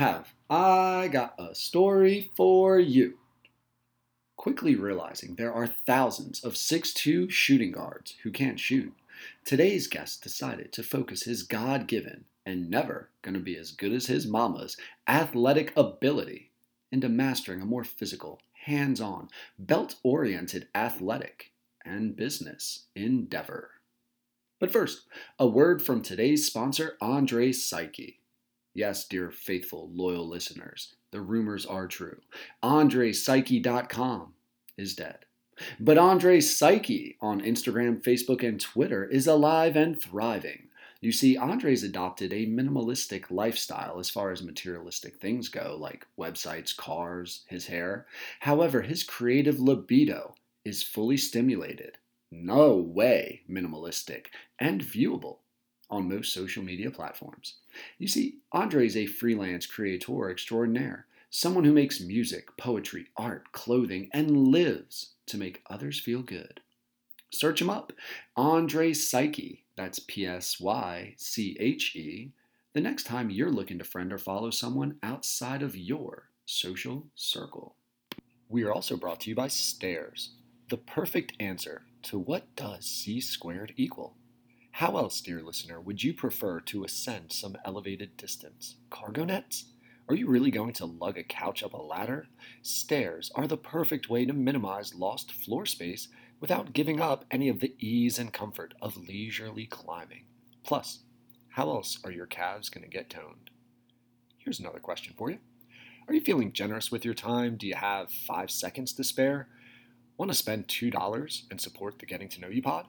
have I got a story for you. Quickly realizing there are thousands of 6'2 shooting guards who can't shoot, today's guest decided to focus his God given and never gonna be as good as his mama's athletic ability into mastering a more physical, hands on, belt oriented athletic and business endeavor. But first, a word from today's sponsor, Andre Psyche. Yes, dear faithful, loyal listeners, the rumors are true. AndrePsyche.com is dead. But Andre Psyche on Instagram, Facebook, and Twitter is alive and thriving. You see, Andre's adopted a minimalistic lifestyle as far as materialistic things go, like websites, cars, his hair. However, his creative libido is fully stimulated, no way minimalistic, and viewable on most social media platforms. You see, Andre is a freelance creator extraordinaire, someone who makes music, poetry, art, clothing, and lives to make others feel good. Search him up, Andre Psyche, that's P S Y C H E, the next time you're looking to friend or follow someone outside of your social circle. We are also brought to you by Stairs, the perfect answer to what does c squared equal? How else, dear listener, would you prefer to ascend some elevated distance? Cargo nets? Are you really going to lug a couch up a ladder? Stairs are the perfect way to minimize lost floor space without giving up any of the ease and comfort of leisurely climbing. Plus, how else are your calves going to get toned? Here's another question for you. Are you feeling generous with your time? Do you have five seconds to spare? Want to spend $2 and support the Getting to Know You pod?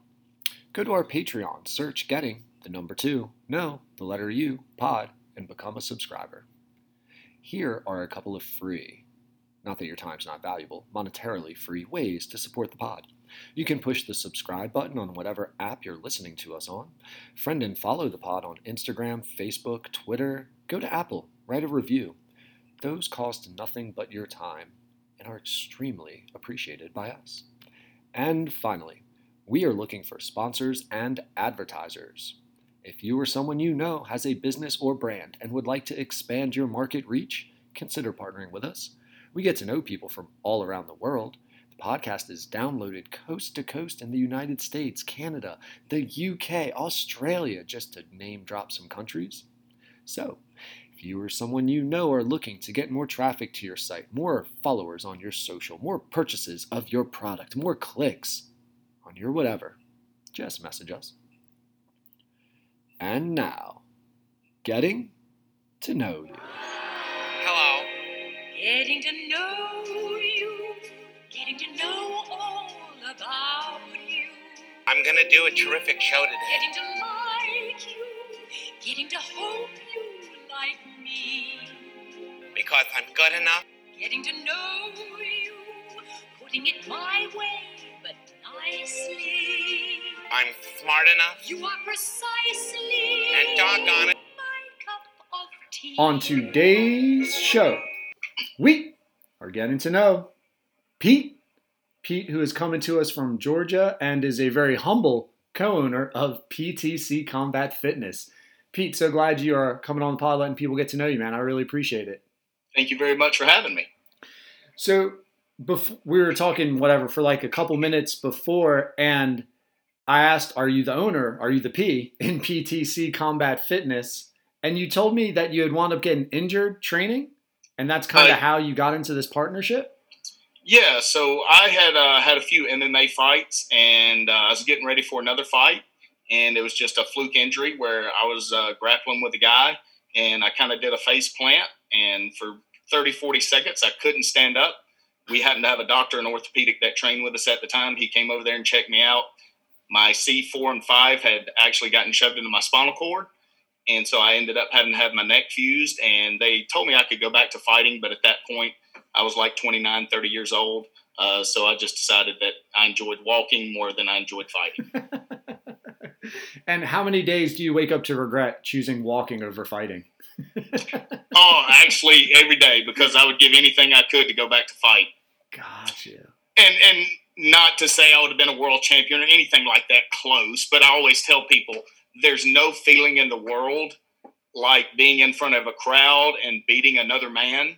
Go to our Patreon, search Getting, the number two, no, the letter U, pod, and become a subscriber. Here are a couple of free, not that your time's not valuable, monetarily free ways to support the pod. You can push the subscribe button on whatever app you're listening to us on. Friend and follow the pod on Instagram, Facebook, Twitter. Go to Apple, write a review. Those cost nothing but your time and are extremely appreciated by us. And finally, we are looking for sponsors and advertisers. If you or someone you know has a business or brand and would like to expand your market reach, consider partnering with us. We get to know people from all around the world. The podcast is downloaded coast to coast in the United States, Canada, the UK, Australia, just to name drop some countries. So, if you or someone you know are looking to get more traffic to your site, more followers on your social, more purchases of your product, more clicks, on your whatever, just message us. And now, getting to know you. Hello. Getting to know you, getting to know all about you. I'm gonna do a terrific show today. Getting to like you, getting to hope you like me. Because I'm good enough. Getting to know you, putting it my way, but nicely. I'm smart enough. You are precisely And doggone it. my cup of tea. On today's show, we are getting to know Pete. Pete, who is coming to us from Georgia and is a very humble co owner of PTC Combat Fitness. Pete, so glad you are coming on the pod, letting people get to know you, man. I really appreciate it. Thank you very much for having me. So, bef- we were talking, whatever, for like a couple minutes before, and I asked, Are you the owner? Are you the P in PTC Combat Fitness? And you told me that you had wound up getting injured training, and that's kind of Uh, how you got into this partnership. Yeah, so I had uh, had a few MMA fights, and uh, I was getting ready for another fight, and it was just a fluke injury where I was uh, grappling with a guy, and I kind of did a face plant, and for 30, 40 seconds, I couldn't stand up. We happened to have a doctor, in orthopedic that trained with us at the time. He came over there and checked me out. My C4 and 5 had actually gotten shoved into my spinal cord. And so I ended up having to have my neck fused. And they told me I could go back to fighting. But at that point, I was like 29, 30 years old. Uh, so I just decided that I enjoyed walking more than I enjoyed fighting. and how many days do you wake up to regret choosing walking over fighting? oh, actually, every day because I would give anything I could to go back to fight. Gotcha. And and not to say I would have been a world champion or anything like that close, but I always tell people there's no feeling in the world like being in front of a crowd and beating another man.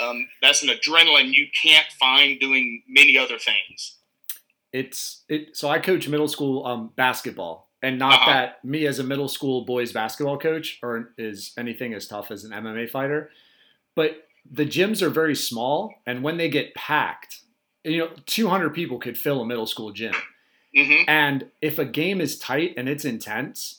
Um, that's an adrenaline you can't find doing many other things. It's it. So I coach middle school um, basketball, and not Uh-huh. that me as a middle school boys basketball coach or is anything as tough as an MMA fighter, but the gyms are very small, and when they get packed, you know, 200 people could fill a middle school gym. hmm And if a game is tight and it's intense,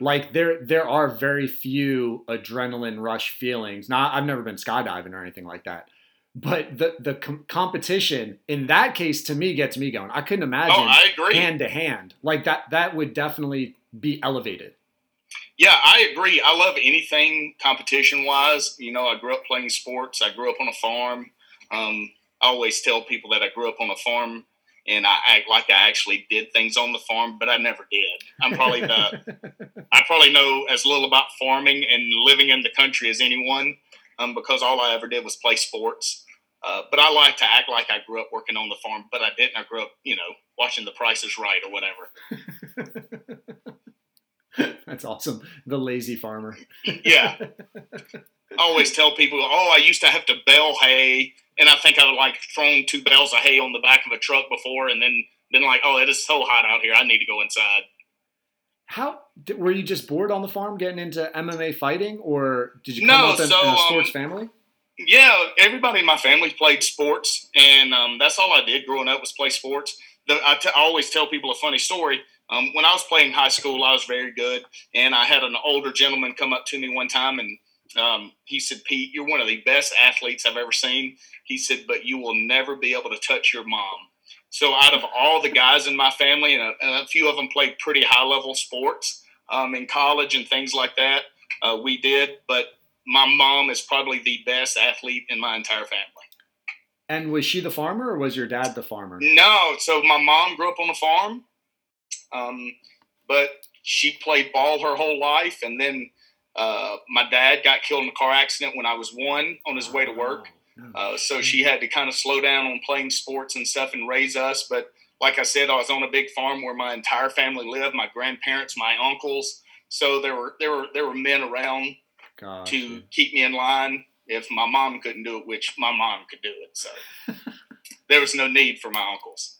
like there there are very few adrenaline rush feelings. Not I've never been skydiving or anything like that. But the the com- competition in that case to me gets me going. I couldn't imagine Oh, I hand to hand. Like that that would definitely be elevated. Yeah, I agree. I love anything competition wise. You know, I grew up playing sports. I grew up on a farm. Um, I always tell people that I grew up on a farm and I act like I actually did things on the farm, but I never did. I'm probably the I probably know as little about farming and living in the country as anyone, um, because all I ever did was play sports. Uh, but I like to act like I grew up working on the farm, but I didn't. I grew up, you know, watching The Price is Right or whatever. That's awesome. The lazy farmer. Yeah. I always tell people, oh, I used to have to bale hay, and I think I've like thrown two bales of hay on the back of a truck before, and then been like, oh, it is so hot out here, I need to go inside. How were you just bored on the farm getting into MMA fighting, or did you come No, up in, so, in a um, sports family? Yeah, everybody in my family played sports, and um, that's all I did growing up was play sports. The, I, t- I always tell people a funny story. Um, when I was playing high school, I was very good, and I had an older gentleman come up to me one time, and um, he said, "Pete, you're one of the best athletes I've ever seen." He said, "But you will never be able to touch your mom." So, out of all the guys in my family, and a, and a few of them played pretty high level sports um, in college and things like that, uh, we did, but my mom is probably the best athlete in my entire family. And was she the farmer, or was your dad the farmer? No, so my mom grew up on a farm, um, but she played ball her whole life, and then uh, my dad got killed in a car accident when I was one on his way to work. Uh, so she had to kind of slow down on playing sports and stuff and raise us. But like I said, I was on a big farm where my entire family lived, my grandparents, my uncles. So there were there were there were men around Gotcha. to keep me in line if my mom couldn't do it, which my mom could do it. So there was no need for my uncles.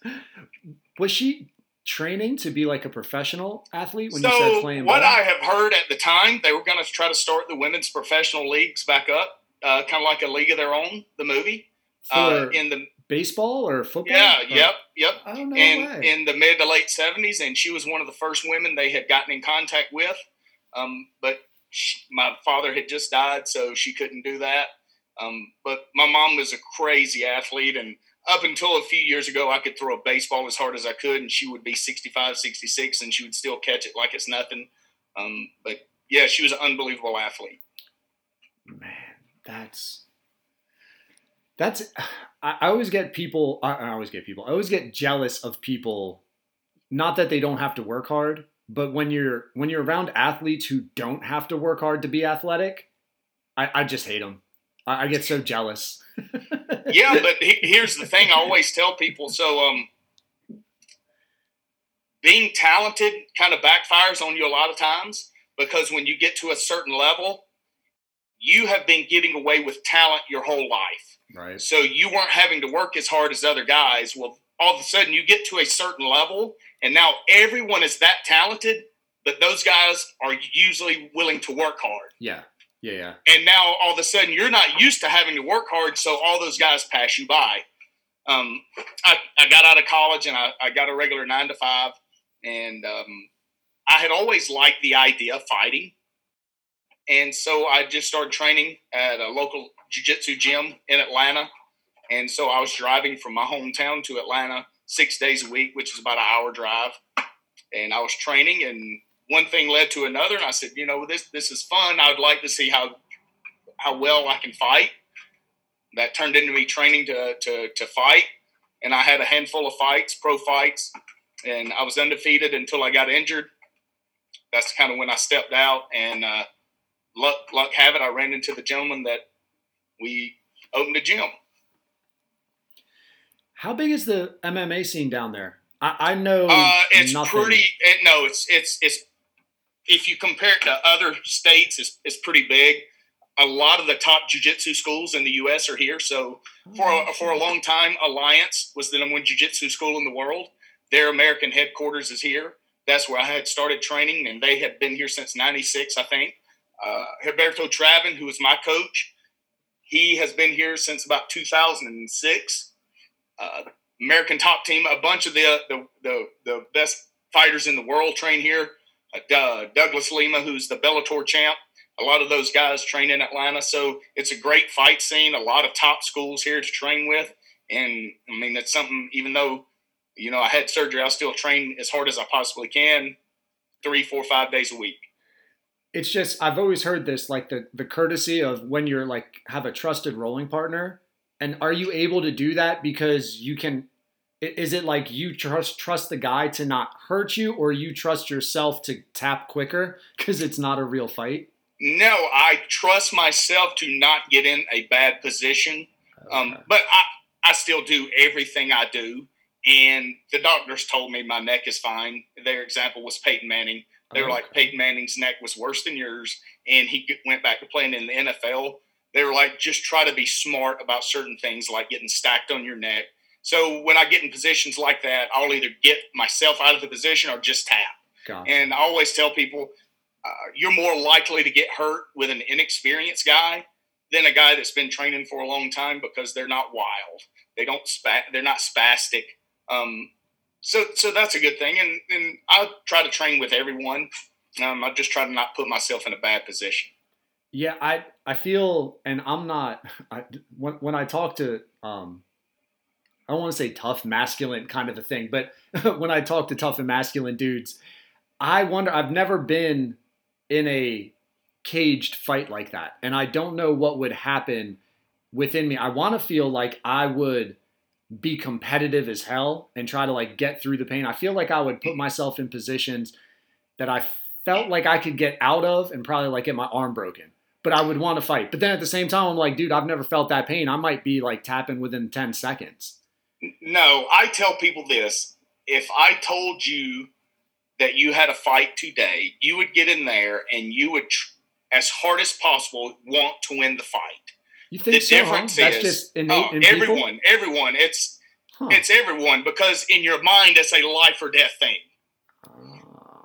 Was she training to be like a professional athlete when so you said playing what ball? I have heard at the time, they were going to try to start the women's professional leagues back up, uh, kind of like a league of their own, the movie. Uh, in the baseball or football? yeah, Or- yep, yep. Oh no and way. in the mid to late seventies, and she was one of the first women they had gotten in contact with. Um, but she, my father had just died, so she couldn't do that. Um, but my mom was a crazy athlete, and up until a few years ago, I could throw a baseball as hard as I could, and she would be 65, 66, and she would still catch it like it's nothing. Um, but yeah, she was an unbelievable athlete. Man, that's that's. I, I always get people. I, I always get people. I always get jealous of people. Not that they don't have to work hard, but when you're when you're around athletes who don't have to work hard to be athletic, I, I just hate them. I, I get so jealous. Yeah, but he, here's the thing: I always tell people. So, um, being talented kind of backfires on you a lot of times because when you get to a certain level, you have been getting away with talent your whole life. right. So you weren't having to work as hard as other guys. Well, all of a sudden you get to a certain level, and now everyone is that talented, but those guys are usually willing to work hard. Yeah. Yeah. Yeah. And now all of a sudden you're not used to having to work hard, so all those guys pass you by. Um, I, I got out of college and I, I got a regular nine to five, and um, I had always liked the idea of fighting. And so I just started training at a local jiu-jitsu gym in Atlanta. And so I was driving from my hometown to Atlanta six days a week, which is about an hour drive. And I was training and one thing led to another. And I said, you know, this, this is fun. I would like to see how, how well I can fight. That turned into me training to, to, to fight. And I had a handful of fights, pro fights, and I was undefeated until I got injured. That's kind of when I stepped out and, uh, luck luck have it, I ran into the gentleman that we opened a gym. How big is the MMA scene down there? I, I know Uh, it's nothing. pretty. It, no, it's it's it's if you compare it to other states, it's, it's pretty big. A lot of the top jiu-jitsu schools in the U.S. are here. So for a, for a long time, Alliance was the number one jiu-jitsu school in the world. Their American headquarters is here. That's where I had started training, and they had been here since '96, I think. Uh, Herberto Traven, who is my coach, he has been here since about 2006. Uh, American top team, a bunch of the, the, the, the best fighters in the world train here. Uh, Douglas Lima, who's the Bellator champ. A lot of those guys train in Atlanta. So it's a great fight scene, a lot of top schools here to train with. And I mean, it's something, even though, you know, I had surgery, I still train as hard as I possibly can, three, four, five days a week it's just I've always heard this like the the courtesy of when you're like have a trusted rolling partner and are you able to do that because you can is it like you trust trust the guy to not hurt you or you trust yourself to tap quicker? Because it's not a real fight. No i trust myself to not get in a bad position. Um, okay. um, but I, I still do everything i do. And the doctors told me my neck is fine. Their example was peyton manning. They were like Peyton Manning's neck was worse than yours, and he went back to playing in the NFL. They were like, just try to be smart about certain things, like getting stacked on your neck. So when I get in positions like that, I'll either get myself out of the position or just tap. Gotcha. And I always tell people, uh, you're more likely to get hurt with an inexperienced guy than a guy that's been training for a long time because they're not wild. They don't spa- They're not spastic. Um, so so that's a good thing, and and I try to train with everyone. Um, I just try to not put myself in a bad position. Yeah, I I feel, and I'm not. I, when when I talk to, um, I don't want to say tough masculine kind of a thing, but when I talk to tough and masculine dudes, I wonder. I've never been in a caged fight like that, and I don't know what would happen within me. I want to feel like I would be competitive as hell and try to like get through the pain. I feel like I would put myself in positions that I felt like I could get out of and probably like get my arm broken. But I would want to fight. But then at the same time, I'm like, dude, I've never felt that pain. I might be like tapping within 10 seconds. No, I tell people this. If I told you that you had a fight today, you would get in there and you would, as hard as possible, want to win the fight. You think the so, difference huh? That's is just innate oh, everyone, people? everyone. It's huh. it's everyone because in your mind it's a life or death thing. Uh,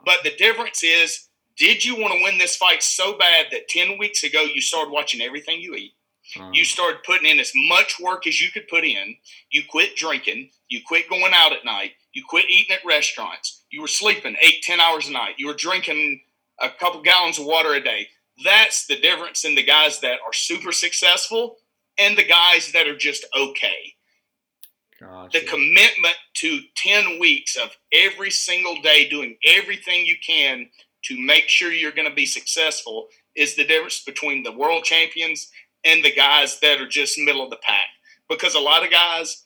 but the difference is, did you want to win this fight so bad that ten weeks ago you started watching everything you eat? Uh, you started putting in as much work as you could put in. You quit drinking. You quit going out at night. You quit eating at restaurants. You were sleeping eight, ten hours a night. You were drinking a couple gallons of water a day. That's the difference in the guys that are super successful and the guys that are just okay. Gotcha. The commitment to 10 weeks of every single day doing everything you can to make sure you're going to be successful is the difference between the world champions and the guys that are just middle of the pack. Because a lot of guys,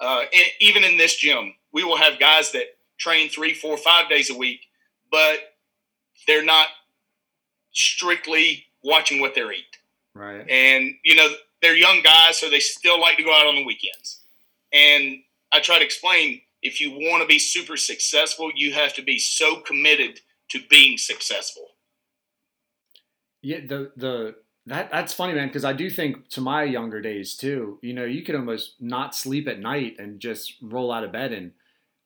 uh, even in this gym, we will have guys that train three, four, five days a week, but they're not strictly watching what they're eating. Right. And you know they're young guys, so they still like to go out on the weekends. And I try to explain if you want to be super successful, you have to be so committed to being successful. Yeah, the the that that's funny, man, because I do think to my younger days too. You know, you could almost not sleep at night and just roll out of bed, and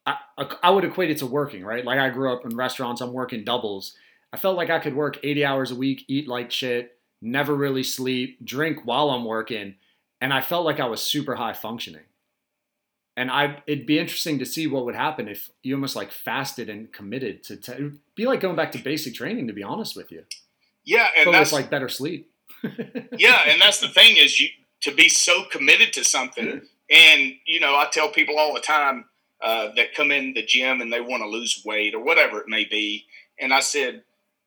I I would equate it to working, right? Like I grew up in restaurants, I'm working doubles, I felt like I could work 80 hours a week, eat like shit, never really sleep, drink while I'm working, and I felt like I was super high functioning. And I, it'd be interesting to see what would happen if you almost like fasted and committed to. T- be like going back to basic training, to be honest with you. Yeah, and that's like better sleep. Yeah, and that's the thing is you to be so committed to something. And you know, I tell people all the time uh, that come in the gym and they want to lose weight or whatever it may be, and I said,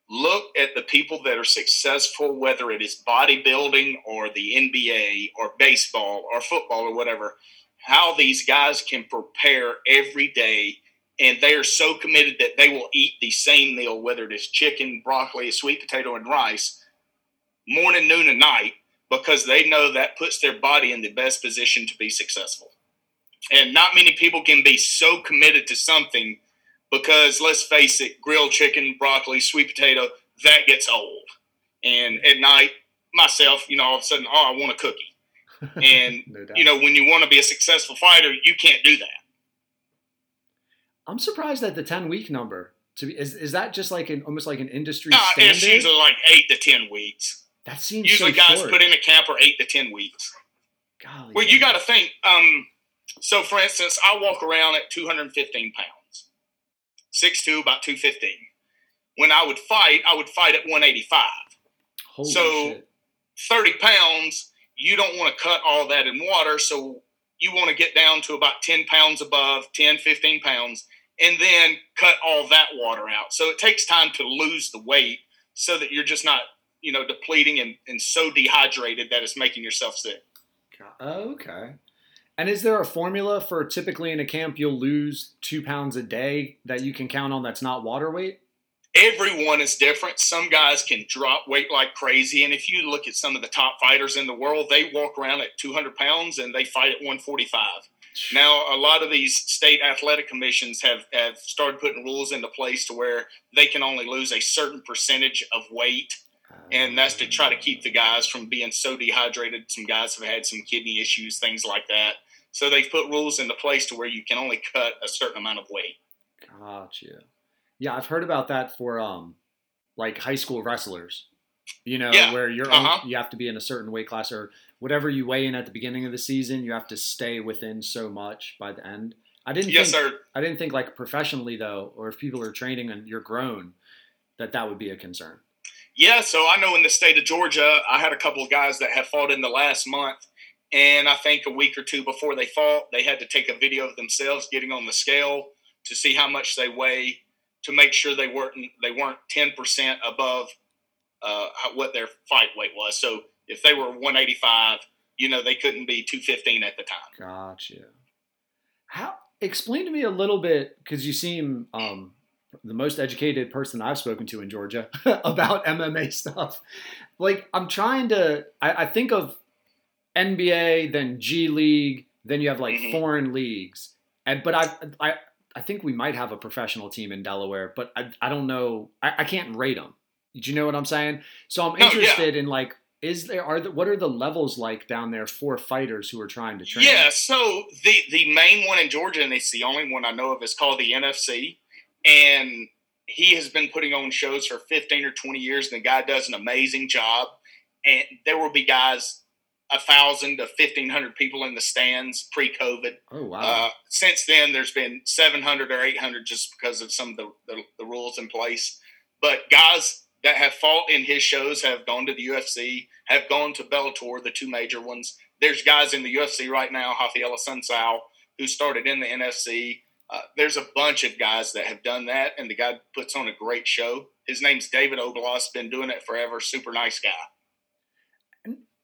look at the people that are successful, whether it is bodybuilding or the NBA or baseball or football or whatever, how these guys can prepare every day. And they are so committed that they will eat the same meal, whether it is chicken, broccoli, sweet potato, and rice, morning, noon, and night, because they know that puts their body in the best position to be successful. And not many people can be so committed to something because let's face it, grilled chicken, broccoli, sweet potato, that gets old. And at night, myself, you know, all of a sudden, oh, I want a cookie. And no you know, when you want to be a successful fighter, you can't do that. I'm surprised at the 10 week number. To be, is is that just like an almost like an industry Uh, standard? it's usually like eight to ten weeks. That seems Usually, so guys short. put in a camp for eight to ten weeks. Golly, Well, you got to think. Um, so, for instance, I walk around at 215 pounds, 6'2", about 215. When I would fight, I would fight at 185. Holy so- shit. 30 pounds, you don't want to cut all that in water. So you want to get down to about 10 pounds above, 10, 15 pounds, and then cut all that water out. So it takes time to lose the weight so that you're just not, you know, depleting and, and so dehydrated that it's making yourself sick. Oh, okay. And is there a formula for typically in a camp you'll lose two pounds a day that you can count on that's not water weight? everyone is different. Some guys can drop weight like crazy. And if you look at some of the top fighters in the world, they walk around at 200 pounds and they fight at 145. Now, a lot of these state athletic commissions have, have started putting rules into place to where they can only lose a certain percentage of weight. And that's to try to keep the guys from being so dehydrated. Some guys have had some kidney issues, things like that. So they've put rules into place to where you can only cut a certain amount of weight. Gotcha. Yeah, I've heard about that for um, like high school wrestlers. You know, Yeah. where you're Uh-huh. you have to be in a certain weight class or whatever you weigh in at the beginning of the season. You have to stay within so much by the end. I didn't. Yes, think, sir. I didn't think like professionally though, or if people are training and you're grown, that that would be a concern. Yeah, so I know in the state of Georgia, I had a couple of guys that have fought in the last month, and I think a week or two before they fought, they had to take a video of themselves getting on the scale to see how much they weigh to make sure they weren't they weren't ten percent above uh, what their fight weight was. So if they were one eighty five, you know they couldn't be two fifteen at the time. Gotcha. How? Explain to me a little bit because you seem um, the most educated person I've spoken to in Georgia about MMA stuff. Like I'm trying to. I, I think of NBA, then G League, then you have like Mhm. foreign leagues, and but I I I think we might have a professional team in Delaware, but I I don't know. I, I can't rate them. Do you know what I'm saying? So I'm No, yeah. interested in like. Is there are the, what are the levels like down there for fighters who are trying to train? Yeah, so the the main one in Georgia, and it's the only one I know of, is called the NFC, and he has been putting on shows for fifteen or twenty years, and the guy does an amazing job. And there will be guys, a thousand to fifteen hundred people in the stands pre-COVID. Oh wow. Uh, since then, there's been 700 or 800 just because of some of the, the, the rules in place. But guys that have fought in his shows have gone to the UFC, have gone to Bellator, the two major ones. There's guys in the UFC right now, Raphael Assunção, who started in the NFC. Uh, there's a bunch of guys that have done that, and the guy puts on a great show. His name's David Oblas, been doing it forever. Super nice guy.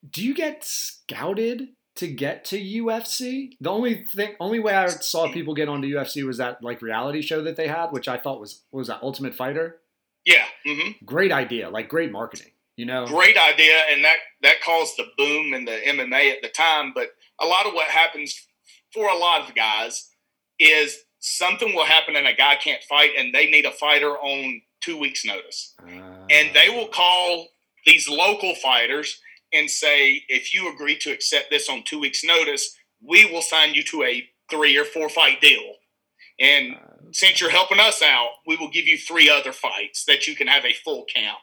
Do you get scouted to get to UFC? The only thing, only way I saw people get onto UFC was that like reality show that they had, which I thought was what was that Ultimate Fighter. Yeah. hmm Great idea, like great marketing. You know, great idea, and that that caused the boom in the MMA at the time. But a lot of what happens for a lot of guys is something will happen and a guy can't fight, and they need a fighter on two weeks' notice, and they will call these local fighters and say, if you agree to accept this on two weeks' notice, we will sign you to a three or four fight deal, and Uh, since you're helping us out, we will give you three other fights that you can have a full camp.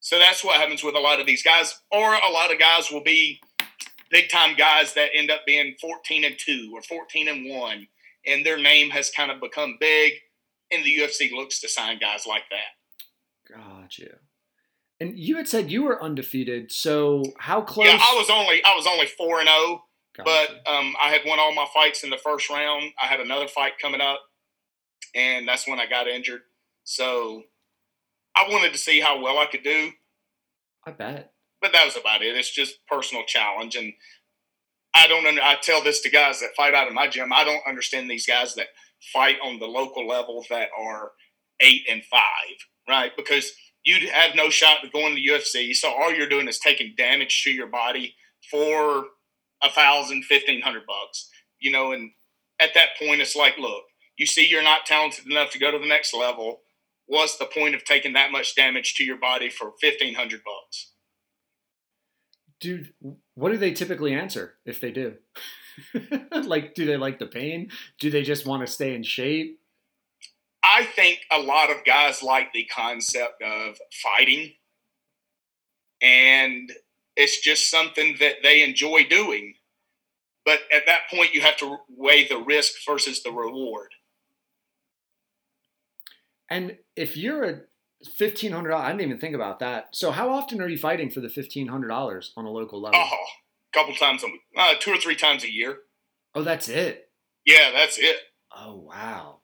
So that's what happens with a lot of these guys, or a lot of guys will be big time guys that end up being 14 and 2 or 14 and 1, and their name has kind of become big, and the UFC looks to sign guys like that. Gotcha. And you had said you were undefeated. So how close? Yeah, I was only I was only 4 and 0, but um, I had won all my fights in the first round. I had another fight coming up, and that's when I got injured. So I wanted to see how well I could do. I bet. but that was about it. It's just personal challenge, and I don't. Under, I tell this to guys that fight out of my gym. I don't understand these guys that fight on the local level that are eight and five, right? Because you have no shot to go in the UFC. So all you're doing is taking damage to your body for a thousand, fifteen hundred bucks, you know. And at that point, it's like, look, you see you're not talented enough to go to the next level. What's the point of taking that much damage to your body for fifteen hundred bucks? Dude, what do they typically answer if they do? like, do they like the pain? Do they just want to stay in shape? I think a lot of guys like the concept of fighting, and it's just something that they enjoy doing. But at that point, you have to weigh the risk versus the reward. And if you're a fifteen hundred dollars, I didn't even think about that. So, how often are you fighting for the fifteen hundred dollars on a local level? Oh, a couple times, a, uh, two or three times a year. Oh, that's it. Yeah, that's it. Oh, wow.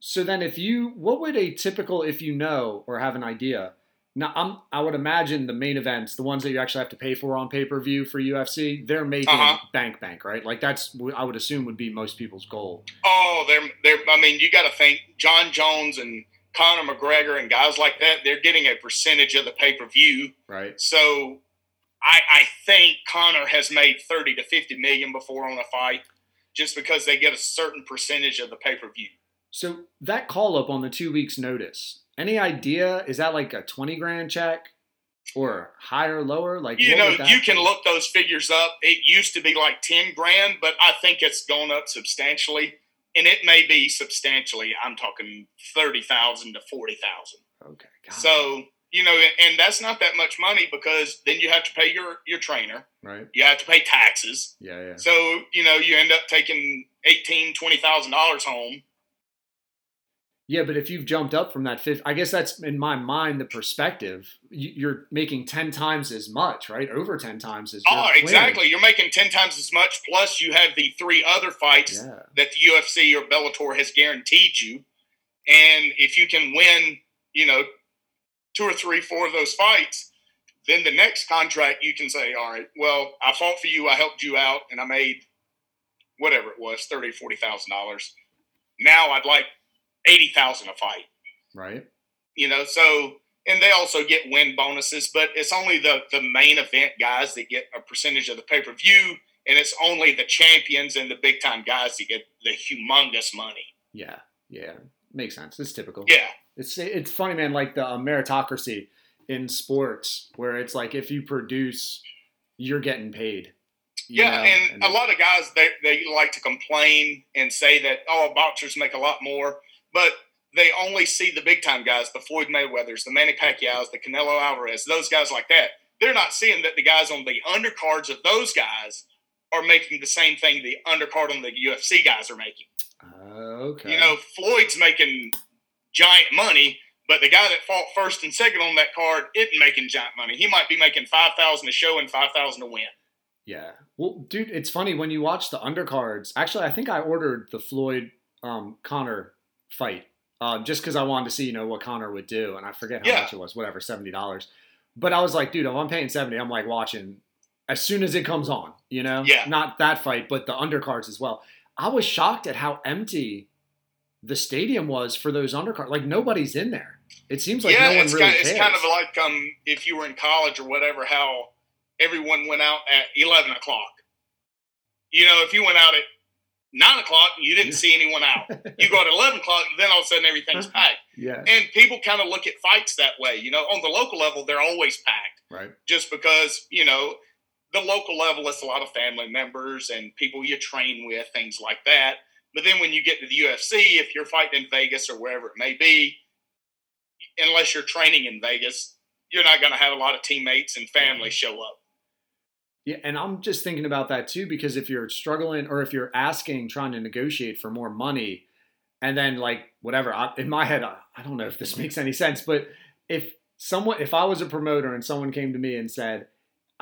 So then, if you, what would a typical, if you know or have an idea? Now, I'm, I would imagine the main events, the ones that you actually have to pay for on pay per view for UFC, they're making Uh-huh. bank bank, right? Like that's, I would assume, would be most people's goal. Oh, they're they're. I mean, you got to think Jon Jones and Conor McGregor and guys like that. They're getting a percentage of the pay per view. Right. So, I I think Conor has made thirty to fifty million before on a fight, just because they get a certain percentage of the pay per view. So that call up on the two weeks notice, any idea? Is that like a 20 grand check or higher, lower? Like, You know, you can be? look those figures up. It used to be like ten grand, but I think it's gone up substantially, and it may be substantially. I'm talking thirty thousand to forty thousand. Okay. God. So you know, and that's not that much money because then you have to pay your your trainer. right. You have to pay taxes. Yeah. Yeah. So you know, you end up taking eighteen, twenty thousand dollars home. Yeah, but if you've jumped up from that fifth, I guess that's in my mind the perspective. You- You're making ten times as much, right? Over ten times as. Oh, you're exactly. You're making ten times as much. Plus, you have the three other fights Yeah. that the UFC or Bellator has guaranteed you. And if you can win, you know, two or three, four of those fights, then the next contract you can say, all right, well, I fought for you, I helped you out, and I made whatever it was, thirty, forty thousand dollars. Now I'd like eighty thousand a fight. Right. You know, so and they also get win bonuses, but it's only the the main event guys that get a percentage of the pay per view, and it's only the champions and the big time guys that get the humongous money. Yeah. Yeah. Makes sense. It's typical. Yeah, It's it's funny, man. Like the uh, meritocracy in sports, where it's like if you produce, you're getting paid. you yeah, know? and, a lot of guys they they like to complain and say that oh boxers make a lot more, but they only see the big time guys, the Floyd Mayweathers, the Manny Pacquiao's, the Canelo Alvarez, those guys like that. They're not seeing that the guys on the undercards of those guys are making the same thing the undercard on the UFC guys are making. Uh, okay. You know, Floyd's making giant money, but the guy that fought first and second on that card isn't making giant money. He might be making five thousand a show and five thousand a win. Yeah. Well, dude, it's funny when you watch the undercards. Actually, I think I ordered the Floyd um, Conor fight uh, just because I wanted to see, you know, what Conor would do, and I forget how Yeah. much it was, whatever, seventy dollars. But I was like, dude, if I'm paying seventy, I'm like watching as soon as it comes on. You know, Yeah. not that fight, but the undercards as well. I was shocked at how empty the stadium was for those undercards. Like nobody's in there. It seems like yeah, no one it's really kind, cares. it's kind of like um, if you were in college or whatever, how everyone went out at eleven o'clock. You know, if you went out at nine o'clock, you didn't see anyone out. You go at eleven o'clock, then all of a sudden everything's packed. yeah. And people kind of look at fights that way. You know, on the local level, they're always packed. Right. just because you know the local level it's a lot of family members and people you train with things like that but then when you get to the ufc if you're fighting in vegas or wherever it may be unless you're training in vegas you're not going to have a lot of teammates and family show up Yeah, and I'm just thinking about that too because if you're struggling or if you're asking, trying to negotiate for more money, and then like whatever, I, in my head, I, I don't know if this makes any sense, but if someone, if I was a promoter and someone came to me and said,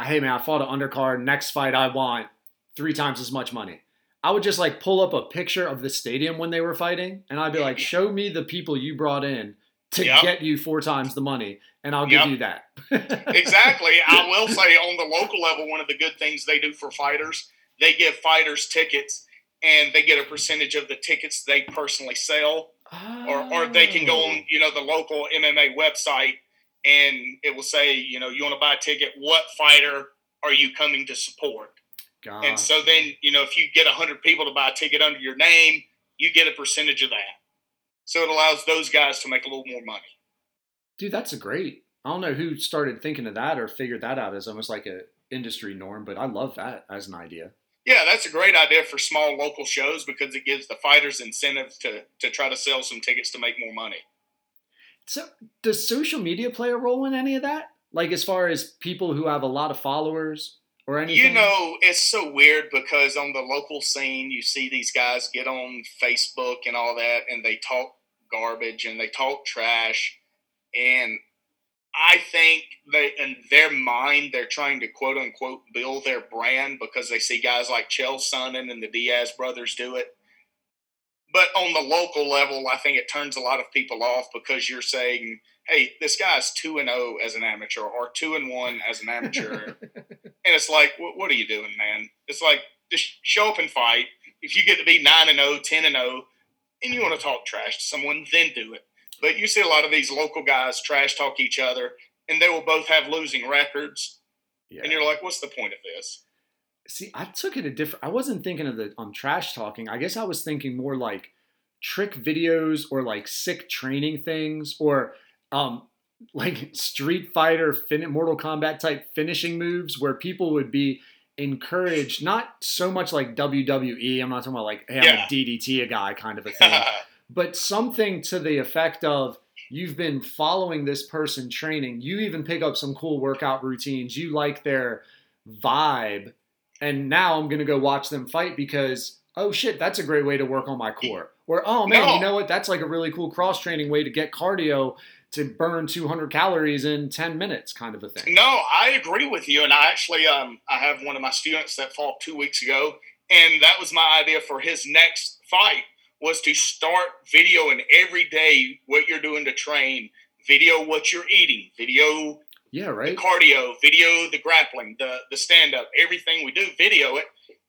"Hey man, I fought an undercard. Next fight, I want three times as much money," I would just like pull up a picture of the stadium when they were fighting, and I'd be like, "Show me the people you brought in." To Yep. get you four times the money, and I'll give Yep. you that. exactly i will say on the local level one of the good things they do for fighters they give fighters tickets and they get a percentage of the tickets they personally sell or, or they can go Oh. on you know the local MMA website and it will say you know you want to buy a ticket what fighter are you coming to support and so then you know if you get 100 people to buy a ticket under your name you get a percentage of that. So it allows those guys to make a little more money. Dude, that's a great. I don't know who started thinking of that or figured that out as almost like a industry norm, but I love that as an idea. Yeah, that's a great idea for small local shows because it gives the fighters incentive to to try to sell some tickets to make more money. So, does social media play a role in any of that? Like, as far as people who have a lot of followers or anything? You know, it's so weird because on the local scene, you see these guys get on Facebook and all that, and they talk garbage and they talk trash. And I think they, in their mind, they're trying to quote unquote build their brand because they see guys like Chael Sonnen and the Diaz brothers do it. But on the local level, I think it turns a lot of people off because you're saying, "Hey, this guy's two and zero as an amateur, or two and one as an amateur," and it's like, what, "What are you doing, man?" It's like just show up and fight. If you get to be nine and 0, 10 and zero, and you want to talk trash to someone, then do it. But you see a lot of these local guys trash talk each other, and they will both have losing records, Yeah. and you're like, "What's the point of this?" See, I took it a different. I wasn't thinking of the on trash talking. I guess I was thinking more like trick videos or like sick training things or um like Street Fighter, fin- Mortal Kombat type finishing moves where people would be encouraged. Not so much like WWE. I'm not talking about like hey, I'm a DDT a guy kind of a thing, but something to the effect of you've been following this person training. You even pick up some cool workout routines. You like their vibe. And now i'm going to go watch them fight because oh shit that's a great way to work on my core. Or oh man No. you know what? That's like a really cool cross training way to get cardio to burn 200 calories in 10 minutes kind of a thing. No, I agree with you. And I actually, um, I have one of my students that fought two weeks ago, and that was my idea for his next fight was to start videoing every day what you're doing to train, video what you're eating, video yeah right. the cardio, video the grappling, the the stand up, everything we do, video it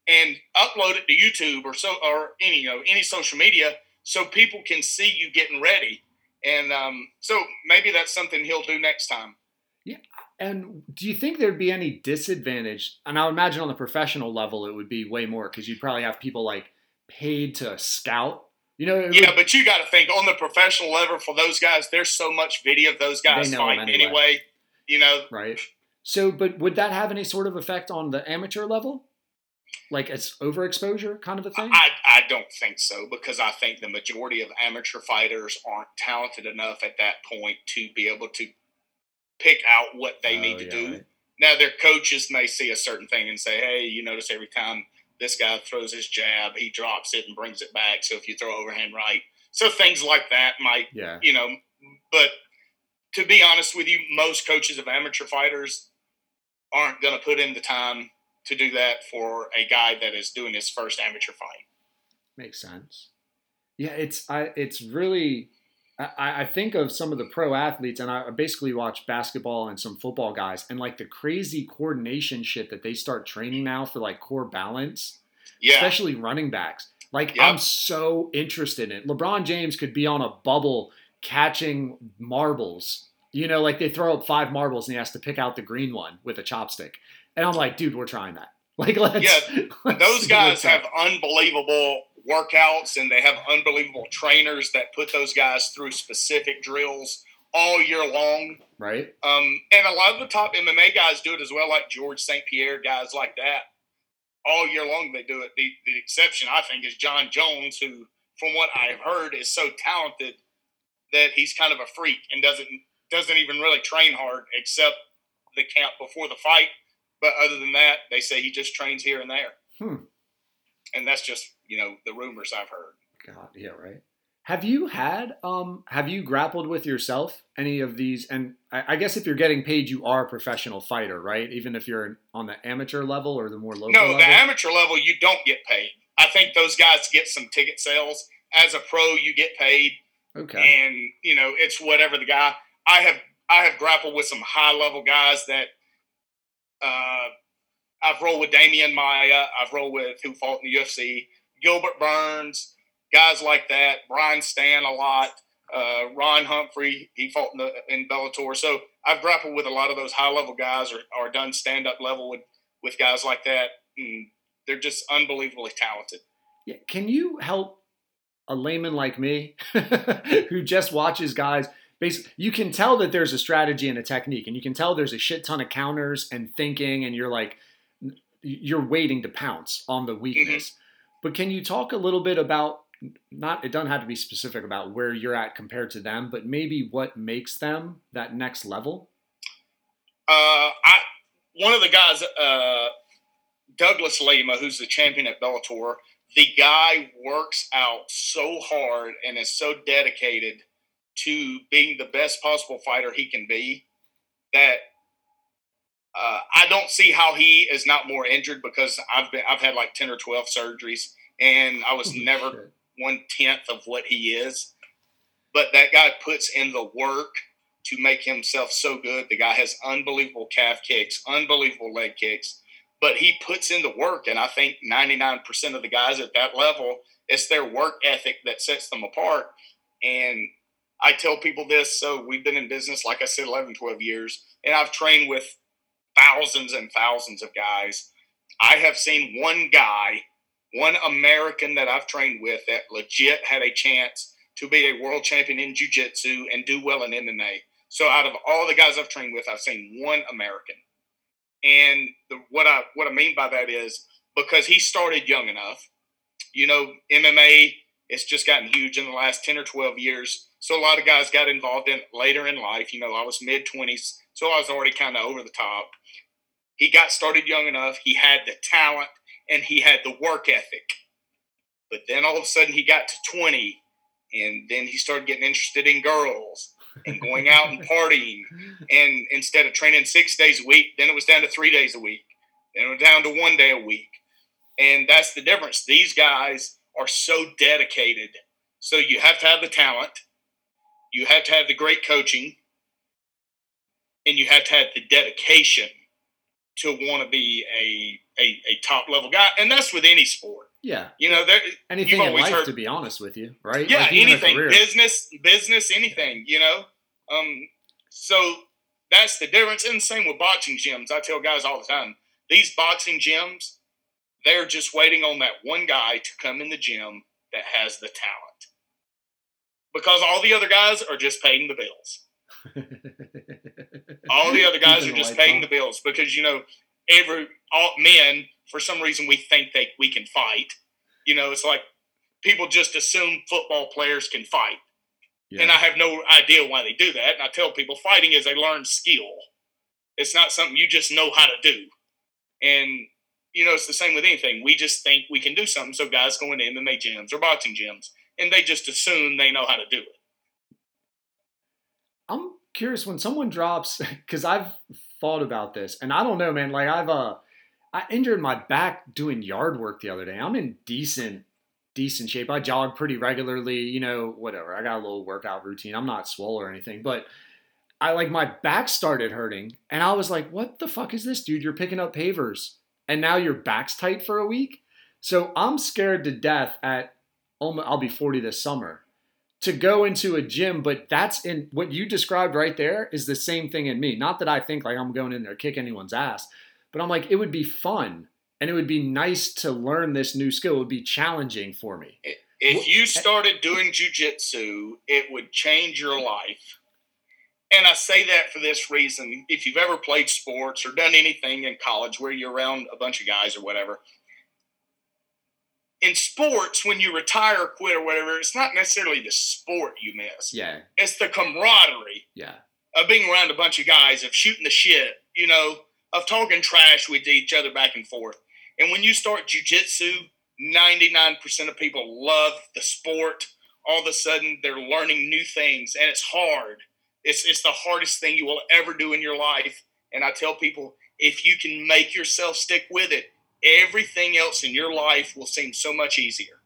and upload it to YouTube or so or any you know any social media so people can see you getting ready. And um, so maybe that's something he'll do next time. Yeah. And do you think there'd be any disadvantage and i would imagine on the professional level it would be way more because you'd probably have people like paid to scout you know it would- Yeah, but you got to think on the professional level for those guys. There's so much video of those guys They know 'em fighting anyway. anyway. You know, right? So, but would that have any sort of effect on the amateur level, like it's overexposure kind of a thing? I, I don't think so because I think the majority of amateur fighters aren't talented enough at that point to be able to pick out what they Oh, need to yeah, do. right. Now, their coaches may see a certain thing and say, hey, you notice every time this guy throws his jab, he drops it and brings it back. So if you throw overhand right, so things like that might, Yeah, you know, but to be honest with you, most coaches of amateur fighters aren't going to put in the time to do that for a guy that is doing his first amateur fight. makes sense. Yeah, it's I it's really I, I think of some of the pro athletes and I basically watch basketball and some football guys and like the crazy coordination shit that they start training now for like core balance. Yeah. especially running backs. Like Yep. I'm so interested in it. LeBron James could be on a bubble catching marbles. You know, like they throw up five marbles and he has to pick out the green one with a chopstick. And I'm like, dude, we're trying that. Like, let's. Yeah, let's Those guys have unbelievable workouts and they have unbelievable trainers that put those guys through specific drills all year long. right. Um, and a lot of the top MMA guys do it as well, like Georges St. Pierre, guys like that. All year long, they do it. The, the exception, I think, is Jon Jones, who, from what I've heard, is so talented that he's kind of a freak and doesn't doesn't even really train hard except the camp before the fight. But other than that, they say he just trains here and there. Hmm. And that's just you know the rumors I've heard. God, yeah, right. Have you had um have you grappled with yourself any of these and I, I guess if you're getting paid you are a professional fighter, right? Even if you're on the amateur level or the more local No, level. the amateur level, you don't get paid. I think those guys get some ticket sales. As a pro, you get paid, okay. and you know it's whatever the guy. I have I have grappled with some high level guys that uh, I've rolled with Demian Maia. I've rolled with who fought in the UFC, Gilbert Burns, guys like that. Brian Stann a lot. Uh, Ron Humphrey, he fought in, the, in Bellator. So I've grappled with a lot of those high level guys, or, or done stand up level with with guys like that. And they're just unbelievably talented. Yeah, can you help a layman like me who just watches guys basically you can tell that there's a strategy and a technique and you can tell there's a shit ton of counters and thinking and you're like you're waiting to pounce on the weakness. But can you talk a little bit about not it doesn't have to be specific about where you're at compared to them, but maybe what makes them that next level? Uh, I one of the guys, uh, Douglas Lima, who's the champion at Bellator. The guy works out so hard and is so dedicated to being the best possible fighter he can be that uh, I don't see how he is not more injured because I've been I've had like ten or twelve surgeries and I was never one tenth of what he is. But that guy puts in the work to make himself so good. The guy has unbelievable calf kicks, unbelievable leg kicks, but he puts in the work. And I think 99% of the guys at that level, it's their work ethic that sets them apart. And I tell people this. So we've been in business, like I said, 11, 12 years, and I've trained with thousands and thousands of guys. I have seen one guy, one American that I've trained with that legit had a chance to be a world champion in jiu-jitsu and do well in MMA. So out of all the guys I've trained with, I've seen one American. And the, what I what I mean by that is because he started young enough. You know, MMA it's just gotten huge in the last 10 or 12 years. So a lot of guys got involved in later in life. You know, I was mid 20s, so I was already kind of over the top. He got started young enough. He had the talent and he had the work ethic. But then all of a sudden he got to 20 and then he started getting interested in girls and going out and partying. And instead of training six days a week, then it was down to three days a week. Then it was down to one day a week. And that's the difference. These guys are so dedicated. So you have to have the talent, you have to have the great coaching, and you have to have the dedication to want to be a, a, a top level guy. And that's with any sport. Yeah. You know, there, Anything in life, heard- to be honest with you, right? yeah, Like, anything, business, business, anything, you know. Um, so that's the difference. And same with boxing gyms. I tell guys all the time, these boxing gyms, they're just waiting on that one guy to come in the gym that has the talent. Because all the other guys are just paying the bills. All the other guys are just paying the bills because you know every all men for some reason we think that we can fight. You know, it's like people just assume football players can fight. Yeah. And I have no idea why they do that. And I tell people fighting is a learned skill. It's not something you just know how to do. And you know, it's the same with anything. We just think we can do something. So guys go into MMA gyms or boxing gyms and they just assume they know how to do it. I'm curious when someone drops because I've thought about this and I don't know, man. Like I've uh, I injured my back doing yard work the other day. I'm in decent, decent shape. I jog pretty regularly. You know, whatever. I got a little workout routine. I'm not swole or anything, but I like my back started hurting, and I was like, "What the fuck is this, dude? You're picking up pavers, and now your back's tight for a week." So I'm scared to death at. I'll be 40 this summer to go into a gym, but that's in what you described right there is the same thing in me. Not that I think like I'm going in there kick anyone's ass, but I'm like, it would be fun and it would be nice to learn this new skill. It would be challenging for me. If you eh started doing jujitsu, it would change your life. And I say that for this reason. If you've ever played sports or done anything in college where you're around a bunch of guys or whatever, in sports, when you retire quit or whatever, it's not necessarily the sport you miss. Yeah, It's the camaraderie yeah, of being around a bunch of guys, of shooting the shit, you know, of talking trash with each other back and forth. And when you start jujitsu, 99% of people love the sport. All of a sudden, they're learning new things, and it's hard. It's, it's the hardest thing you will ever do in your life. And I tell people if you can make yourself stick with it, everything else in your life will seem so much easier.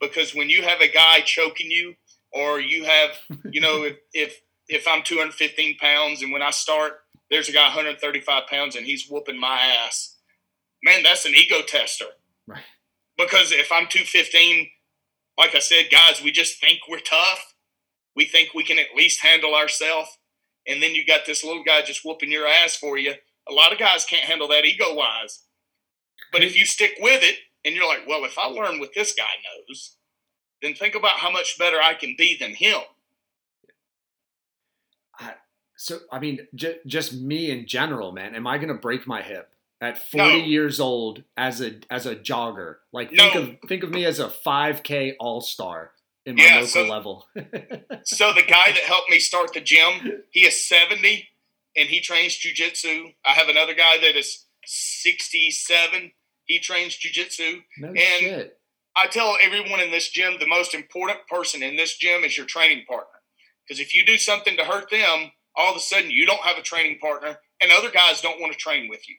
Because when you have a guy choking you, or you have, you know, if, if if I'm 215 pounds and when I start, there's a guy 135 pounds and he's whooping my ass. Man, that's an ego tester. Right. Because if I'm 215, like I said, guys, we just think we're tough. We think we can at least handle ourselves. And then you got this little guy just whooping your ass for you. A lot of guys can't handle that ego wise. But if you stick with it and you're like, well, if I learn what this guy knows, then think about how much better I can be than him. So I mean, j- just me in general, man. Am I gonna break my hip at 40 No. years old as a as a jogger? Like No. think of think of me as a 5K all star in my Yeah, local so- level. So the guy that helped me start the gym, he is 70 and he trains jujitsu. I have another guy that is 67. He trains jujitsu. no and- shit. I tell everyone in this gym the most important person in this gym is your training partner. Because if you do something to hurt them, all of a sudden you don't have a training partner and other guys don't want to train with you.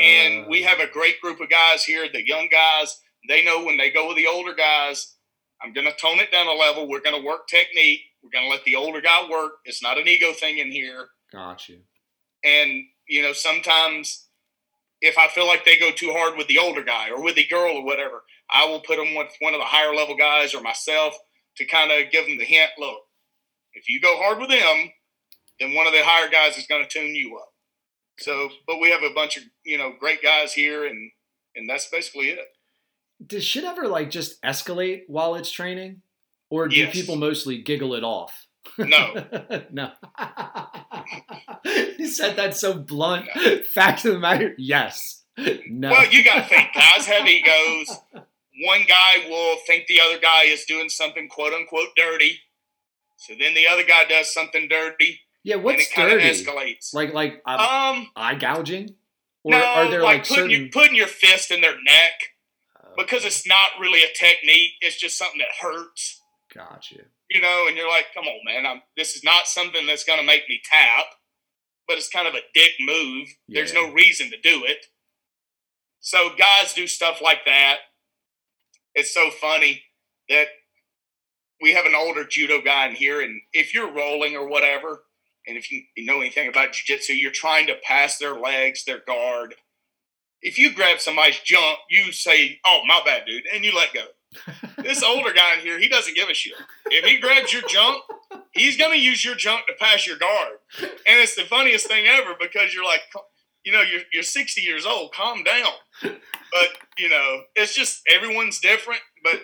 And we have a Uh, great group of guys here, the young guys. They know when they go with the older guys, I'm going to tone it down a level. We're going to work technique. We're going to let the older guy work. It's not an ego thing in here. got you. And, you know, sometimes if I feel like they go too hard with the older guy or with the girl or whatever, I will put them with one of the higher level guys or myself to kind of give them the hint look, if you go hard with them, then one of the higher guys is going to tune you up. So, but we have a bunch of, you know, great guys here and, and that's basically it. Does shit ever like just escalate while it's training, or do Yes. people mostly giggle it off? No. no. you said that so blunt. Fact of the matter, yes. No. Well, you got to think, guys have egos. One guy will think the other guy is doing something quote unquote dirty. So then the other guy does something dirty yeah, and what's it kind of dirty? escalates. Like like uh, um, eye gouging, or no, are there like, like, putting, certain? your, putting your fist in their neck Oh, because it's not really a technique. It's just something that hurts, Gotcha. you. you know. And you're like, come on, man. I'm, this is not something that's going to make me tap, but it's kind of a dick move. There's no reason to do it. So guys do stuff like that. It's so funny that we have an older judo guy in here, and if you're rolling or whatever, and if you, you know anything about jiu-jitsu, you're trying to pass their legs, their guard. If you grab somebody's jump, you say, "Oh, my bad, dude," and you let go. This older guy in here, he doesn't give a shit. If he grabs your junk, he's gonna use your junk to pass your guard, and it's the funniest thing ever because you're like, you know, you're you're 60 years old, calm down. But you know, it's just everyone's different. But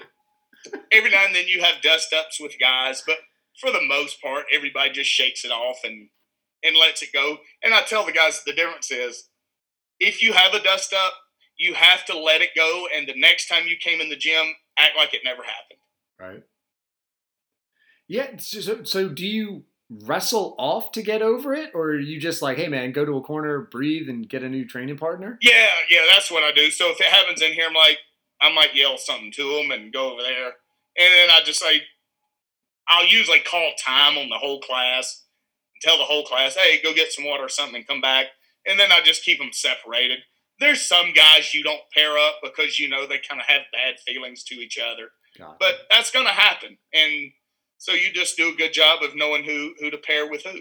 every now and then you have dust ups with guys, but for the most part, everybody just shakes it off and and lets it go. And I tell the guys the difference is if you have a dust up, you have to let it go, and the next time you came in the gym, act like it never happened. Right. Yeah. So, so, do you wrestle off to get over it, or are you just like, hey man, go to a corner, breathe, and get a new training partner? Yeah, yeah, that's what I do. So if it happens in here, I'm like, I might yell something to them and go over there, and then I just say, I'll usually call time on the whole class, and tell the whole class, hey, go get some water or something, and come back, and then I just keep them separated. There's some guys you don't pair up because you know they kind of have bad feelings to each other, Got but that's going to happen, and so you just do a good job of knowing who who to pair with who.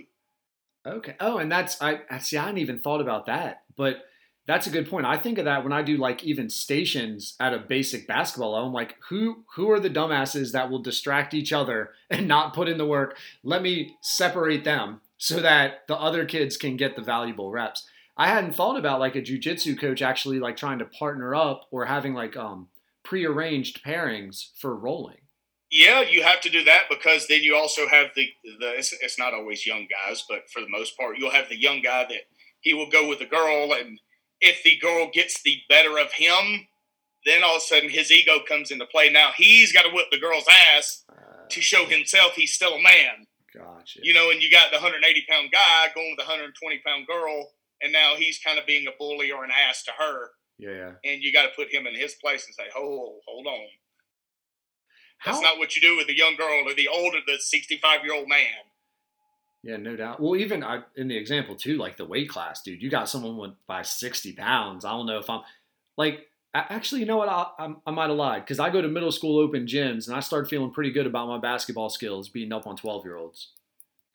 Okay. Oh, and that's I I- see. I hadn't even thought about that, but that's a good point. I think of that when I do like even stations at a basic basketball level. I'm like, who who are the dumbasses that will distract each other and not put in the work? Let me separate them so that the other kids can get the valuable reps. I hadn't thought about like a jujitsu coach actually like trying to partner up or having like um prearranged pairings for rolling. Yeah, you have to do that because then you also have the the. It's, it's not always young guys, but for the most part, you'll have the young guy that he will go with the girl, and if the girl gets the better of him, then all of a sudden his ego comes into play. Now he's got to whip the girl's ass Uh, to show himself he's still a man, Gotcha. you know. And you got the 180 pound guy going with the 120 pound girl, and now he's kind of being a bully or an ass to her, yeah. and you got to put him in his place and say, "Oh, hold on." That's How- not what you do with the young girl or the older, the 65 year old man. Yeah, no doubt. Well, even I, in the example too, like the weight class, dude, you got someone with by sixty pounds. I don't know if I'm like. Actually, you know what? I, I, I might have lied because I go to middle school open gyms and I start feeling pretty good about my basketball skills beating up on twelve year olds.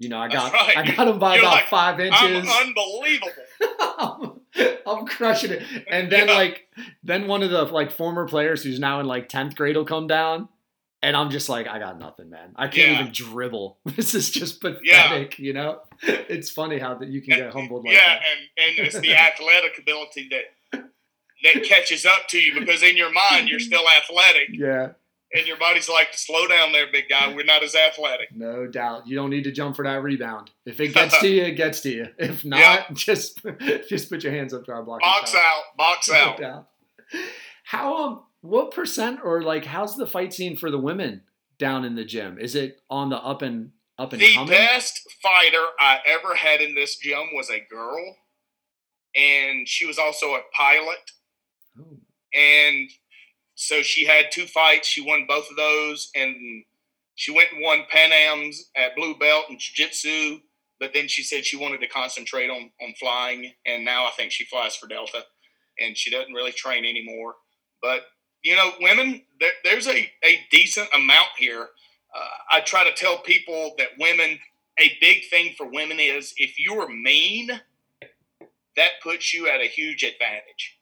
You know, I got right. I got them by You're about like, five I'm inches. unbelievable. I'm crushing it. And then Yeah. like then one of the like former players who's now in like 10th grade will come down and I'm just like I got nothing, man. I can't Yeah. even dribble. This is just pathetic, Yeah. you know? It's funny how that you can get humbled like yeah, that. and, and it's the athletic ability that that catches up to you because in your mind you're still athletic, Yeah. And your body's like, to slow down there, big guy. We're not as athletic. No doubt. You don't need to jump for that rebound. If it gets to you, it gets to you. If not, Yeah. just just put your hands up to our block. Box out, box No out. doubt. How um what percent or like how's the fight scene for the women down in the gym? Is it on the up and up and The coming? best fighter I ever had in this gym was a girl, and she was also a pilot. Oh, and so she had two fights. She won both of those, and she went and won Pan Am's at blue belt and jiu-jitsu. But then she said she wanted to concentrate on on flying, and now I think she flies for Delta, and she doesn't really train anymore. But you know, women, there, there's a a decent amount here. Uh, I try to tell people that women, a big thing for women is if you are mean, that puts you at a huge advantage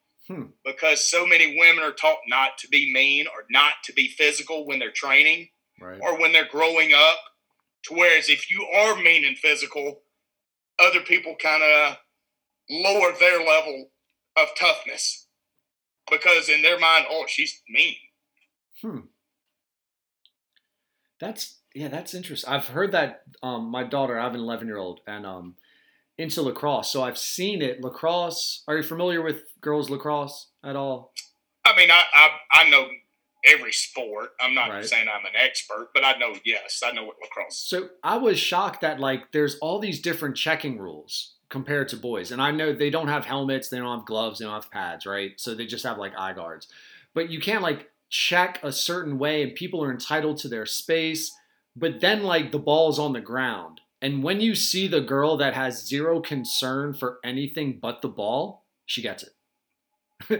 because so many women are taught not to be mean or not to be physical when they're training right. or when they're growing up. To whereas if you are mean and physical, other people kind of lower their level of toughness because in their mind, oh, she's mean. Hmm. That's yeah, that's interesting. I've heard that um my daughter, I have an 11-year-old and um into lacrosse. So I've seen it. Lacrosse. Are you familiar with girls lacrosse at all? I mean, I I, I know every sport. I'm not Right. saying I'm an expert, but I know yes, I know what lacrosse. is. So I was shocked that like there's all these different checking rules compared to boys. And I know they don't have helmets, they don't have gloves, they don't have pads, right? So they just have like eye guards. But you can't like check a certain way and people are entitled to their space. But then like the ball's on the ground. And when you see the girl that has zero concern for anything but the ball, she gets it.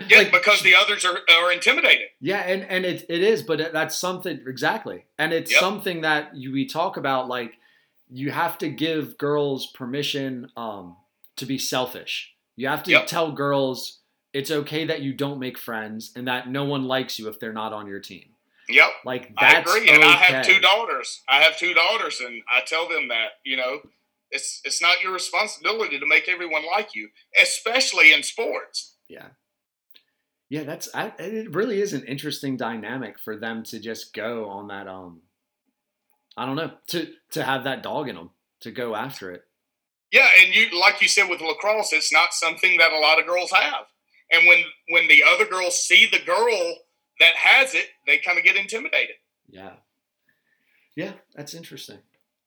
Yeah, Like, because the others are, are intimidated. yeah, and and it, it is, but that's something exactly, and it's Yep. something that you, we talk about. Like you have to give girls permission um, to be selfish. You have to Yep. tell girls it's okay that you don't make friends and that no one likes you if they're not on your team. Yep. Like I agree, and I have two daughters. I have two daughters, and I tell them that you know, it's it's not your responsibility to make everyone like you, especially in sports. Yeah. Yeah, that's I, it. Really is an interesting dynamic for them to just go on that. Um, I don't know to to have that dog in them to go after it. Yeah, and you like you said with lacrosse, it's not something that a lot of girls have. And when when the other girls see the girl that has it, they kind of get intimidated. Yeah. Yeah, that's interesting.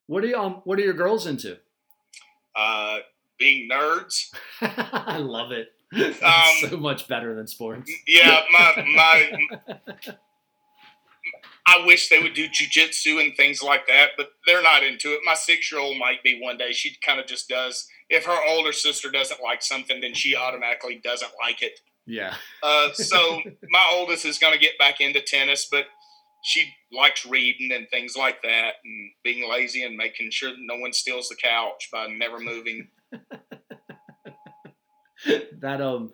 What are you um what are your girls into? Uh, being nerds, I love it. Um, so much better than sports. yeah, my my. I wish they would do jujitsu and things like that, but they're not into it. My six year old might be one day. She kind of just does. If her older sister doesn't like something, then she automatically doesn't like it. Yeah. Uh, so my oldest is going to get back into tennis, but she likes reading and things like that, and being lazy and making sure that no one steals the couch by never moving. that um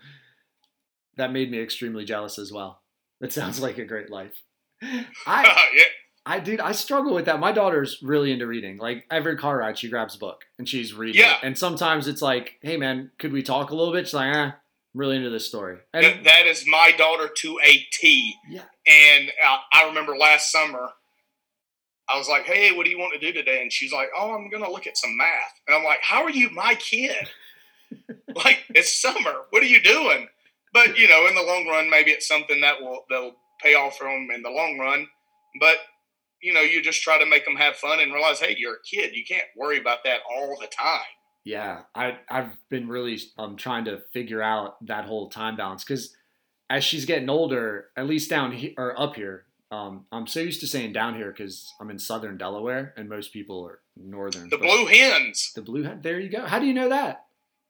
that made me extremely jealous as well. That sounds like a great life. I yeah, I dude, I struggle with that. My daughter's really into reading. Like every car ride, she grabs a book and she's reading. Yeah. it. And sometimes it's like, hey man, could we talk a little bit? She's like, eh, I'm really into this story. That, that is my daughter to a T. yeah, And uh, I remember last summer, I was like, "Hey, what do you want to do today?" And she's like, "Oh, I'm gonna look at some math." And I'm like, "How are you my kid? like it's summer. What are you doing?" But you know, in the long run, maybe it's something that will that'll pay off for them in the long run. But you know, you just try to make them have fun and realize, hey, you're a kid. You can't worry about that all the time. Yeah. I I've been really um trying to figure out that whole time balance because as she's getting older, at least down here or up here, um, I'm so used to saying down here because I'm in southern Delaware and most people are northern. The Blue Hens. The blue hat. There you go. How do you know that?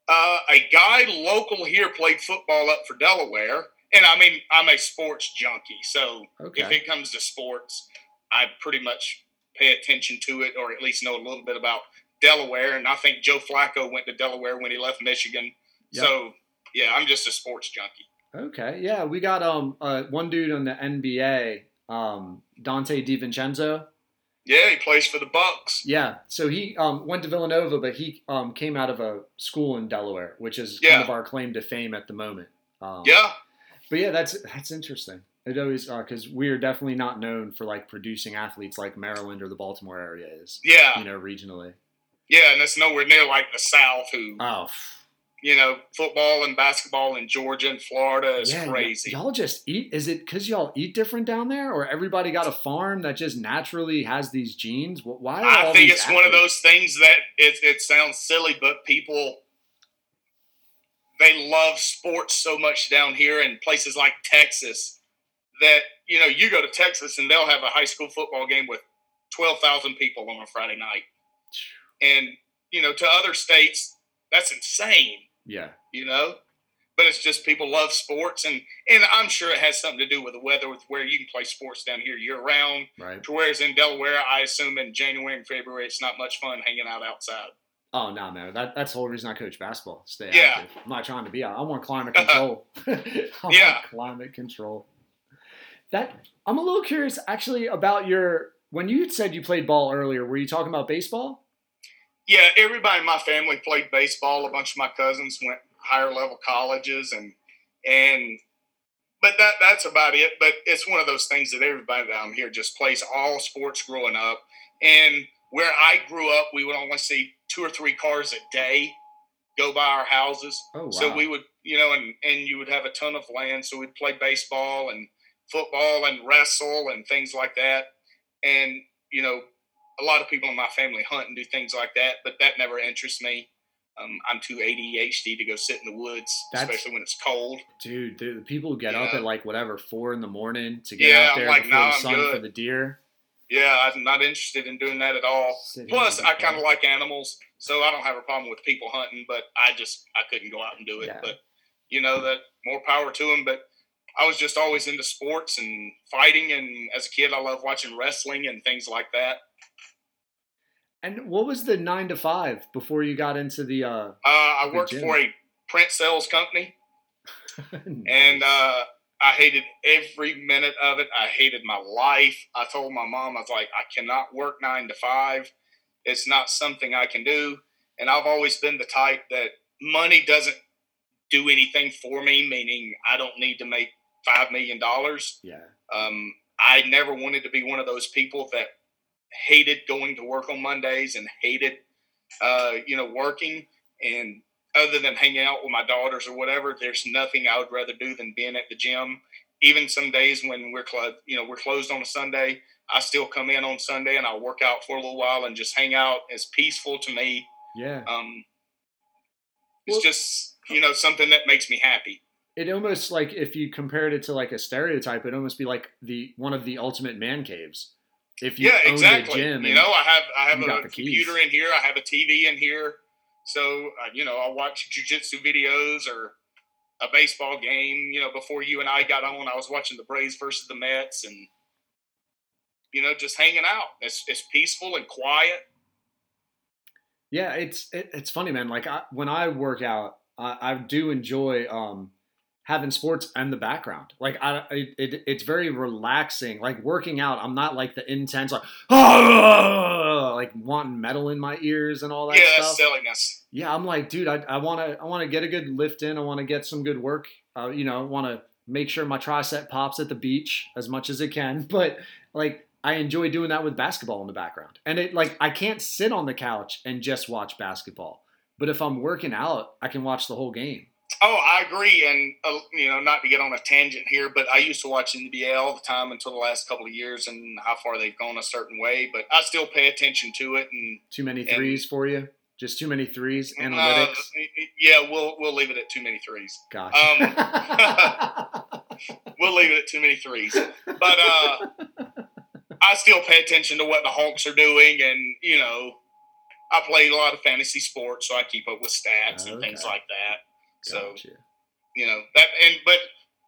Uh, a guy local here played football up for Delaware, and I mean, I'm a sports junkie, so Okay. if it comes to sports, I pretty much pay attention to it, or at least know a little bit about Delaware. And I think Joe Flacco went to Delaware when he left Michigan. Yep. So yeah, I'm just a sports junkie. Okay, yeah, we got um uh, one dude on the NBA, um Donte DiVincenzo. Yeah, he plays for the Bucks. Yeah, so he um went to Villanova, but he um came out of a school in Delaware, which is Yeah. kind of our claim to fame at the moment. Um, Yeah, but yeah, that's that's interesting. It always because we are definitely not known for like producing athletes like Maryland or the Baltimore area is. Yeah, You know, regionally. Yeah, and it's nowhere near like the South, who Oh, you know, football and basketball in Georgia and Florida is yeah, y- crazy. Y'all just eat. Is it because y'all eat different down there, or everybody got a farm that just naturally has these genes? Why? Are I think it's one of those things that it, it sounds silly, but people they love sports so much down here in places like Texas that you know you go to Texas and they'll have a high school football game with twelve thousand people on a Friday night, and you know to other states that's insane. Yeah. You know. But it's just people love sports, and and I'm sure it has something to do with the weather, with where you can play sports down here year round. Right. To whereas in Delaware, I assume in January and February, it's not much fun hanging out outside. Oh no, man. That that's the whole reason I coach basketball. Stay Yeah. active. I'm not trying to be out. I want climate control. Want Yeah. Climate control. That I'm a little curious actually about your when you said you played ball earlier. Were you talking about baseball? Yeah, everybody in my family played baseball. A bunch of my cousins went higher level colleges, and and but that that's about it. But it's one of those things that everybody down here just plays all sports growing up. And where I grew up, we would only see two or three cars a day go by our houses. Oh wow. So we would, you know, and and you would have a ton of land. So we'd play baseball and football and wrestle and things like that. And you know, a lot of people in my family hunt and do things like that, but that never interests me. Um, I'm too ADHD to go sit in the woods, That's- especially when it's cold. Dude, the, the people who get up at like whatever four in the morning to get Yeah, out there like, before nah, the sun for the deer. Yeah, I'm not interested in doing that at all. Sit here Plus, I kind of like animals, so I don't have a problem with people hunting. But I just I couldn't go out and do it. Yeah. But you know that more power to them. But I was just always into sports and fighting, and as a kid, I loved watching wrestling and things like that. And what was the nine to five before you got into the? uh Uh, I worked for a print sales company, and uh, I hated every minute of it. I hated my life. I told my mom, I was like, I cannot work nine to five. It's not something I can do. And I've always been the type that money doesn't do anything for me, meaning I don't need to make $5 million. yeah, Um, I never wanted to be one of those people that hated going to work on Mondays and hated, uh, you know, working. And other than hanging out with my daughters or whatever, there's nothing I would rather do than being at the gym. Even some days when we're closed, you know, we're closed on a Sunday, I still come in on Sunday and I'll work out for a little while and just hang out. It's peaceful to me. yeah. Um, it's Well- just you know something that makes me happy. It almost like if you compared it to like a stereotype, it'd almost be like the one of the ultimate man caves. If you yeah, exactly. you know, I have I have a the keys. computer in here. I have a TV in here. So uh, you know, I watch jujitsu videos or a baseball game. You know, before you and I got on, I was watching the Braves versus the Mets, and you know, just hanging out. It's it's peaceful and quiet. Yeah, it's it, it's funny, man. Like I, when I work out, I, I do enjoy um, having sports and the background. Like I, it, it, it's very relaxing. Like working out, I'm not like the intense like like wanting metal in my ears and all that yeah, stuff. silliness. yeah, I'm like, dude, I, I want to I want to get a good lift in. I want to get some good work. Uh, you know, want to make sure my tricep pops at the beach as much as it can. But like, I enjoy doing that with basketball in the background. And it like I can't sit on the couch and just watch basketball. But if I'm working out, I can watch the whole game. Oh, I agree, and uh, you know, not to get on a tangent here, but I used to watch NBA all the time until the last couple of years, and how far they've gone a certain way. But I still pay attention to it, and Too many And- threes for you? Just too many threes? uh, Analytics? yeah, we'll we'll leave it at too many threes. Gosh. We'll leave it at too many threes. But uh, I still pay attention to what the Hawks are doing, and you know, I play a lot of fantasy sports, so I keep up with stats and things like that. So Gotcha. you know that and but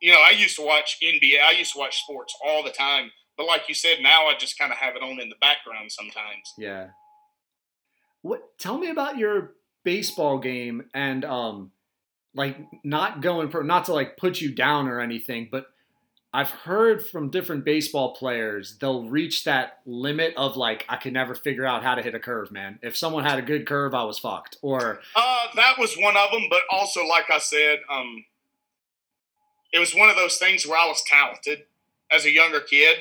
you know i used to watch nba i used to watch sports all the time but like you said now i just kind of have it on in the background sometimes Yeah. What? Tell me about your baseball game and um, like not going for Not to like put you down or anything, but I've heard from different baseball players they'll reach that limit of like I could never figure out how to hit a curve, man. If someone had a good curve, I was fucked. Or uh that was one of them but also like i said um it was one of those things where i was talented as a younger kid,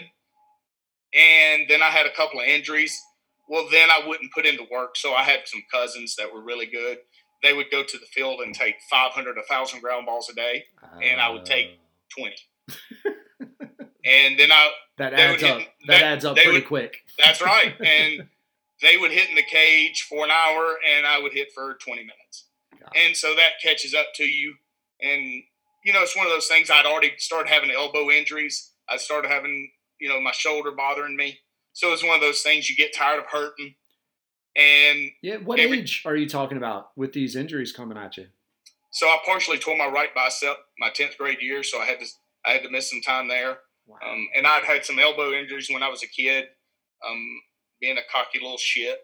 and then I had a couple of injuries. Well, then I wouldn't put into work. So I had some cousins that were really good. They would go to the field and take 500, 1,000 ground balls a day, And I would take- 20. And then I, that adds up. hit- that they- adds up pretty would- quick. that's right. And they would hit in the cage for an hour, and I would hit for 20 minutes. God. And so that catches up to you. And, you know, it's one of those things I'd already started having elbow injuries. I started having, you know, my shoulder bothering me. So it's one of those things you get tired of hurting. And yeah, what every- age are you talking about with these injuries coming at you? so I partially tore my right bicep my 10th grade year. So I had to, I had to miss some time there. Wow. Um, and I'd had some elbow injuries when I was a kid, um, being a cocky little shit,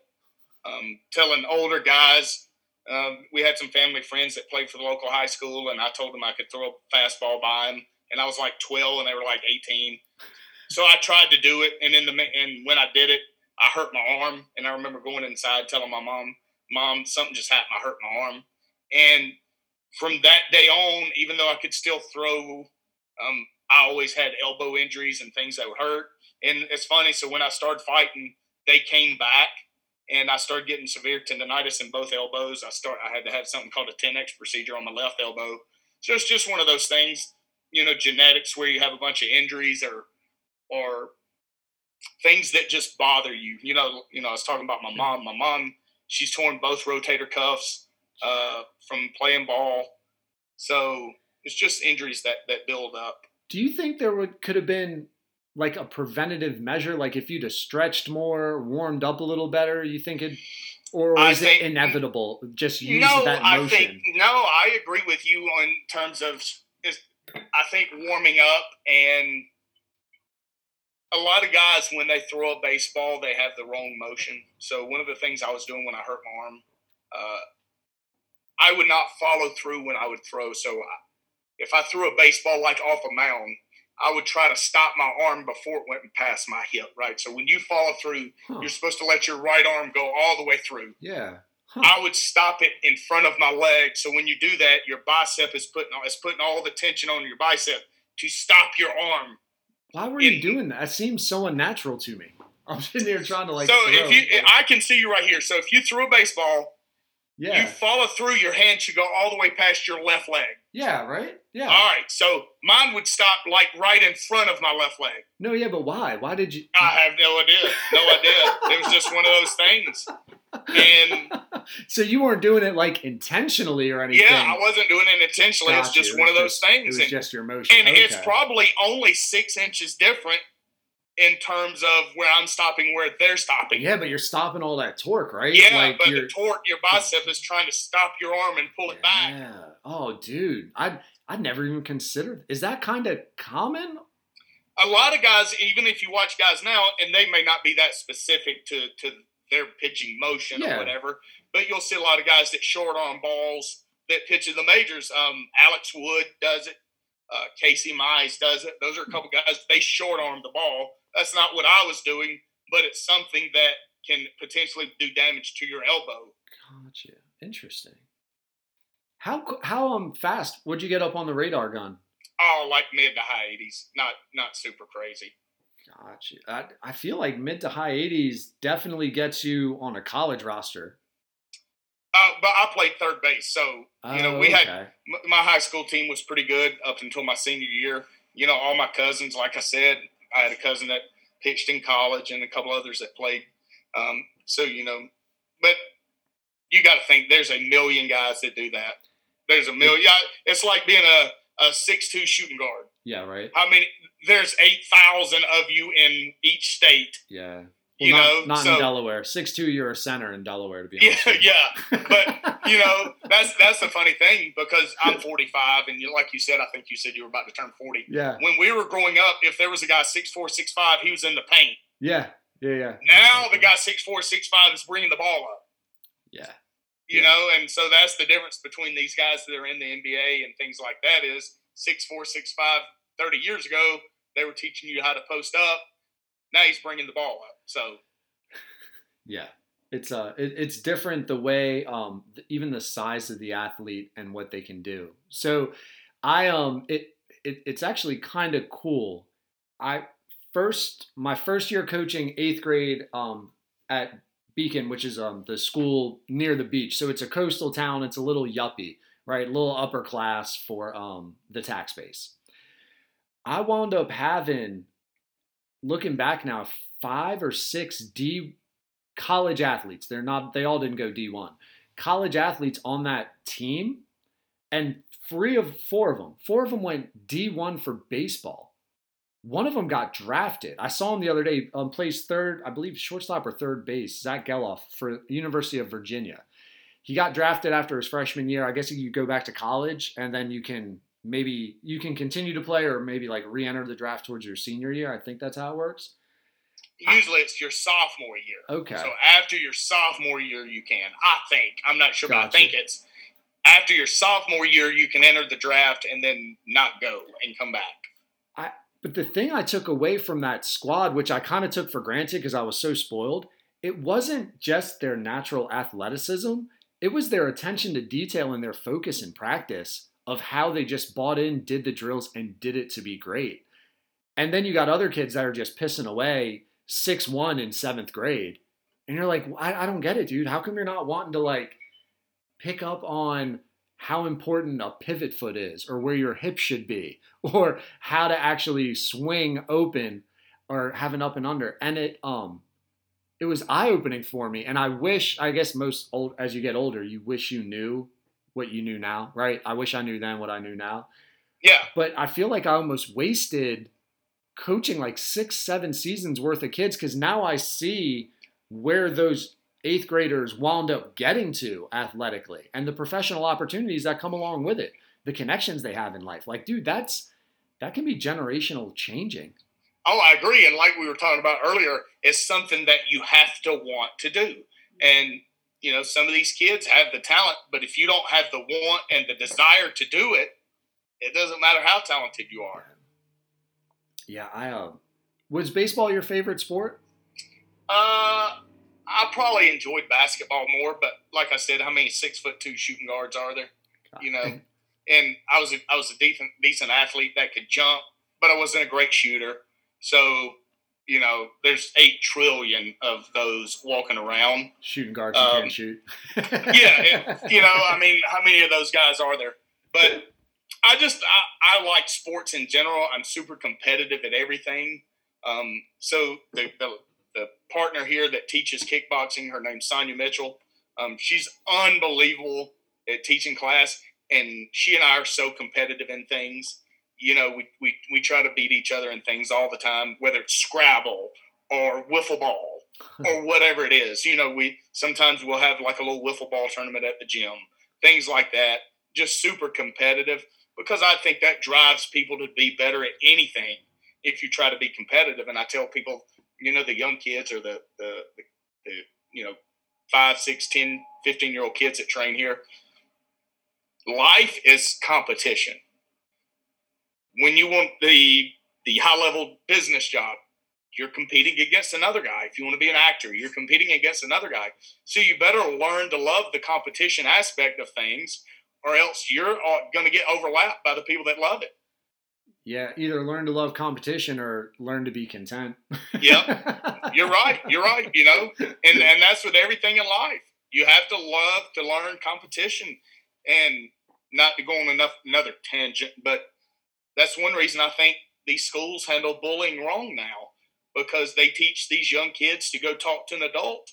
um, telling older guys. Um, we had some family friends that played for the local high school, and I told them I could throw a fastball by them, and I was like 12, and they were like 18. So I tried to do it, and in the and when I did it, I hurt my arm, and I remember going inside telling my mom, "Mom, something just happened. I hurt my arm," and from that day on, even though I could still throw, um, I always had elbow injuries and things that would hurt. And it's funny. So when I started fighting, they came back, and I started getting severe tendonitis in both elbows. I start. I had to have something called a Tenex procedure on my left elbow. So it's just one of those things, you know, genetics where you have a bunch of injuries or or things that just bother you. You know, you know. I was talking about my mom. My mom, she's torn both rotator cuffs uh, from playing ball. So it's just injuries that that build up. Do you think there would could have been like a preventative measure, like if you'd have stretched more, warmed up a little better? You think it, or is think- it inevitable? Just use no, that I think no, I agree with you in terms of. I think warming up and a lot of guys when they throw a baseball, they have the wrong motion. So one of the things I was doing when I hurt my arm, uh, I would not follow through when I would throw. So I, if I threw a baseball like off a mound, I would try to stop my arm before it went past my hip. Right. So when you follow through, Huh. you're supposed to let your right arm go all the way through. Yeah. Huh. I would stop it in front of my leg. So when you do that, your bicep is putting is putting all the tension on your bicep to stop your arm. Why were you in- doing that? That seems so unnatural to me. I'm sitting here trying to like. so if you, I can see you right here. So if you threw a baseball, yeah. you follow through. Your hand should go all the way past your left leg. Yeah, right, yeah. All right. So mine would stop like right in front of my left leg. No, yeah, but why? Why did you? I have no idea. No idea. it was just one of those things. And so you weren't doing it like intentionally or anything. yeah, I wasn't doing it intentionally. Got it's just you. one It of those just- things. It was And- just your motion. and it's probably only six inches different in terms of where I'm stopping, where they're stopping. Yeah, but you're stopping all that torque, right? Yeah, like but the torque, your bicep is trying to stop your arm and pull it back. Yeah. Oh, dude, I I never even considered. Is that kind of common? A lot of guys, even if you watch guys now, and they may not be that specific to to their pitching motion Yeah. or whatever, but you'll see a lot of guys that short arm balls that pitch in the majors. Um, Alex Wood does it. Uh, Casey Mize does it. Those are a couple guys. They short arm the ball. That's not what I was doing, but it's something that can potentially do damage to your elbow. Gotcha. Interesting. How how um fast would you get up on the radar gun? Oh, like mid to high eighties. Not not super crazy. Gotcha. I I feel like mid to high 80s definitely gets you on a college roster. Uh, but I played third base, so you know Oh, we had okay. m- my high school team was pretty good up until my senior year. You know, all my cousins, like I said, I had a cousin that pitched in college and a couple others that played. Um, so you know, but you got to think there's a million guys that do that. There's a million. Yeah, it's like being a a six two shooting guard. Yeah, right. I mean, there's eight thousand of you in each state. Yeah. Well, You not, know, not so- in Delaware. Six two, you're a center in Delaware, to be Yeah, honest. with yeah. But you know, that's that's the funny thing because I'm 45, and you, like you said, I think you said you were about to turn 40. yeah, When we were growing up, if there was a guy six four, six five, he was in the paint. yeah, yeah, yeah. Now the guy six four, six five is bringing the ball up. Yeah, You Yeah. know, and so that's the difference between these guys that are in the NBA and things like that is six four, six five. 30 years ago, they were teaching you how to post up. Now he's bringing the ball up. So yeah. It's uh, it, it's different the way um, even the size of the athlete and what they can do. So, I um, it, it it's actually kind of cool I first my first year coaching eighth grade um, at Beacon, which is um, the school near the beach. So it's a coastal town. It's a little yuppie, right? A little upper class for um, the tax base. I wound up having, looking back now, five or six D college athletes. They're not. They all didn't go D one. College athletes on that team, and three of four of them, four of them went D one for baseball. One of them got drafted. I saw him the other day. Um, plays third, I believe, shortstop or third base. Zack Gelof for University of Virginia. He got drafted after his freshman year. I guess you go back to college and then you can maybe you can continue to play or maybe like re-enter the draft towards your senior year. I think that's how it works. Usually it's your sophomore year. Okay. So after your sophomore year, you can. I think. I'm not sure, but I think it's after your sophomore year, you can enter the draft and then not go and come back. I but the thing I took away from that squad, which I kind of took for granted because I was so spoiled, it wasn't just their natural athleticism, it was their attention to detail and their focus in practice of how they just bought in, did the drills, and did it to be great. And then you got other kids that are just pissing away 6 1 in seventh grade. And you're like, I, I don't get it, dude. How come you're not wanting to like pick up on how important a pivot foot is or where your hip should be or how to actually swing open or have an up and under and it um it was eye opening for me and i wish i guess most old as you get older you wish you knew what you knew now right i wish i knew then what i knew now Yeah. but i feel like i almost wasted coaching like six seven seasons worth of kids because now i see where those eighth graders wound up getting to athletically and the professional opportunities that come along with it the connections they have in life like dude that's that can be generational changing Oh, I agree. And like we were talking about earlier, it's something that you have to want to do. And, you know, some of these kids have the talent, but if you don't have the want and the desire to do it, it doesn't matter how talented you are. yeah i uh was baseball your favorite sport Uh, I probably enjoyed basketball more, but like I said, how many six foot two shooting guards are there? You know, and I was a, I was a decent decent athlete that could jump, but I wasn't a great shooter. So, you know, there's eight trillion of those walking around. shooting guards Um, can't shoot Yeah, it, you know, I mean, how many of those guys are there? But I just I, I like sports in general. I'm super competitive at everything. Um, so the, the the partner here that teaches kickboxing, her name's Sonia Mitchell. Um, she's unbelievable at teaching class, and she and I are so competitive in things. You know, we, we, we try to beat each other in things all the time, whether it's Scrabble or wiffle ball or whatever it is. You know, we sometimes we'll have like a little wiffle ball tournament at the gym, things like that. Just super competitive because I think that drives people to be better at anything if you try to be competitive. And I tell people, you know, the young kids or the the, the, the you know five, six, 10, 15 year old kids that train here. Life is competition. When you want the the high level business job, you're competing against another guy. If you want to be an actor, you're competing against another guy. So you better learn to love the competition aspect of things, or else you're uh, going to get overlapped by the people that love it. yeah either learn to love competition or learn to be content Yep. You're right. You're right. You know, and and that's with everything in life. You have to love to learn competition, and not to go on enough another tangent, but that's one reason I think these schools handle bullying wrong now because they teach these young kids to go talk to an adult.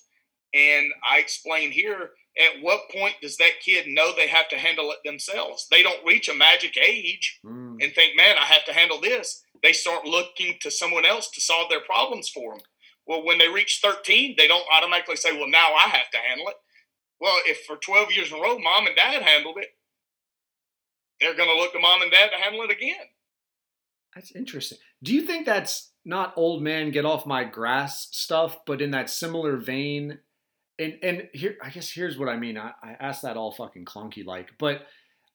And I explain here at what point does that kid know they have to handle it themselves? They don't reach a magic age Mm. and think, man, I have to handle this. They start looking to someone else to solve their problems for them. Well, when they reach 13, they don't automatically say, well, now I have to handle it. Well, if for 12 years in a row, mom and dad handled it, they're going to look to mom and dad to handle it again. That's interesting. Do you think that's not old man get off my grass stuff, but in that similar vein? And and here, I guess here's what I mean. I, I asked that all fucking clunky like, but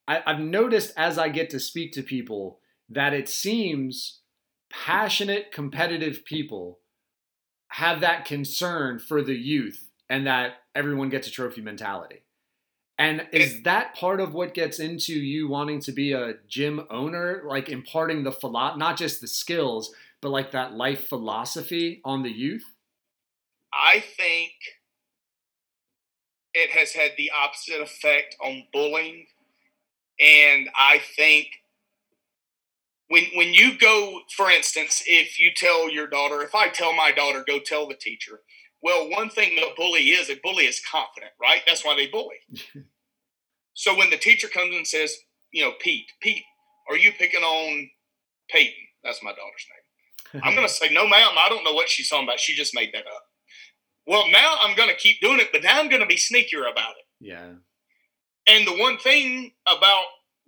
I, I've noticed as I get to speak to people that it seems passionate, competitive people have that concern for the youth and that everyone gets a trophy mentality. And is that part of what gets into you wanting to be a gym owner, like imparting the philo- not just the skills, but like that life philosophy on the youth? I think it has had the opposite effect on bullying. And I think when when you go, for instance, if you tell your daughter, if I tell my daughter, go tell the teacher, well, one thing a bully is, a bully is confident, right? That's why they bully. so when the teacher comes and says, you know, Pete, Pete, are you picking on Peyton? That's my daughter's name. I'm going to say, no, ma'am, I don't know what she's talking about. She just made that up. Well, now I'm going to keep doing it, but now I'm going to be sneakier about it. Yeah. And the one thing about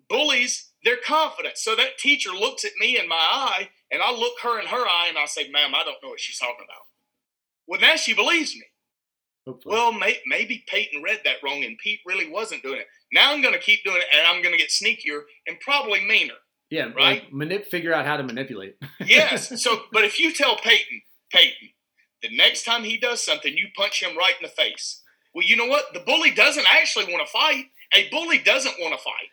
bullies, they're confident. So that teacher looks at me in my eye, and I look her in her eye, and I say, ma'am, I don't know what she's talking about. Well, now she believes me. Hopefully. Well, may, maybe Peyton read that wrong, and Pete really wasn't doing it. Now I'm going to keep doing it, and I'm going to get sneakier and probably meaner. yeah, right? Like manip figure out how to manipulate. Yes. So, but if you tell Peyton, Peyton, the next time he does something, you punch him right in the face. Well, you know what? The bully doesn't actually want to fight. A bully doesn't want to fight.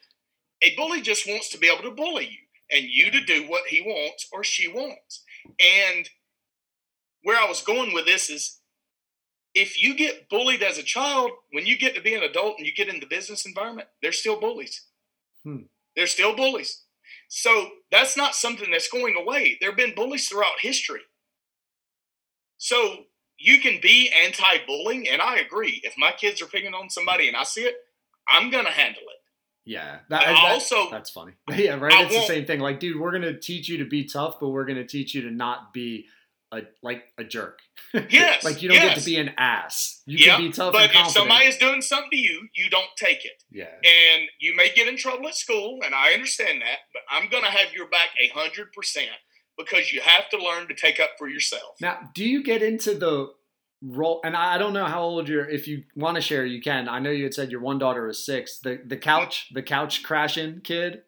A bully just wants to be able to bully you and you to do what he wants or she wants. And where I was going with this is if you get bullied as a child, when you get to be an adult and you get in the business environment, they're still bullies. Hmm. They're still bullies. So that's not something that's going away. There have been bullies throughout history. So you can be anti bullying, and I agree. If my kids are picking on somebody and I see it, I'm going to handle it. yeah. That, that- also, that's funny. Yeah, right. I it's the same thing. Like, dude, we're gonna teach you to be tough, but we're gonna teach you to not be a like a jerk. yes. like you don't get to be an ass. You Yep, can be tough But if somebody is doing something to you, you don't take it. yeah. And you may get in trouble at school, and I understand that, but I'm going to have your back a 100% because you have to learn to take up for yourself. Now, do you get into the role? And I I don't know how old you're. If you want to share, you can. I know you had said your one daughter is six. The the couch the couch crashing kid.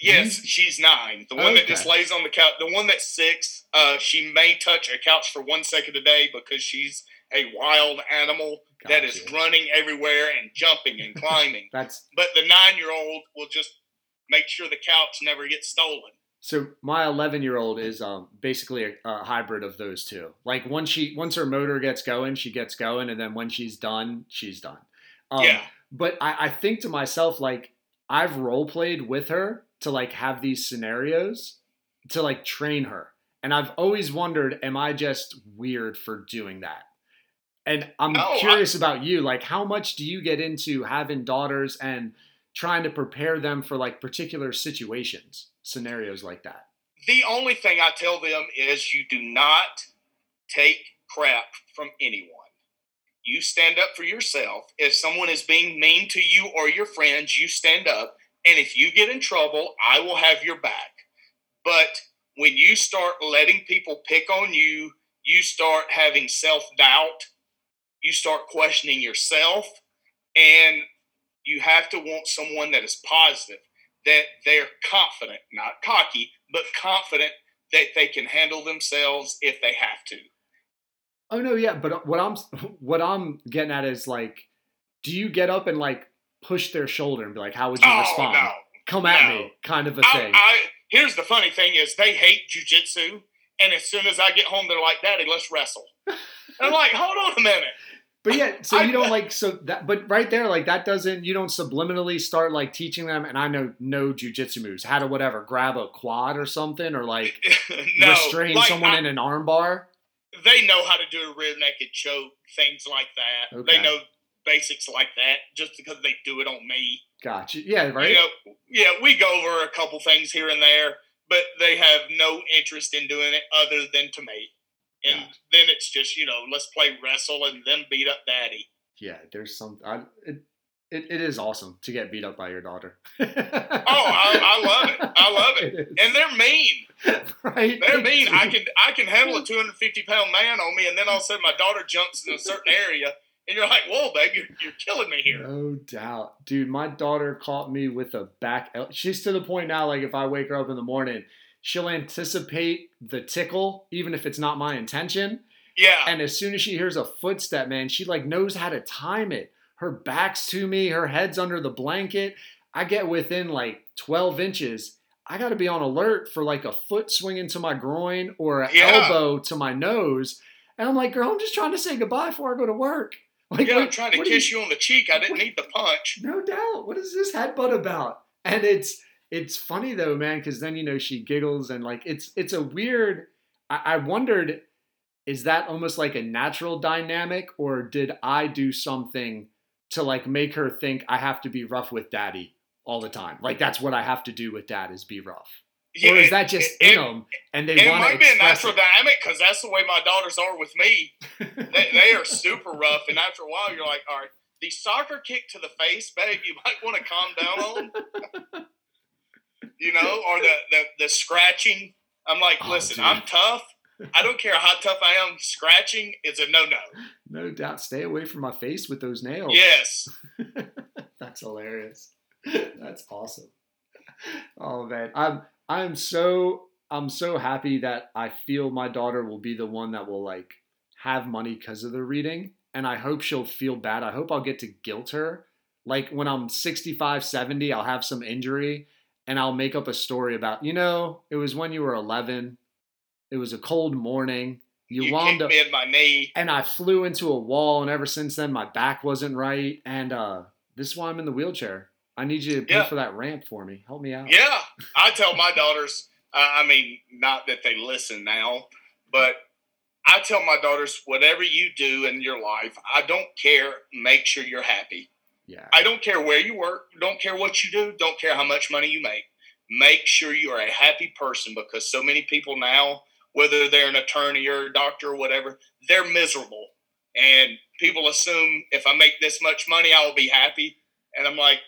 Yes, she's nine. The one that just lays on the couch. The one that's six, uh, she may touch a couch for one second a day because she's a wild animal that is running everywhere and jumping and climbing. That's but the nine year old will just make sure the couch never gets stolen. so. My 11 year old is um basically a, a hybrid of those two. Like once she once her motor gets going, she gets going, and then when she's done, she's done. Um, yeah. but I, I think to myself like i've role played with her to like have these scenarios to like train her and i've always wondered am i just weird for doing that and i'm No, I- curious about you like how much do you get into having daughters and trying to prepare them for like particular situations scenarios like that The only thing I tell them is you do not take crap from anyone. You stand up for yourself. If someone is being mean to you or your friends, you stand up. And if you get in trouble, I will have your back. But when you start letting people pick on you, you start having self doubt, you start questioning yourself, and you have to want someone that is positive that they're confident, not cocky, but confident that they can handle themselves if they have to. oh no yeah but what i'm what i'm getting at is like do you get up and like push their shoulder and be like how would you oh respond no! come at No. me kind of a I, thing I here's the funny thing is they hate jujitsu, and as soon as I get home, they're like, "Daddy, let's wrestle." And I'm like, "Hold on a minute." But yeah, so you don't like so that but right there, like that doesn't you don't subliminally start like teaching them and I know no jujitsu moves, how to whatever, grab a quad or something or like no, restrain like, someone I- in an armbar. they know how to do a rear naked choke, things like that. Okay. They know basics like that just because they do it on me. Gotcha. Yeah, right. You know, yeah, we go over a couple things here and there, but they have no interest in doing it other than to me. And Gotcha. then it's just, you know, let's play wrestle and then beat up daddy. yeah, there's some I, it, it, it is awesome to get beat up by your daughter. Oh, I, I love it. I love it. it. And they're mean. right? They're mean. I can I can handle a 250 pound man on me, and then all of a sudden my daughter jumps in a certain area, and you're like, "Whoa, babe, you're, you're killing me here." No doubt. Dude, my daughter caught me with a back. el- She's to the point now, like, if I wake her up in the morning, she'll anticipate the tickle, even if it's not my intention. Yeah, And as soon as she hears a footstep, man, she like knows how to time it. Her back's to me, her head's under the blanket. I get within like 12 inches. I got to be on alert for like a foot swinging to my groin or an Yeah. elbow to my nose. And I'm like, girl, I'm just trying to say goodbye before I go to work. Like, yeah, what- I'm trying to kiss you on the cheek. I didn't need the punch. No doubt. What is this headbutt about? And it's it's funny though, man, because then you know she giggles and like it's it's a weird. I, I wondered, is that almost like a natural dynamic, or did I do something to like make her think I have to be rough with daddy all the time? Like that's what I have to do with dad is be rough, or is it- that just it, in them and they It, want to might be a natural it? dynamic because that's the way my daughters are with me. They, they are super rough, and after a while, you're like, all right, the soccer kick to the face, babe, you might want to calm down on. you know, or the, the the scratching. I'm like, Oh, listen, dude. I'm tough. I don't care how tough I am. Scratching is a no no. no doubt. Stay away from my face with those nails. Yes. That's hilarious. That's awesome. Oh man, I'm I'm so I'm so happy that I feel my daughter will be the one that will like have money because of the reading, and I hope she'll feel bad. I hope I'll get to guilt her. Like when I'm 65, 70, I'll have some injury, and I'll make up a story about you know it was when you were 11. It was a cold morning. You, You, wound kicked up me in my knee. and I flew into a wall, and ever since then, my back wasn't right. And uh, this is why I'm in the wheelchair. I need you to pay Yeah. for that ramp for me. Help me out. Yeah, I tell my daughters. Uh, I mean, not that they listen now, but I tell my daughters, whatever you do in your life, I don't care. Make sure you're happy. Yeah. I don't care where you work. Don't care what you do. Don't care how much money you make. Make sure you are a happy person because so many people now, whether they're an attorney or a doctor or whatever, they're miserable. And people assume if I make this much money, I will be happy. And I'm like,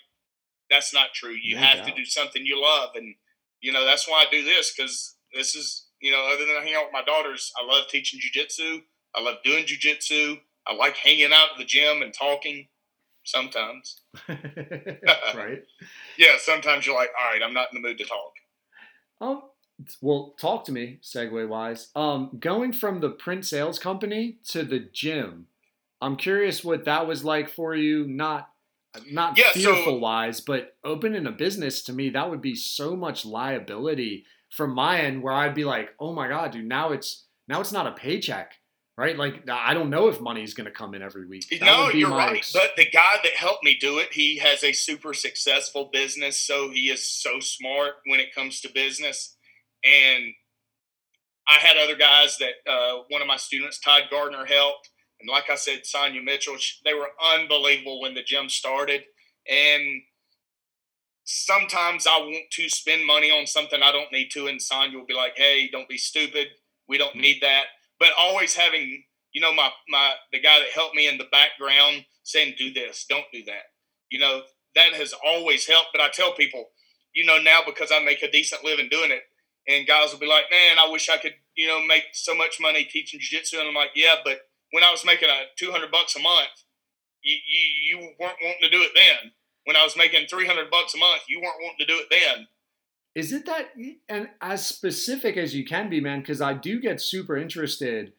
that's not true. You No have to do something you love. And, you know, that's why I do this because this is, you know, other than hanging out with my daughters, I love teaching jujitsu. I love doing jujitsu. I like hanging out at the gym and talking sometimes. right. Yeah, sometimes you're like, all right, I'm not in the mood to talk. Um. Well, talk to me, segue wise. Um, going from the print sales company to the gym, I'm curious what that was like for you. Not, not Yeah, so- fearful wise, but opening a business to me that would be so much liability from my end. Where I'd be like, oh my god, dude, now it's now it's not a paycheck, right? Like I don't know if money's gonna come in every week. That no, would be you're right. ex- But the guy that helped me do it, he has a super successful business. So he is so smart when it comes to business. And I had other guys that uh, one of my students, Todd Gardner, helped. And like I said, Sonia Mitchell, they were unbelievable when the gym started. And sometimes I want to spend money on something I don't need to. And Sonia will be like, hey, don't be stupid. We don't need that. But always having, you know, my, my, the guy that helped me in the background saying, do this, don't do that. You know, that has always helped. But I tell people, you know, now because I make a decent living doing it, and guys will be like, man, I wish I could, you know, make so much money teaching jiu-jitsu. And I'm like, yeah, but when I was making uh, a 200 bucks a month, you, you, you weren't wanting to do it then. When I was making 300 bucks a month, you weren't wanting to do it then. Is it that and as specific as you can be, man? Because I do get super interested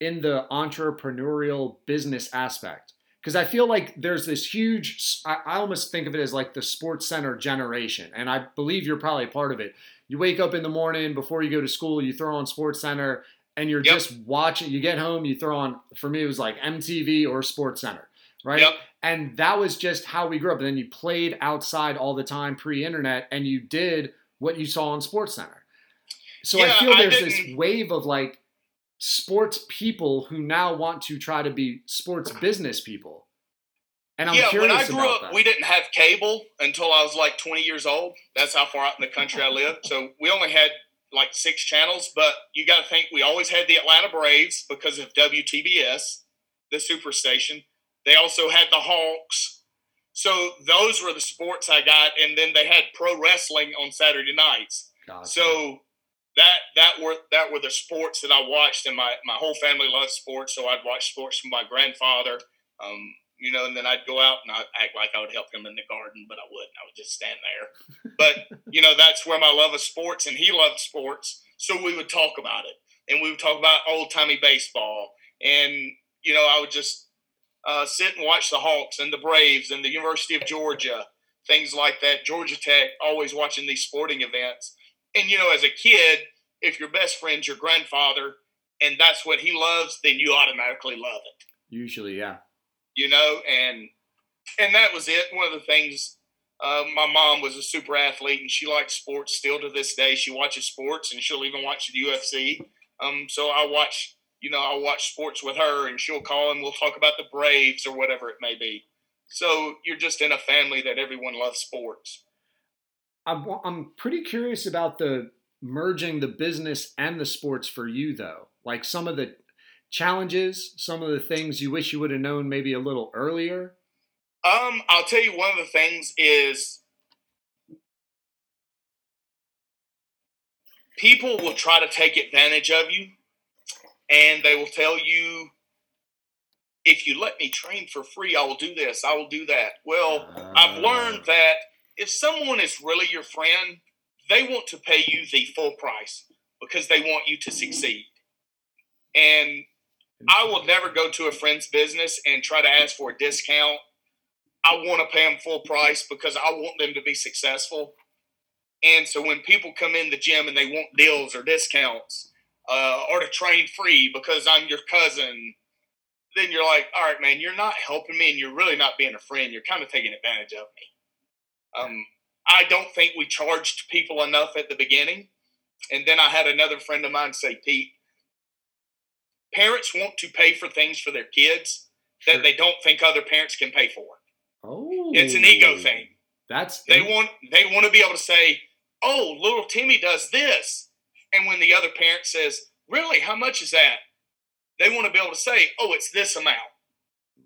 in the entrepreneurial business aspect. Because I feel like there's this huge, I, I almost think of it as like the sports center generation. And I believe you're probably part of it. You wake up in the morning before you go to school, you throw on Sports Center, and you're Yep. just watching. You get home, you throw on, for me, it was like MTV or Sports Center, right? Yep. And that was just how we grew up. And then you played outside all the time pre internet and you did what you saw on Sports Center. So I Yeah, feel I there's this wave of like sports people who now want to try to be sports business people. And I'm yeah, curious when I grew up, that. we didn't have cable until I was like 20 years old. That's how far out in the country I lived. So we only had like six channels, but you got to think we always had the Atlanta Braves because of WTBS, the superstation. They also had the Hawks. So those were the sports I got. And then they had pro wrestling on Saturday nights. Gotcha. So that that were that were the sports that I watched, and my my whole family loved sports. So I'd watch sports from my grandfather, um, you know, and then I'd go out and I'd act like I would help him in the garden, but I wouldn't. I would just stand there. But you know, that's where my love of sports, and he loved sports, so we would talk about it, and we would talk about old timey baseball, and you know, I would just uh, sit and watch the Hawks and the Braves and the University of Georgia things like that. Georgia Tech, always watching these sporting events. And, you know, as a kid, if your best friend's your grandfather and that's what he loves, then you automatically love it, Usually, yeah. You know? And, and that was it. One of the things, uh, my mom was a super athlete and she likes sports still to this day. She watches sports and she'll even watch the UFC. Um, so I watch, you know, I watch sports with her and she'll call and we'll talk about the Braves or whatever it may be. So you're just in a family that everyone loves sports. I'm, I'm pretty curious about the merging the business and the sports for you, though. Like some of the challenges, some of the things you wish you would have known maybe a little earlier. Um, I'll tell you one of the things is people will try to take advantage of you and they will tell you if you let me train for free, I will do this, I will do that. Well, I've learned that if someone is really your friend, they want to pay you the full price because they want you to succeed. And I will never go to a friend's business and try to ask for a discount. I want to pay them full price because I want them to be successful. And so when people come in the gym and they want deals or discounts uh, or to train free because I'm your cousin, then you're like, all right, man, you're not helping me and you're really not being a friend. You're kind of taking advantage of me. Um, I don't think we charged people enough at the beginning. And then I had another friend of mine say, Pete, parents want to pay for things for their kids that Sure. they don't think other parents can pay for. Oh, It's an ego oh, thing. That's They want they want to be able to say, "Oh, little Timmy does this," and when the other parent says, "Really, how much is that?" They want to be able to say, "Oh, it's this amount,"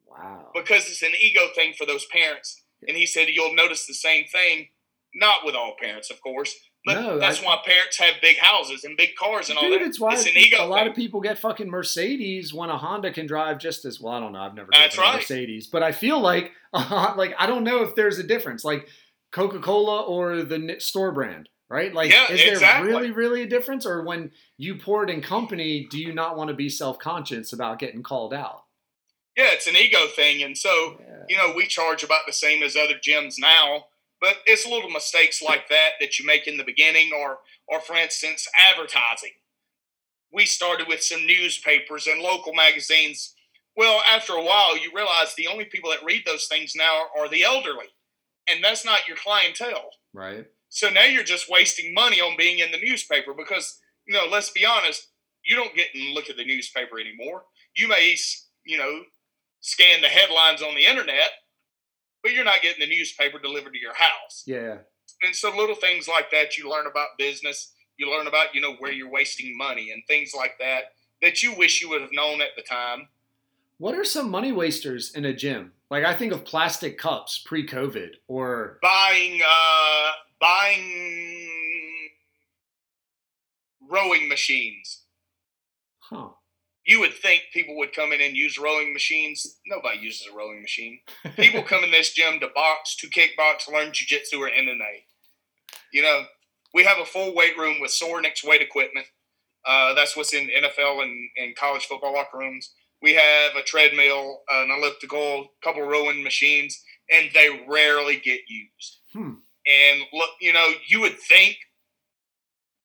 wow. because it's an ego thing for those parents. And he said you'll notice the same thing, not with all parents, of course, but No, that's I- why parents have big houses and big cars and all that. it's why it's an ego a lot of people get fucking Mercedes when a Honda can drive just as well. I don't know. I've never That's driven a right. Mercedes, but I feel like uh, like I don't know if there's a difference, like Coca Cola or the store brand, right? Like, Yeah, is there exactly. really really a difference, or when you pour it in company, do you not want to be self conscious about getting called out? yeah, it's an ego thing, and so Yeah. you know, we charge about the same as other gyms now, but it's little mistakes like that that you make in the beginning, or, or for instance, advertising. We started with some newspapers and local magazines. Well, after a while, you realize the only people that read those things now are the elderly, and that's not your clientele. Right. So now you're just wasting money on being in the newspaper because, you know, let's be honest, you don't get and look at the newspaper anymore. You may, you know, scan the headlines on the internet, but you're not getting the newspaper delivered to your house. Yeah. And so little things like that, you learn about business, you learn about, you know, where you're wasting money and things like that that you wish you would have known at the time. What are some money wasters in a gym? Like I think of plastic cups pre-COVID, or Buying, uh, buying rowing machines. huh? You would think people would come in and use rowing machines. Nobody uses a rowing machine. People come in this gym to box, to kickbox, learn jujitsu or MMA. You know, we have a full weight room with Sorinex weight equipment. Uh, that's what's in NFL and, and college football locker rooms. We have a treadmill, an elliptical, a couple rowing machines, and they rarely get used. Hmm. And look, you know, you would think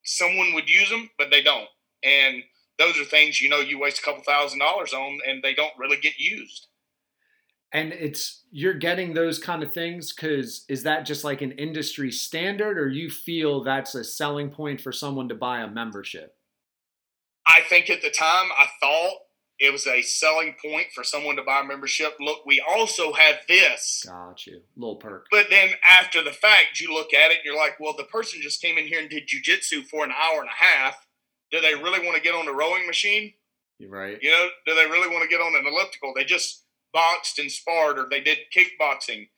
someone would use them, but they don't. And those are things you know you waste a couple thousand dollars on, and they don't really get used. And it's you're getting those kind of things because is that just like an industry standard, or you feel that's a selling point for someone to buy a membership? I think at the time I thought it was a selling point for someone to buy a membership. Look, we also have this. Got you, little perk. But then after the fact, you look at it and you're like, well, the person just came in here and did jujitsu for an hour and a half. Do they really want to get on the rowing machine? You're right. You know, do they really want to get on an elliptical? They just boxed and sparred or they did kickboxing.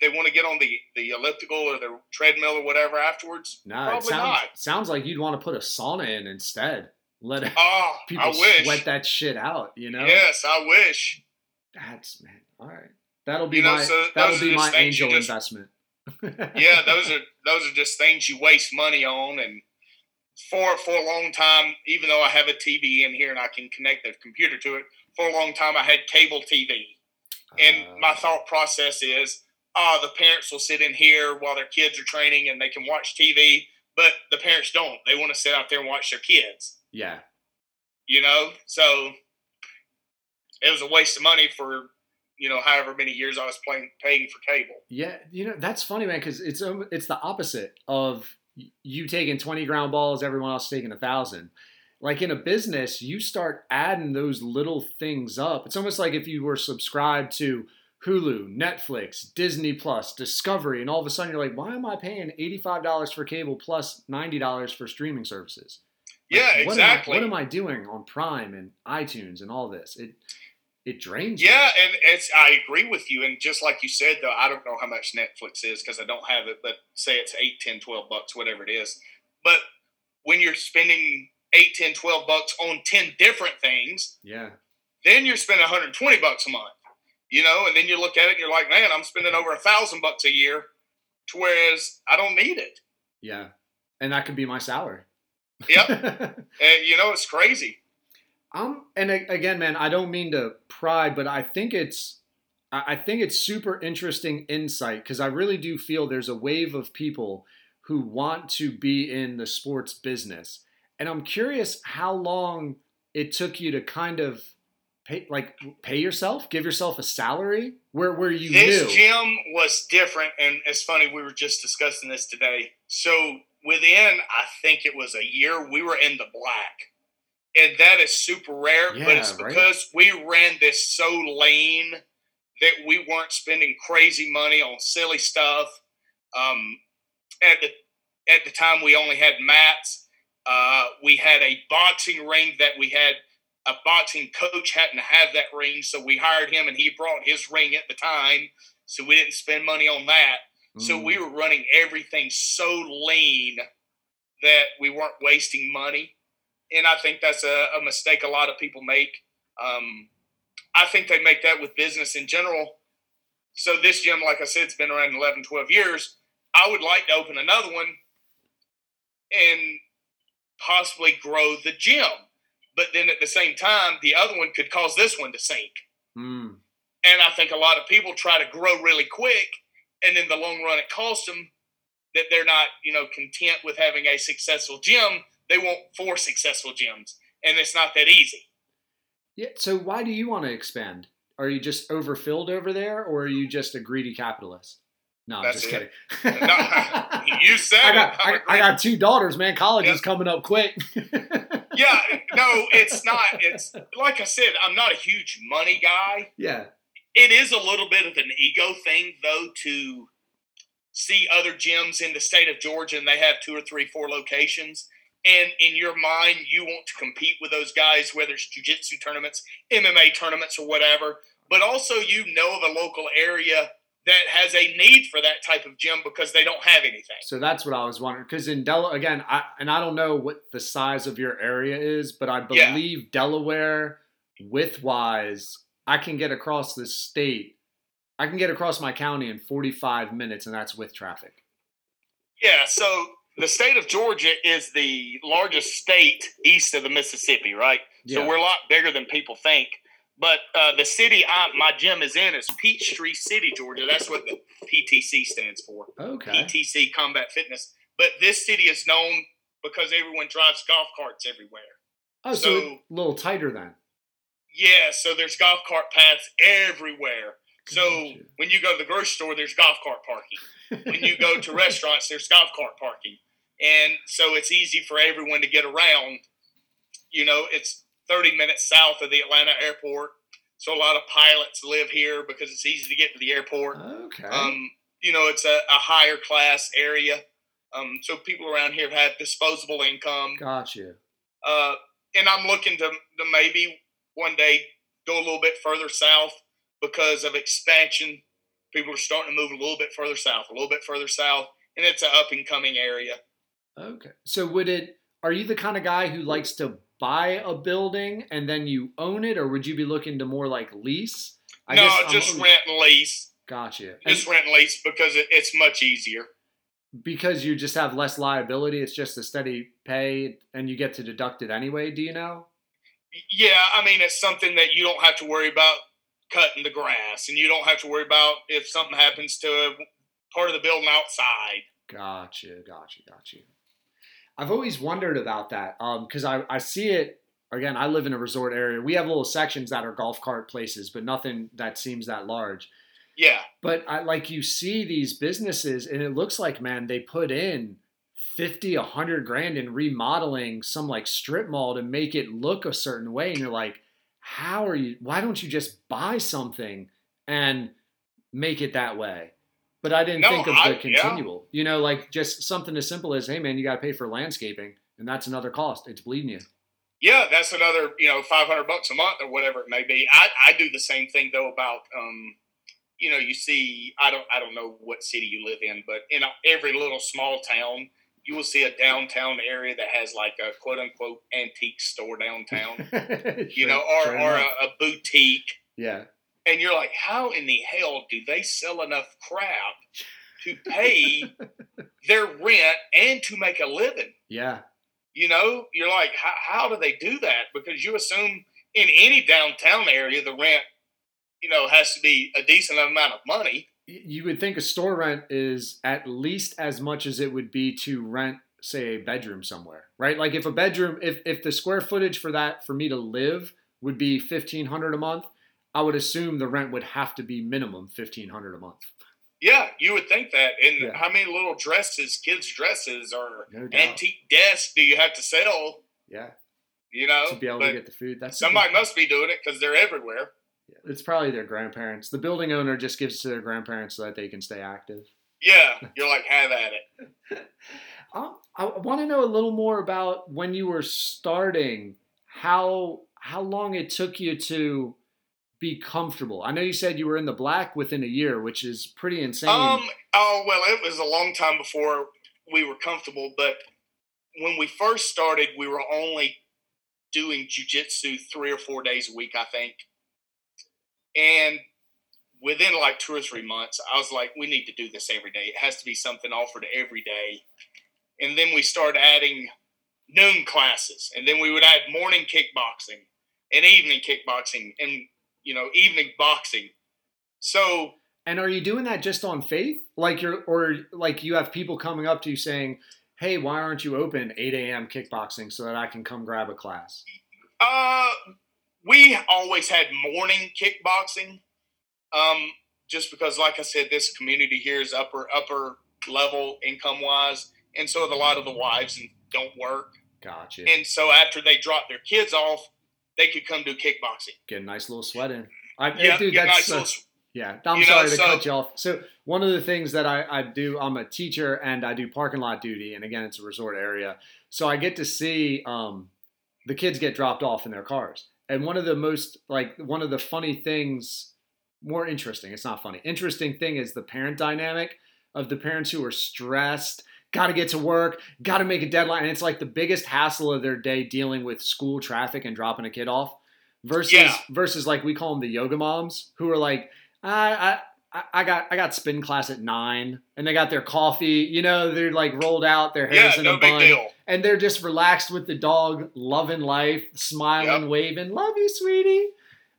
They want to get on the, the elliptical or the treadmill or whatever afterwards? Nah, it Probably sounds not. sounds like you'd want to put a sauna in instead. Let ah, it, Oh, people I wish. sweat that shit out. You know. Yes, I wish. That's man. All right. That'll be You know, my so that'll be my angel just- investment. yeah, those are those are just things you waste money on. And for for a long time, even though I have a TV in here and I can connect the computer to it, for a long time I had cable TV. And my Uh, thought process is, uh, the parents will sit in here while their kids are training and they can watch TV, but the parents don't. They want to sit out there and watch their kids. Yeah. You know, so it was a waste of money for you know however many years I was playing paying for cable. Yeah, you know that's funny, man, because it's um, it's the opposite of you taking twenty ground balls, everyone else taking a thousand. Like in a business, you start adding those little things up. It's almost like if you were subscribed to Hulu, Netflix, Disney Plus, Discovery, and all of a sudden you're like, why am I paying eighty five dollars for cable plus plus ninety dollars for streaming services? Like, Yeah, what am I- exactly. what am I doing on Prime and iTunes and all this? It it drains. you. Yeah, and it's I agree with you. And just like you said, though, I don't know how much Netflix is because I don't have it, but say it's 8, 10, 12 bucks, whatever it is. But when you're spending 8, 10, 12 bucks on 10 different things, Yeah. then you're spending 120 bucks a month. You know, and then you look at it and you're like, man, I'm spending over a thousand bucks a year, whereas I don't need it. Yeah. And that could be my salary. Yep. And, you know, it's crazy. Um, and again, man, I don't mean to pry, but I think it's, I I think it's super interesting insight because I really do feel there's a wave of people who want to be in the sports business, and I'm curious how long it took you to kind of pay, like, pay yourself, give yourself a salary? Where where you this knew. gym was different and it's funny we were just discussing this today. So within i think it was a year we were in the black and that is super rare but it's Yeah, right? because we ran this so lean that we weren't spending crazy money on silly stuff um, at the at the time we only had mats uh, we had a boxing ring that we had a boxing coach hadn't have that ring, so we hired him and he brought his ring at the time. So we didn't spend money on that. So Mm. we were running everything so lean that we weren't wasting money. And I think that's a, a mistake a lot of people make. Um, I think they make that with business in general. So this gym, like I said, it's been around 11, 12 years. I would like to open another one and possibly grow the gym. But then at the same time, the other one could cause this one to sink. Mm. And I think a lot of people try to grow really quick, and in the long run, it costs them that they're not, you know, content with having a successful gym. They want four successful gyms, and it's not that easy. Yeah. So why do you want to expand? Are you just overfilled over there, or are you just a greedy capitalist? No, I'm just it. kidding. No, you said I it. got, I, I got two daughters, man. College Yeah. is coming up quick. yeah, no, it's not. It's like I said, I'm not a huge money guy. yeah. it is a little bit of an ego thing though to see other gyms in the state of Georgia and they have two or three, four locations. And in your mind, you want to compete with those guys, whether it's jujitsu tournaments, MMA tournaments, or whatever. But also, you know of a local area that has a need for that type of gym because they don't have anything. So that's what I was wondering. Because in Delaware, again, I, and I don't know what the size of your area is, but I Yeah. believe Delaware, width wise, I can get across the state. I can get across my county in 45 minutes, and that's with traffic. Yeah, so the state of Georgia is the largest state east of the Mississippi, right? Yeah. So we're a lot bigger than people think. But uh, the city I, my gym is in is Peachtree City, Georgia. That's what the PTC stands for. Okay. PTC Combat Fitness. But this city is known because everyone drives golf carts everywhere. Oh, so, so- a little tighter then. Yeah, so there's golf cart paths everywhere. So Gotcha. when you go to the grocery store, there's golf cart parking. when you go to restaurants, there's golf cart parking. And so it's easy for everyone to get around. You know, it's 30 minutes south of the Atlanta airport. So a lot of pilots live here because it's easy to get to the airport. Okay. Um, you know, it's a, a higher class area. Um, so people around here have disposable income. Gotcha. Uh, and I'm looking to, to maybe one day go a little bit further south because of expansion. People are starting to move a little bit further south, a little bit further south, and it's an up and coming area. Okay. So would it? Are you the kind of guy who likes to buy a building and then you own it, or would you be looking to more like lease? no, guess I'm just rent and lease. Gotcha. And Just rent and lease because it, it's much easier. because you just have less liability, it's just a steady pay, and you get to deduct it anyway. Do you know? Yeah, I mean, it's something that you don't have to worry about cutting the grass, and you don't have to worry about if something happens to a part of the building outside. Gotcha, gotcha, gotcha. I've always wondered about that um, because I, I see it again. I live in a resort area. We have little sections that are golf cart places, but nothing that seems that large. Yeah, But I like you see these businesses, and it looks like man, they put in 50, 100 grand in remodeling some like strip mall to make it look a certain way, and you're like, how are you? Why don't you just buy something and make it that way? But I didn't No, think of I- the yeah. continual. You know, like just something as simple as, hey man, you got to pay for landscaping, and that's another cost. It's bleeding you. yeah, that's another you know five hundred bucks a month or whatever it may be. I, I do the same thing though about um, you know you see I don't I don't know what city you live in, but in every little small town you will see a downtown area that has like a quote unquote antique store downtown. you know, or, Sure or a, a boutique. yeah, And you're like, how in the hell do they sell enough crap to pay their rent and to make a living? yeah, You know, you're like, how, how do they do that? Because you assume in any downtown area, the rent, you know, has to be a decent amount of money. You would think a store rent is at least as much as it would be to rent say a bedroom somewhere right like if a bedroom if, if the square footage for that for me to live would be 1500 a month i would assume the rent would have to be minimum 1500 a month Yeah, you would think that. And Yeah. how many little dresses, kids' dresses, or no antique desks do you have to sell? yeah You know, to be able to get the food that's somebody must be doing it because they're everywhere. Yeah, it's probably their grandparents the building owner just gives it to their grandparents so that they can stay active Yeah, you're like, have at it. Um, I want to know a little more about when you were starting, how how long it took you to be comfortable. I know you said you were in the black within a year, which is pretty insane. Um. Oh well, it was a long time before we were comfortable, but when we first started, we were only doing jujitsu three or four days a week, I think. And within like two or three months, I was like, we need to do this every day. It has to be something offered every day. And then we started adding noon classes, and then we would add morning kickboxing and evening kickboxing and you know evening boxing. So and are you doing that just on faith, like you're, or like you have people coming up to you saying, "Hey, why aren't you open 8 a.m. kickboxing so that I can come grab a class?" Uh, we always had morning kickboxing. Um, just because, like I said, this community here is upper upper level income wise, and so a lot of the wives and don't work. Gotcha. And so after they drop their kids off, they could come do kickboxing. Get a nice little sweat in. I, Yeah, dude, that's nice so- little- Yeah, I'm You know, sorry to so- cut you off. So one of the things that I, I do, I'm a teacher and I do parking lot duty, and again, it's a resort area, so I get to see um, the kids get dropped off in their cars. And one of the most like one of the funny things, more interesting. It's not funny. Interesting thing is the parent dynamic of the parents who are stressed. Got to get to work, got to make a deadline. And it's like the biggest hassle of their day dealing with school traffic and dropping a kid off versus Yeah. versus like we call them the yoga moms who are like, I, I, I got I got spin class at nine, and they got their coffee. You know, they're like rolled out, their Yeah, hair's in no a bun, deal. and they're just relaxed with the dog, loving life, smiling, Yep. waving, "Love you, sweetie."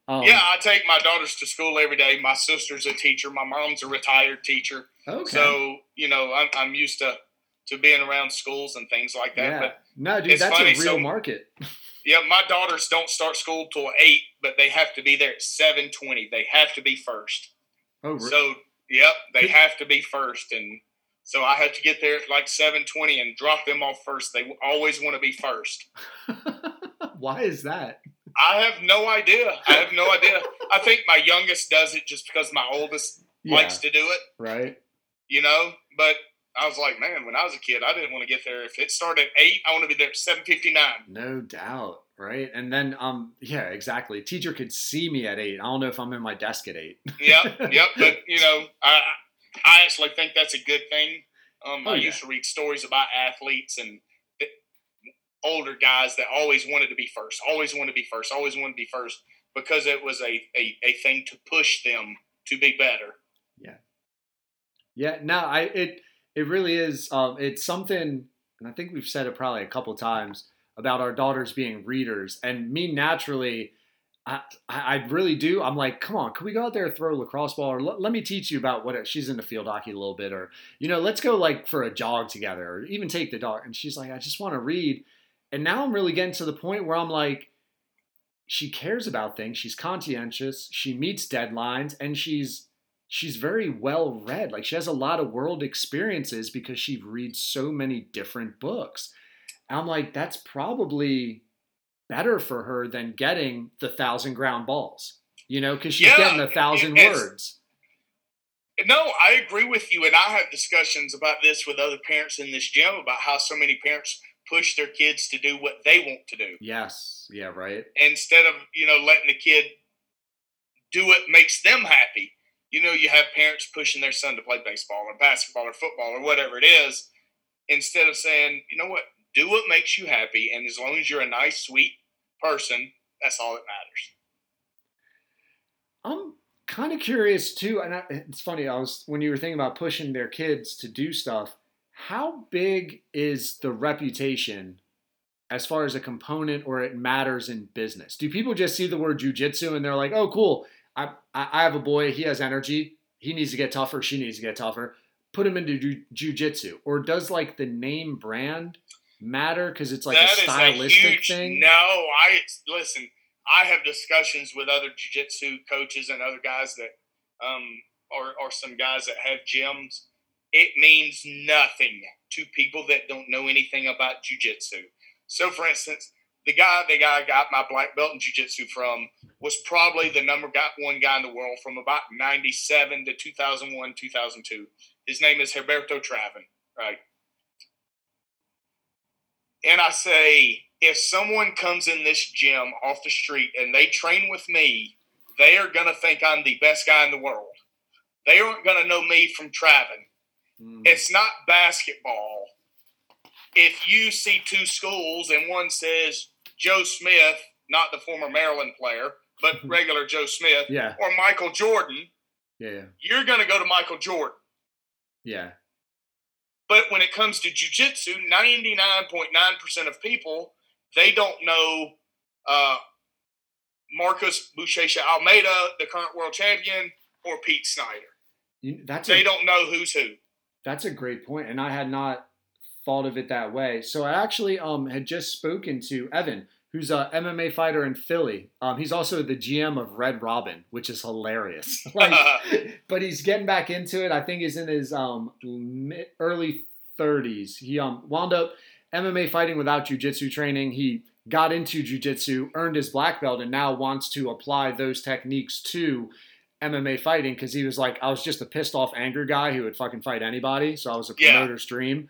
Um, Yeah, I take my daughters to school every day. My sister's a teacher. My mom's a retired teacher. Okay. So you know, I'm, I'm used to to being around schools and things like that. yeah. But no, dude, that's funny, a real so- market. yeah, my daughters don't start school till eight, but they have to be there at seven twenty. They have to be first. Oh, re- So yep, they have to be first, and so I have to get there at like seven twenty and drop them off first. They always want to be first. why is that? I have no idea. I have no idea. I think my youngest does it just because my oldest Yeah, likes to do it. right. you know. But I was like, man, when I was a kid, I didn't want to get there. If it started at eight, I want to be there at seven fifty nine. No doubt, right? And then, um, yeah, exactly. Teacher could see me at eight. I don't know if I'm in my desk at eight. Yep, yep. But you know, I I actually think that's a good thing. Um, Oh, I yeah. used to read stories about athletes and older guys that always wanted to be first, always wanted to be first, always wanted to be first because it was a, a, a thing to push them to be better. Yeah. Yeah, no, I it it really is. Um, it's something, and I think we've said it probably a couple times about our daughters being readers, and me naturally, I, I really do. I'm like, come on, can we go out there and throw a lacrosse ball, or let, let me teach you about what it, she's into field hockey a little bit, or you know, let's go like for a jog together, or even take the dog. And she's like, I just want to read. And now I'm really getting to the point where I'm like, she cares about things. She's conscientious. She meets deadlines, and she's she's very well read. Like she has a lot of world experiences because she reads so many different books. I'm like, that's probably better for her than getting the thousand ground balls, you know, because she's Yeah, getting a thousand it's- words. No, I agree with you, and I have discussions about this with other parents in this gym about how so many parents push their kids to do what they want to do Yes. Yeah. Right. instead of you know letting the kid do what makes them happy. You know, you have parents pushing their son to play baseball or basketball or football or whatever it is, instead of saying, you know what, do what makes you happy, and as long as you're a nice, sweet person, that's all that matters. I'm kind of curious too, and I, it's funny. I was when you were thinking about pushing their kids to do stuff. How big is the reputation as far as a component or it matters in business? Do people just see the word jujitsu and they're like, "Oh, cool! I I have a boy. He has energy. He needs to get tougher. She needs to get tougher. Put him into ju- jujitsu." Or does like the name brand matter because it's like That a is stylistic huge, thing? No, I listen. I have discussions with other jiu-jitsu coaches and other guys that, um, or or some guys that have gyms. It means nothing to people that don't know anything about jiu-jitsu. So, for instance, the guy the guy I got my black belt in jiu-jitsu from was probably the number got one guy in the world from about 97 to 2001 2002 his name is Roberto Traven right and I say, if someone comes in this gym off the street and they train with me, they are going to think I'm the best guy in the world. They aren't going to know me from Travin. Mm, It's not basketball. If you see two schools and one says Joe Smith, not the former Maryland player, but regular Joe Smith, yeah, or Michael Jordan, yeah, yeah, you're going to go to Michael Jordan. yeah. But when it comes to jujitsu, 99.9% of people, they don't know uh, Marcus Buchecha Almeida, the current world champion, or Pete Snyder. That's They a, don't know who's who. That's a great point, and I had not thought of it that way. So I actually um had just spoken to Evan, who's a MMA fighter in Philly. Um, he's also the GM of Red Robin, which is hilarious. like, but he's getting back into it. I think he's in his um mid, early 30s. He um wound up MMA fighting without jujitsu training. He got into jujitsu, earned his black belt, and now wants to apply those techniques to MMA fighting because he was like, I was just a pissed off, angry guy who would fucking fight anybody. So I was a Yeah. promoter's dream.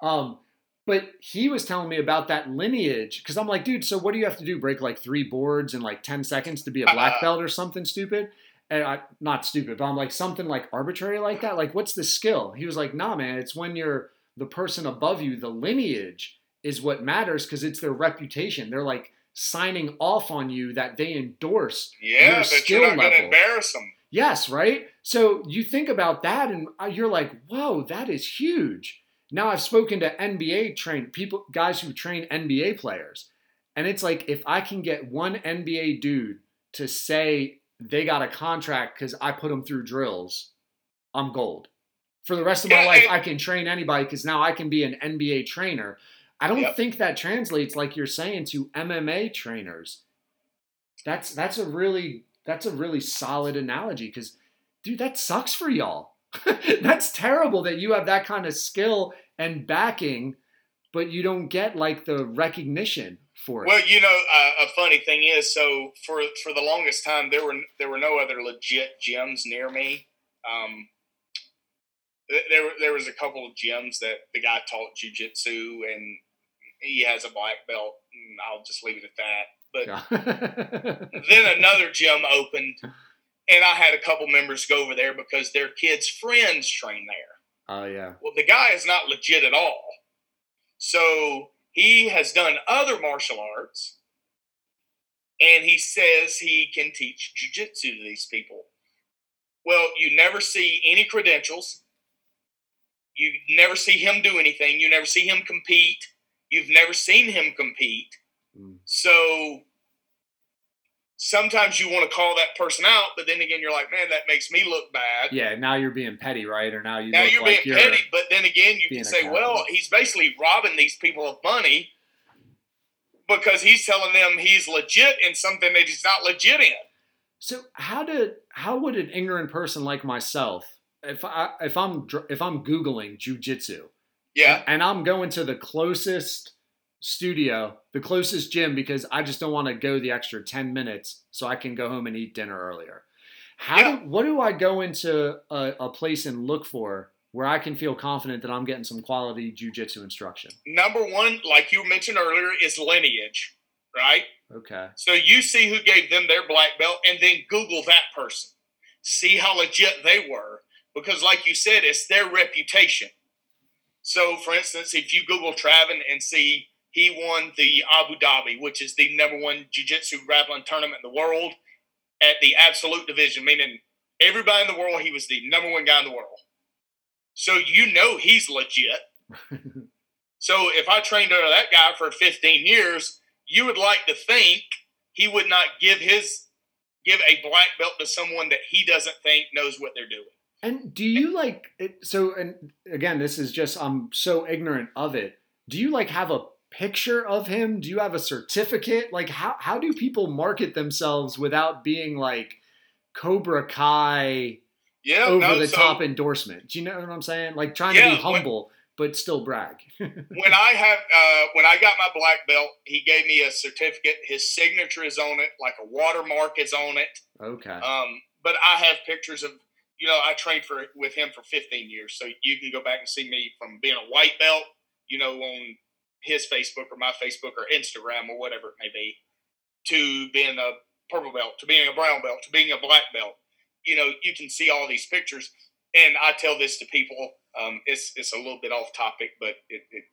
Um, but he was telling me about that lineage because I'm like, dude, so what do you have to do? Break like three boards in like 10 seconds to be a black belt or something stupid? And I, not stupid, but I'm like, something like arbitrary like that? Like, what's the skill? He was like, nah, man, it's when you're the person above you, the lineage is what matters because it's their reputation. They're like signing off on you that they endorse Yeah, Your skill you're not level. embarrass them. Yes, right? So you think about that and uh, you're like, whoa, that is huge. Now I've spoken to NBA trained people, guys who train NBA players. And it's like, if I can get one NBA dude to say they got a contract because I put them through drills, I'm gold. For the rest of my life, I can train anybody because now I can be an NBA trainer. I don't Yep. think that translates, like you're saying, to MMA trainers. That's that's a really that's a really solid analogy because dude that sucks for y'all that's terrible that you have that kind of skill and backing but you don't get like the recognition for it Well, you know, uh, a funny thing is, so for for the longest time, there were there were no other legit gyms near me. Um, there there was a couple of gyms that the guy taught jujitsu, and he has a black belt. And I'll just leave it at that. But then another gym opened, and I had a couple members go over there because their kids' friends train there. oh yeah Well, the guy is not legit at all. So he has done other martial arts, and he says he can teach jujitsu to these people. Well, you never see any credentials. You never see him do anything. You never see him compete. You've never seen him compete. Mm. So sometimes you want to call that person out, but then again, you're like, man, that makes me look bad. Yeah, now you're being petty, right? Or now you now you're like being you're petty, but then again, you can say, well, he's basically robbing these people of money because he's telling them he's legit in something that he's not legit in. So how did how would an ignorant person like myself, if I if I'm if I'm googling jujitsu, Yeah. and I'm going to the closest studio, the closest gym because I just don't want to go the extra ten minutes so I can go home and eat dinner earlier. How Yeah. what do I go into a, a place and look for where I can feel confident that I'm getting some quality jujitsu instruction? Number one, like you mentioned earlier, is lineage, right? Okay. So you see who gave them their black belt and then Google that person. See how legit they were. Because, like you said, it's their reputation. So, for instance, if you Google Traven and see he won the Abu Dhabi, which is the number one jiu jitsu grappling tournament in the world at the absolute division, meaning everybody in the world, he was the number one guy in the world. So you know he's legit. So if I trained under that guy for 15 years, you would like to think he would not give his give a black belt to someone that he doesn't think knows what they're doing. And do you like it? So, and again, this is just, I'm so ignorant of it. Do you like have a picture of him? Do you have a certificate? Like, how, how do people market themselves without being like Cobra Kai Yeah, over no, the so top endorsement? Do you know what I'm saying? Like, trying Yeah, to be when- humble, but still brag. when I have uh, when I got my black belt, he gave me a certificate. His signature is on it, like a watermark is on it. okay. Um, but I have pictures of you know I trained for with him for 15 years, so you can go back and see me from being a white belt, you know, on his Facebook or my Facebook or Instagram or whatever it may be, to being a purple belt, to being a brown belt, to being a black belt. You know, you can see all these pictures, and I tell this to people. Um, it's it's a little bit off topic, but it, it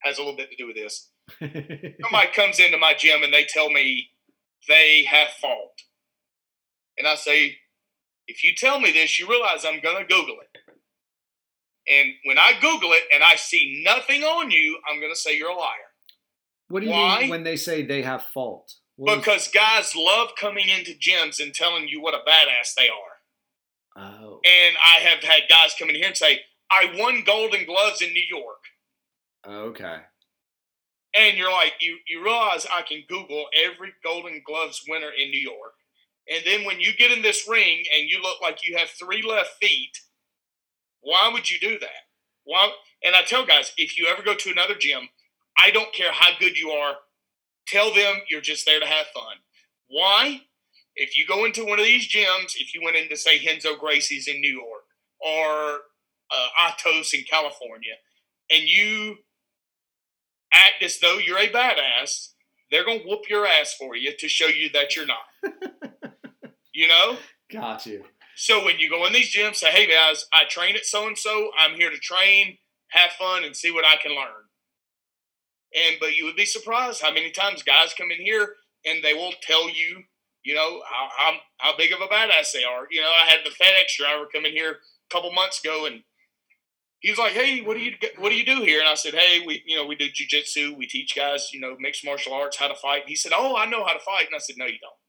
has a little bit to do with this somebody comes into my gym and they tell me they have fault. And I say, if you tell me this, you realize I'm going to Google it. And when I Google it and I see nothing on you, I'm going to say you're a liar. what do you why? mean when they say they have fault? What Because guys love coming into gyms and telling you what a badass they are. oh, And I have had guys come in here and say, I won golden gloves in New York. okay. And you're like, you, you realize I can Google every Golden Gloves winner in New York. And then when you get in this ring and you look like you have three left feet, why would you do that? Why? And I tell guys, if you ever go to another gym, I don't care how good you are, tell them you're just there to have fun. Why? If you go into one of these gyms, if you went into, say, Renzo Gracie's in New York or uh, Atos in California, and you act as though you're a badass, they're going to whoop your ass for you to show you that you're not. you know? Got you. So when you go in these gyms, say, hey guys, I train at so and so. I'm here to train, have fun, and see what I can learn. And but you would be surprised how many times guys come in here and they will tell you, you know, how how, how big of a badass they are. You know, I had the FedEx driver come in here a couple months ago and he was like, "Hey, what do you what do you do here?" And I said, "Hey, we you know we do jujitsu. We teach guys you know mixed martial arts how to fight." And he said, "Oh, I know how to fight." And I said, "No, you don't."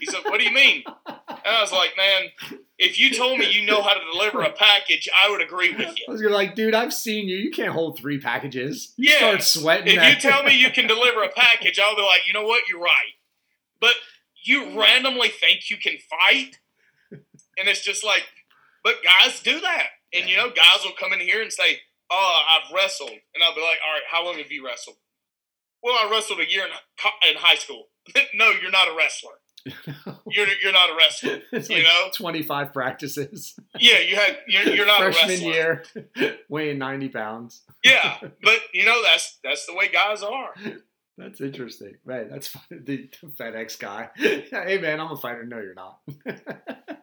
He said, "What do you mean?" And I was like, "Man, if you told me you know how to deliver a package, I would agree with you. I was like, dude, I've seen you. You can't hold three packages. You Yeah. start sweating. If you tell me you can deliver a package, I'll be like, you know what? You're right. But you randomly think you can fight, and it's just like, but guys do that, and you know, guys will come in here and say, "Oh, I've wrestled," and I'll be like, "All right, how long have you wrestled?" Well, I wrestled a year in, in high school. no, you're not a wrestler. You're you're not a wrestler. it's you like know? 25 practices. Yeah, you had you're, you're not a Freshman year, weighing 90 pounds. Yeah, but you know that's that's the way guys are. That's interesting. Right. That's fun. The, the FedEx guy. hey, man, I'm a fighter. No, you're not.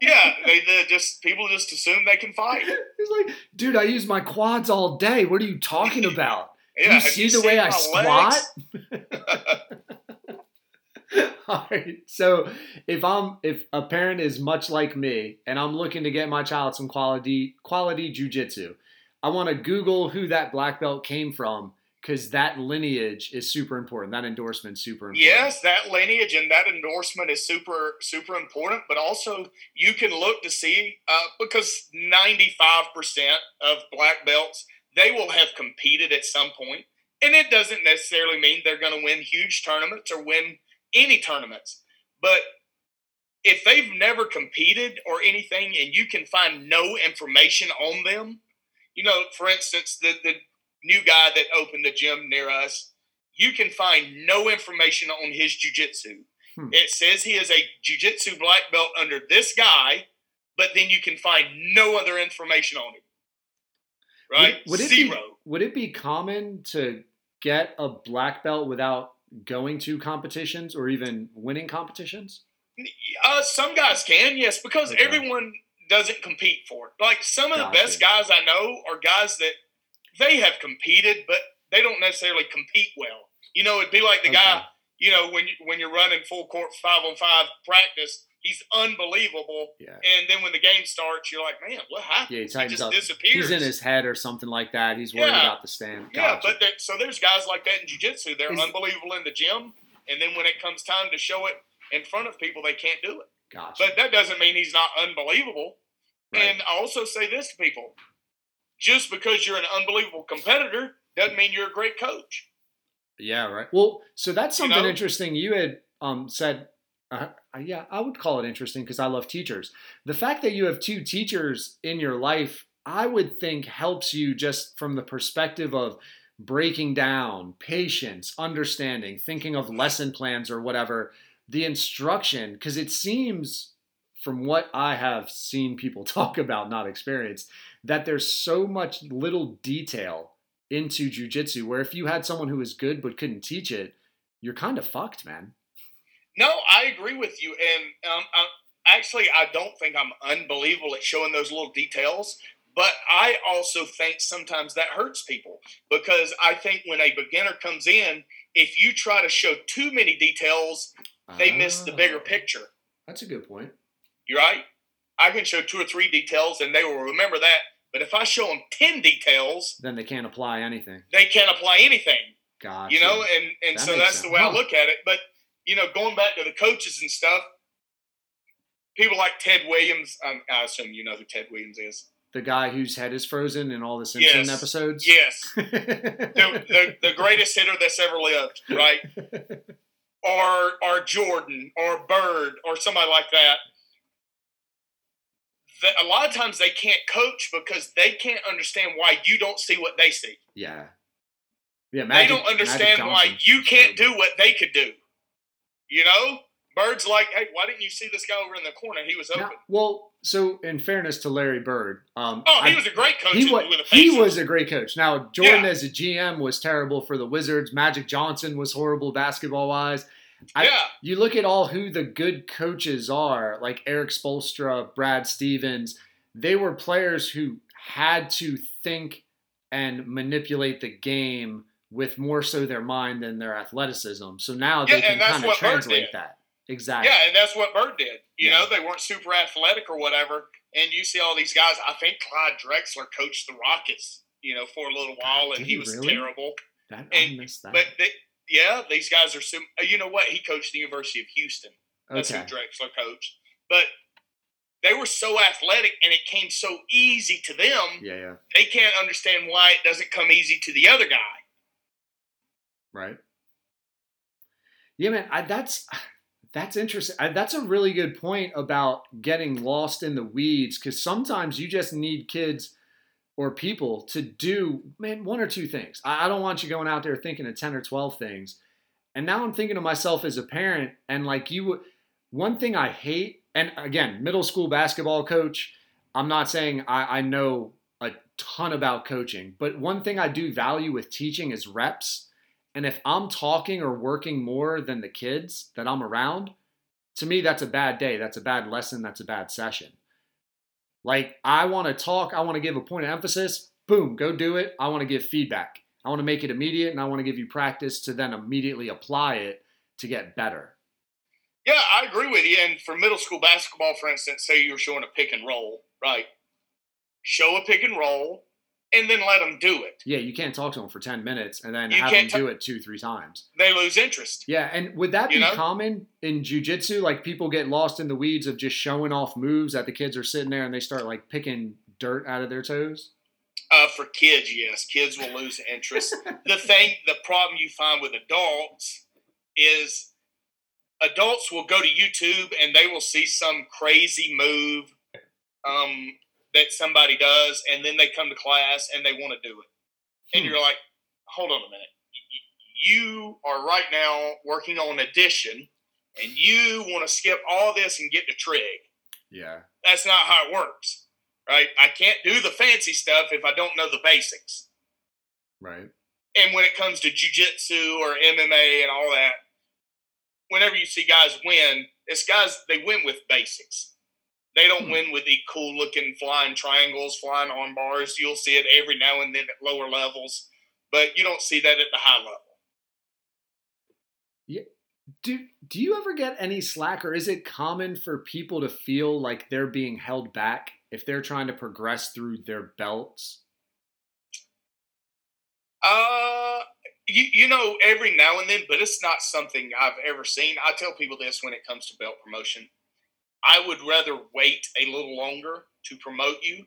Yeah, they, they just people just assume they can fight. He's like, dude, I use my quads all day. What are you talking about? Yeah, you see the way I squat? All right. So if I'm if a parent is much like me and I'm looking to get my child some quality quality jujitsu, I want to Google who that black belt came from because that lineage is super important. That endorsement is super important. Yes, that lineage and that endorsement is super super important. But also, you can look to see uh, because ninety five percent of black belts they will have competed at some point, and it doesn't necessarily mean they're going to win huge tournaments or win any tournaments. But if they've never competed or anything, and you can find no information on them, you know, for instance, the the new guy that opened the gym near us, you can find no information on his jujitsu. Hmm. It says he is a jujitsu black belt under this guy, but then you can find no other information on him. Right? Would, would it Zero. Be, would it be common to get a black belt without going to competitions or even winning competitions? Uh, some guys can, yes, because Okay. everyone doesn't compete for it. Like some of the best guys I know are guys that they have competed, but they don't necessarily compete well. You know, it'd be like the guy, you know, when you, when you're running full court five on five practice, he's unbelievable. Yeah. And then when the game starts, you're like, man, what happened? Yeah, he he tightens just up. disappears. He's in his head or something like that. He's worried Yeah. about the stand. Yeah, but there, so there's guys like that in jiu-jitsu. They're unbelievable in the gym, and then when it comes time to show it in front of people, they can't do it. gotcha. But that doesn't mean he's not unbelievable. Right. And I also say this to people: just because you're an unbelievable competitor doesn't mean you're a great coach. Yeah, right. Well, so that's You something know? interesting you had um, said. Uh, yeah, I would call it interesting because I love teachers. The fact that you have two teachers in your life, I would think helps you just from the perspective of breaking down, patience, understanding, thinking of lesson plans or whatever, the instruction, because it seems from what I have seen people talk about, not experienced, that there's so much little detail into jujitsu where if you had someone who was good but couldn't teach it, you're kind of fucked, man. No, I agree with you. And um, I, actually, I don't think I'm unbelievable at showing those little details. But I also think sometimes that hurts people because I think when a beginner comes in, if you try to show too many details, they miss the bigger Ah, picture. That's a good point. You're right. I can show two or three details and they will remember that. But if I show them 10 details, Then they can't apply anything. they can't apply anything. Gotcha. You know, and, and That so that's sense. the way Huh. I look at it. But, you know, going back to the coaches and stuff, people like Ted Williams, um, I assume you know who Ted Williams is. the guy whose head is frozen in all the Simpson Yes. episodes. Yes, the, the, the greatest hitter that's ever lived, right? or or Jordan or Bird or somebody like that. That a lot of times they can't coach because they can't understand why you don't see what they see. yeah. Yeah, they don't understand why you can't do what they could do. You know, Bird's like, hey, why didn't you see this guy over in the corner? He was open. Now, well, so in fairness to Larry Bird, um, oh, he I- was a great coach he was, he was a great coach. Now Jordan Yeah. as a GM was terrible for the Wizards. Magic Johnson was horrible basketball wise. I- yeah, You look at all who the good coaches are, like Erik Spoelstra, Brad Stevens. They were players who had to think and manipulate the game with more so their mind than their athleticism. So now Yeah, they can kind of translate that. Exactly. yeah, and that's what Bird did. You Yeah. know, they weren't super athletic or whatever. And you see all these guys. I think Clyde Drexler coached the Rockets, you know, for a little while, and he was really? terrible. That, I missed that. But they, yeah, these guys are. Sim- uh, you know what? He coached the University of Houston. That's okay. who Drexler coached. But they were so athletic, and it came so easy to them. Yeah, yeah. They can't understand why it doesn't come easy to the other guy. Right. Yeah, man. I, that's that's interesting. I, that's a really good point about getting lost in the weeds because sometimes you just need kids or people to do man one or two things. I, I don't want you going out there thinking of ten or twelve things. And now I'm thinking of myself as a parent, and like you, one thing I hate, and again, middle school basketball coach. I'm not saying I, I know a ton about coaching, but one thing I do value with teaching is reps. And if I'm talking or working more than the kids that I'm around, to me, that's a bad day. That's a bad lesson. That's a bad session. Like, I want to talk. I want to give a point of emphasis. Boom, go do it. I want to give feedback. I want to make it immediate and I want to give you practice to then immediately apply it to get better. Yeah, I agree with you. And for middle school basketball, for instance, say you're showing a pick and roll, right? Show a pick and roll and then let them do it. Yeah, you can't talk to them for 10 minutes and then You have them can't do it two, three times. They lose interest. Yeah, and would that You be know? common in jujitsu? Like people get lost in the weeds of just showing off moves that the kids are sitting there and they start like picking dirt out of their toes? Uh, for kids, yes, kids will lose interest. the thing, the problem you find with adults is adults will go to YouTube and they will see some crazy move um, that somebody does, and then they come to class and they want to do it, and Hmm. you're like, hold on a minute, you are right now working on addition, and you want to skip all this and get to trig. Yeah. That's not how it works, right? I can't do the fancy stuff if I don't know the basics. Right. And when it comes to jujitsu or MMA and all that, whenever you see guys win, it's guys they win with basics. They don't Hmm. win with the cool looking flying triangles, flying arm bars. You'll see it every now and then at lower levels, but you don't see that at the high level. Yeah. Do do you ever get any slack or is it common for people to feel like they're being held back if they're trying to progress through their belts? Uh, you, you know, every now and then, but it's not something I've ever seen. I tell people this when it comes to belt promotion. I would rather wait a little longer to promote you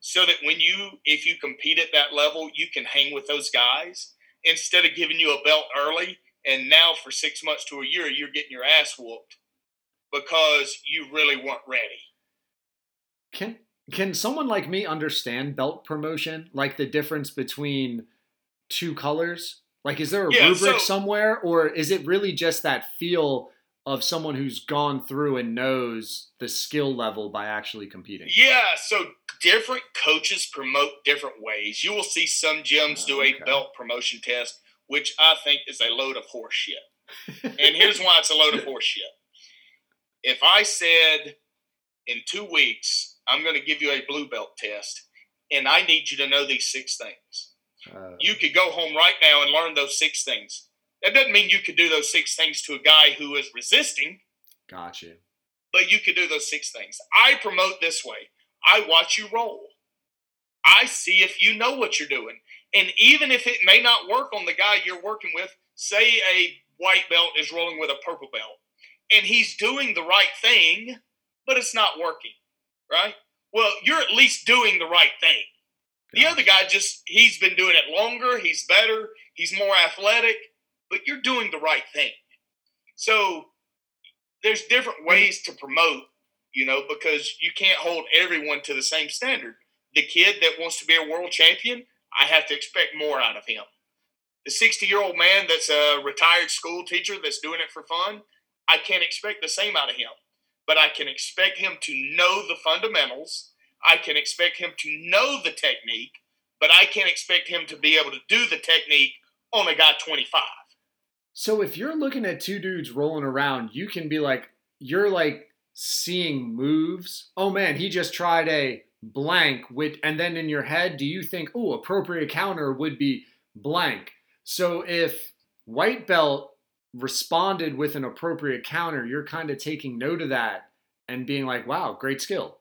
so that when you, if you compete at that level, you can hang with those guys instead of giving you a belt early. And now for six months to a year, you're getting your ass whooped because you really weren't ready. Can can someone like me understand belt promotion? Like the difference between two colors? Like is there a Yeah, rubric so- somewhere or is it really just that feel of someone who's gone through and knows the skill level by actually competing? Yeah, so different coaches promote different ways. You will see some gyms do a Okay. belt promotion test, which I think is a load of horseshit. And here's why it's a load of horseshit. If I said in two weeks, I'm going to give you a blue belt test, and I need you to know these six things, Uh, you could go home right now and learn those six things. That doesn't mean you could do those six things to a guy who is resisting gotcha. but you could do those six things. I promote this way. I watch you roll. I see if you know what you're doing. And even if it may not work on the guy you're working with, say a white belt is rolling with a purple belt and he's doing the right thing, but it's not working, right? Well, you're at least doing the right thing. The other guy just, he's been doing it longer, he's better, he's more athletic, but you're doing the right thing. So there's different ways to promote, you know, because you can't hold everyone to the same standard. The kid that wants to be a world champion, I have to expect more out of him. The 60 year old man that's a retired school teacher that's doing it for fun, I can't expect the same out of him. But I can expect him to know the fundamentals. I can expect him to know the technique, but I can't expect him to be able to do the technique on a guy 25. So if you're looking at two dudes rolling around, you can be like, you're like seeing moves. Oh man, he just tried a blank with, and then in your head, do you think, oh, appropriate counter would be blank? So if white belt responded with an appropriate counter, you're kind of taking note of that and being like, wow, great skill.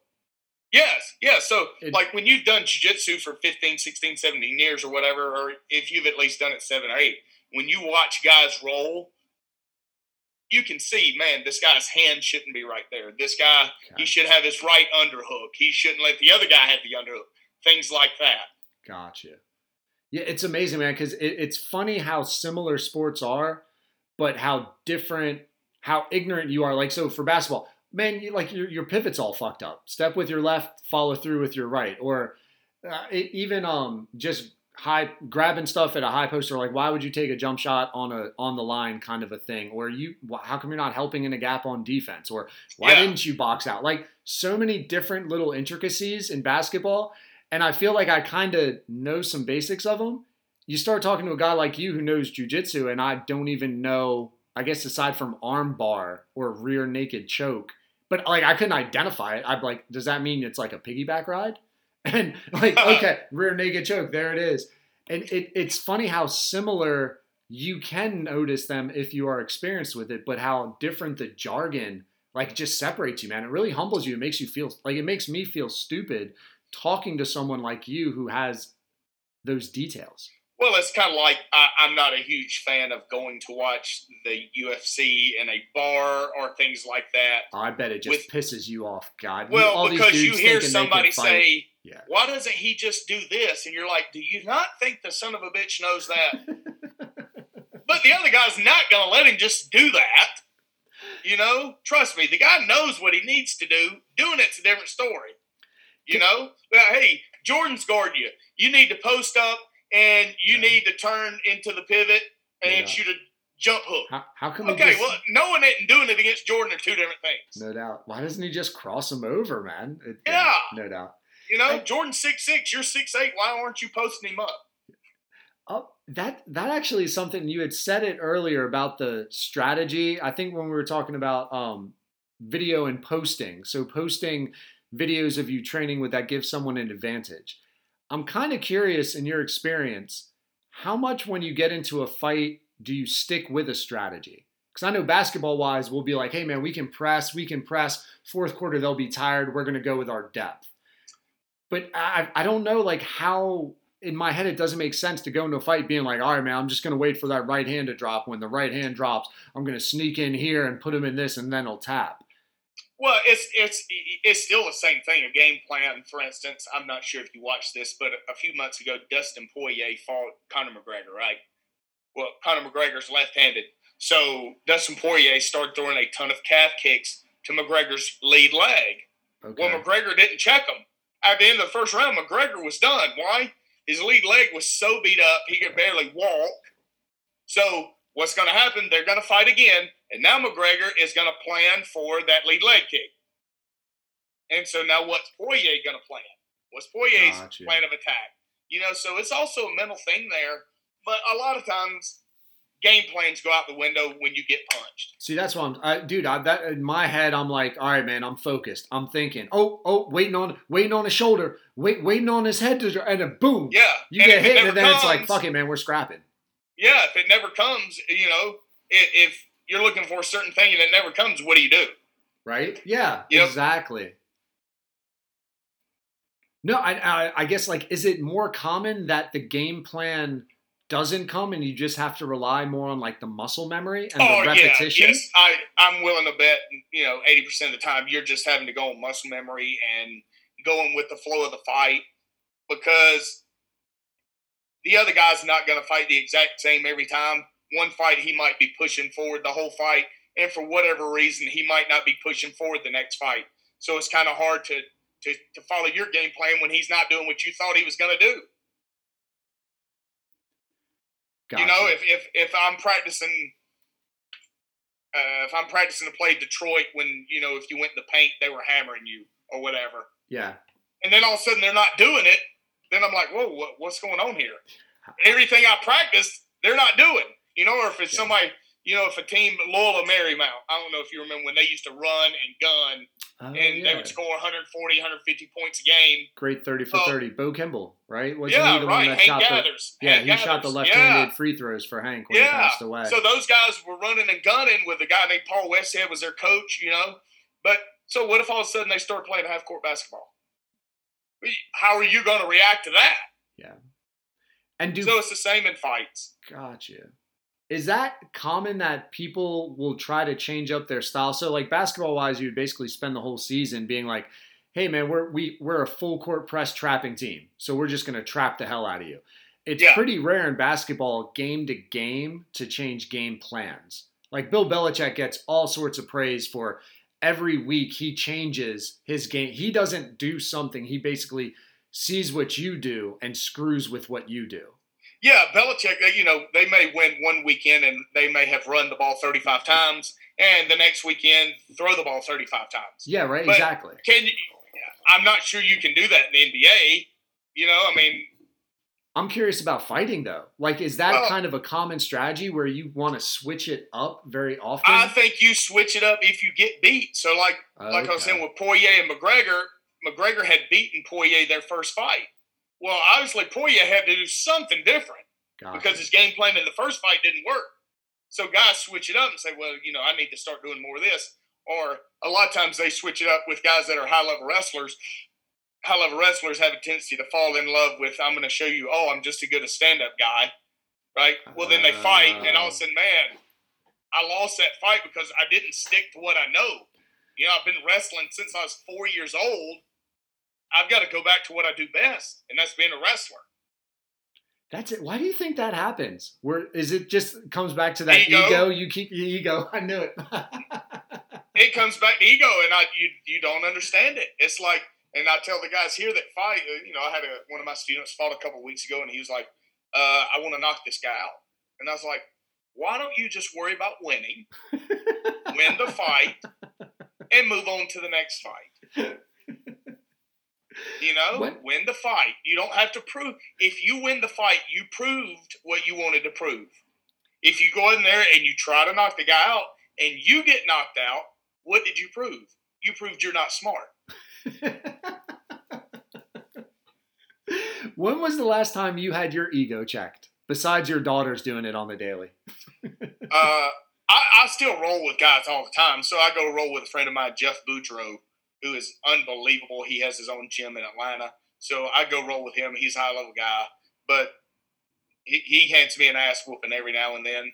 Yes, yeah. So, It- like when you've done jiu-jitsu for 15, 16, 17 years or whatever, or if you've at least done it seven or eight, when you watch guys roll, you can see, man, this guy's hand shouldn't be right there. This guy, he should have his right underhook. He shouldn't let the other guy have the underhook. Things like that. Gotcha. Yeah, it's amazing, man, because it, it's funny how similar sports are, but how different, how ignorant you are. Like, so for basketball, man, you, like your, your pivot's all fucked up. Step with your left, follow through with your right. Or uh, it, even um just high grabbing stuff at a high post or like why would you take a jump shot on a on the line kind of a thing or you how come you're not helping in a gap on defense or why Yeah. didn't you box out like so many different little intricacies in basketball and I feel like I kind of know some basics of them. You start talking to a guy like you who knows jujitsu, and I don't even know. I guess aside from arm bar or rear naked choke, but like I couldn't identify it. I'd like, does that mean it's like a piggyback ride? And like, okay, rear naked choke, there it is. And it, it's funny how similar you can notice them if you are experienced with it, but how different the jargon like just separates you, man. It really humbles you. It makes you feel like it makes me feel stupid talking to someone like you who has those details. Well, it's kind of like I, I'm not a huge fan of going to watch the UFC in a bar or things like that. I bet it just With- pisses you off, God. Well, because you hear somebody say, Yeah. "Why doesn't he just do this?" and you're like, "Do you not think the son of a bitch knows that?" but the other guy's not going to let him just do that. You know, trust me, the guy knows what he needs to do. Doing it's a different story. You know, well, hey, Jordan's guarding you. You need to post up and you Yeah. need to turn into the pivot and Yeah. shoot a jump hook. How, how come Okay, just, well, knowing it and doing it against Jordan are two different things. no doubt. Why doesn't he just cross him over, man? It- Yeah. no doubt. You know, I- Jordan's six six, you're six eight. Why aren't you posting him up? Oh, that that actually is something you had said it earlier about the strategy. I think when we were talking about um, video and posting, so posting videos of you training would that give someone an advantage? I'm kind of curious in your experience, how much when you get into a fight do you stick with a strategy? Because I know basketball wise, we'll be like, hey man, we can press, we can press. Fourth quarter, they'll be tired. We're gonna go with our depth. But I, I don't know like how in my head it doesn't make sense to go into a fight being like, all right, man, I'm just gonna wait for that right hand to drop. When the right hand drops, I'm gonna sneak in here and put him in this, and then he'll tap. Well, it's it's it's still the same thing. A game plan, for instance. I'm not sure if you watched this, but a few months ago, Dustin Poirier fought Conor McGregor, right? Well, Conor McGregor's left-handed, so Dustin Poirier started throwing a ton of calf kicks to McGregor's lead leg. Okay. Well, McGregor didn't check him. At the end of the first round, McGregor was done. Why? His lead leg was so beat up he could barely walk. So what's going to happen? They're going to fight again, and now McGregor is going to plan for that lead leg kick. And so now what's Poirier going to plan? What's Poirier's Gotcha. plan of attack? You know, so it's also a mental thing there. But a lot of times, game plans go out the window when you get punched. See, that's why I'm, I, dude. I, that in my head, I'm like, all right, man, I'm focused. I'm thinking, oh, oh, waiting on, waiting on his shoulder, wait, waiting on his head to, and then boom, Yeah, you and get hit, and then it's like, fuck it, man, we're scrapping. Yeah, if it never comes, you know, if, if you're looking for a certain thing and it never comes, what do you do? right? Yeah, Yep. exactly. No, I, I, I guess like, is it more common that the game plan doesn't come and you just have to rely more on like the muscle memory and oh the repetition? yeah, yes. I I'm willing to bet you know eighty percent of the time you're just having to go on muscle memory and going with the flow of the fight because the other guy's not going to fight the exact same every time. One fight he might be pushing forward the whole fight, and for whatever reason he might not be pushing forward the next fight. So it's kind of hard to to to follow your game plan when he's not doing what you thought he was going to do. Gotcha. You know, if if if I'm practicing, uh, if I'm practicing to play Detroit, when you know if you went in the paint, they were hammering you or whatever, yeah, and then all of a sudden they're not doing it, then I'm like, whoa, what, what's going on here? Everything I practiced, they're not doing. You know, or if it's Yeah. somebody, you know, if a team Loyola Marymount, I don't know if you remember when they used to run and gun, Oh, and yeah. they would score 140, 150 points a game. great thirty for Oh. thirty. Bo Kimble, right? Was yeah, he the right. one that Hank shot the? Gathers. Yeah, Hank he shot the left-handed Yeah. free throws for Hank when he passed away. So those guys were running and gunning with a guy named Paul Westhead was their coach, you know. But so what if all of a sudden they start playing half court basketball? How are you going to react to that? Yeah. And do So it's the same in fights. Gotcha. Is that common that people will try to change up their style? So, like basketball wise, you would basically spend the whole season being like, "Hey, man, we're we we're a full court press trapping team, so we're just gonna trap the hell out of you." It's Yeah. pretty rare in basketball, game to game, to change game plans. Like Bill Belichick gets all sorts of praise for every week he changes his game. He doesn't do something. He basically sees what you do and screws with what you do. Yeah, Belichick, they- you know, they may win one weekend and they may have run the ball 35 times, and the next weekend throw the ball 35 times. Yeah, right. But- exactly. Can you? I'm not sure you can do that in the NBA. You know, I mean, I'm curious about fighting though. Like, is that Well- kind of a common strategy where you want to switch it up very often? I think you switch it up if you get beat. So, like, like I was saying with Poirier and McGregor, McGregor had beaten Poirier their first fight. Well, obviously Poirier had to do something different Gotcha. because his game plan in the first fight didn't work. So guys switch it up and say, well, you know, I need to start doing more of this. Or a lot of times they switch it up with guys that are high level wrestlers. High level wrestlers have a tendency to fall in love with, I'm going to show you, oh, I'm just as good a stand up guy, right? Well, then they fight, and all of a sudden, man, I lost that fight because I didn't stick to what I know. You know, I've been wrestling since I was four years old. I've got to go back to what I do best, and that's being a wrestler. That's it. Why do you think that happens? Where is it just comes back to that Ego. ego? You keep your ego. I knew it. It comes back to ego, and I you you don't understand it. It's like, and I tell the guys here that fight. uh, You know, I had a, one of my students fought a couple weeks ago, and he was like, uh, "I want to knock this guy out," and I was like, "Why don't you just worry about winning, win the fight, and move on to the next fight?" You know, What? win the fight. You don't have to prove. If you win the fight, you proved what you wanted to prove. If you go in there and you try to knock the guy out and you get knocked out, what did you prove? You proved you're not smart. when was the last time you had your ego checked? Besides your daughters doing it on the daily. Uh, I, I still roll with guys all the time. So I go roll with a friend of mine, Jeff Boudreau, who is unbelievable. He has his own gym in Atlanta. So I go roll with him. He's a high level guy. But he, he hands me an ass whooping every now and then.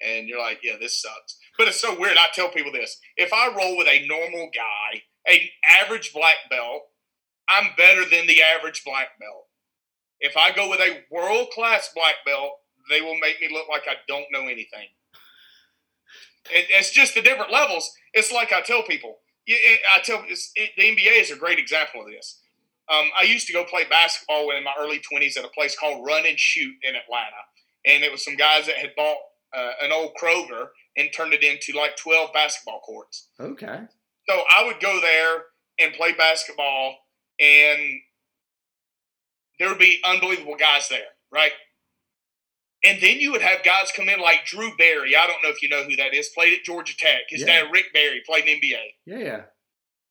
And you're like, yeah, this sucks. But it's so weird. I tell people this. If I roll with a normal guy, an average black belt, I'm better than the average black belt. If I go with a world class black belt, they will make me look like I don't know anything. It, it's just the different levels. It's like I tell people. It- I tell it, the NBA is a great example of this. Um, I used to go play basketball in my early 20s at a place called Run and Shoot in Atlanta, and it was some guys that had bought uh, an old Kroger and turned it into like 12 basketball courts. Okay. So I would go there and play basketball, and there would be unbelievable guys there, right? And then you would have guys come in like Drew Barry. I don't know if you know who that is. Played at Georgia Tech. His Yeah. dad, Rick Barry, played in NBA. Yeah, yeah.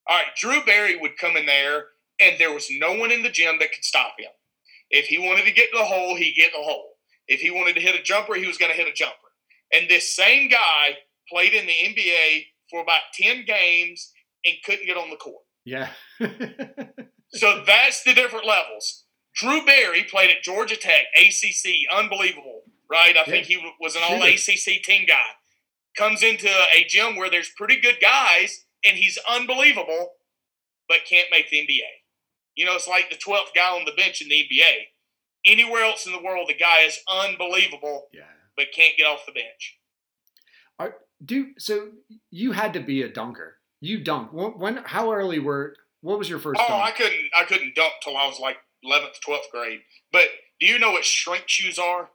All right, Drew Barry would come in there, and there was no one in the gym that could stop him. If he wanted to get in the hole, he'd get in the hole. If he wanted to hit a jumper, he was going to hit a jumper. And this same guy played in the NBA for about 10 games and couldn't get on the court. Yeah. So that's the different levels. Drew Barry played at Georgia Tech, ACC, unbelievable, right? I think he was an all ACC team guy. Comes into a gym where there's pretty good guys, and he's unbelievable, but can't make the NBA. You know, it's like the 12th guy on the bench in the NBA. Anywhere else in the world, the guy is unbelievable, yeah. but can't get off the bench. Are, do so you had to be a dunker. You dunk. When, when how early were what was your first Oh, dunk? I couldn't, I couldn't dunk till I was like 11th, 12th grade. But do you know what strength shoes are?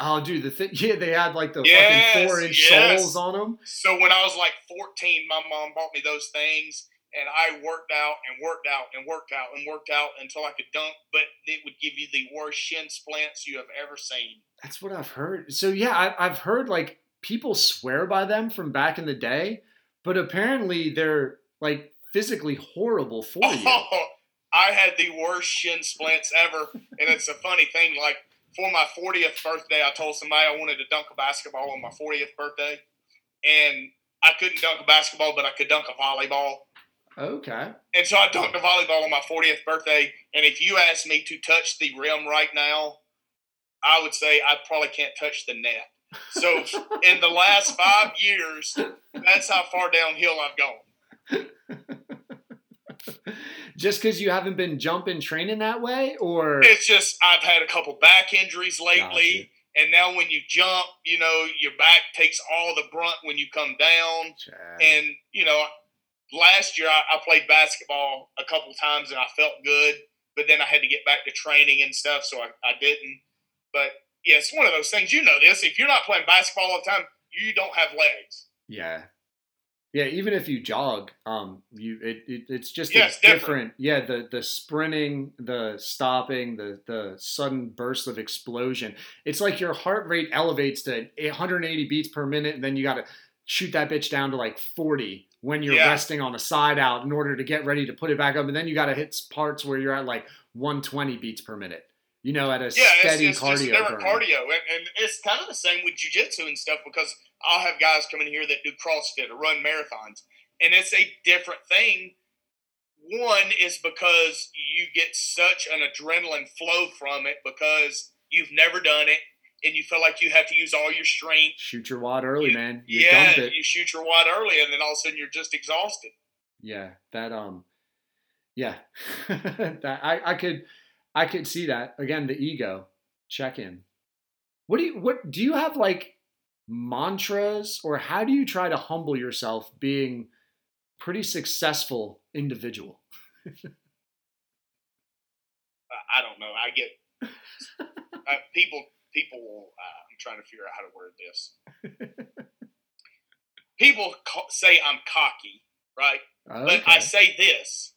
Oh, dude, the thing. Yeah, they had like the Yes, fucking four inch yes. soles on them. So when I was like 14, my mom bought me those things, and I worked out and worked out and worked out and worked out until I could dunk. But it would give you the worst shin splints you have ever seen. That's what I've heard. So yeah, I, I've heard like people swear by them from back in the day, but apparently they're like physically horrible for you. Oh, I had the worst shin splints ever, and it's a funny thing. Like for my 40th birthday, I told somebody I wanted to dunk a basketball on my 40th birthday, and I couldn't dunk a basketball, but I could dunk a volleyball. Okay. And so I dunked a volleyball on my 40th birthday. And if you ask me to touch the rim right now, I would say I probably can't touch the net. So in the last five years, that's how far downhill I've gone. Just because you haven't been jumping training that way, or It's just I've had a couple back injuries lately. And now when you jump, you know, your back takes all the brunt when you come down. Chad. And, you know, last year I, I played basketball a couple times and I felt good, but then I had to get back to training and stuff, so I, I didn't. But yeah, it's one of those things. You know this. If you're not playing basketball all the time, you don't have legs. Yeah. Yeah, even if you jog, um, you it, it it's just Yeah, it's different. Yeah, the the sprinting, the stopping, the the sudden burst of explosion. It's like your heart rate elevates to 180 beats per minute, and then you got to shoot that bitch down to like 40 when you're Yeah. resting on a side out in order to get ready to put it back up, and then you got to hit parts where you're at like 120 beats per minute. You know, at a Yeah, steady it's, it's just cardio. different burn. cardio, and, and it's kind of the same with jujitsu and stuff because I'll have guys come in here that do CrossFit or run marathons, and it's a different thing one is because you get such an adrenaline flow from it because you've never done it and you feel like you have to use all your strength. Shoot your wad early, You- man. You yeah, dump it. you shoot your wad early and then all of a sudden you're just exhausted. Yeah, that um, yeah, that I I could I could see that again. The ego check in. What do you what do you have like mantras or how do you try to humble yourself being pretty successful individual? I- don't know. I get uh, people. People will. Uh, I'm trying to figure out how to word this. people ca- say I'm cocky, right? But I say this: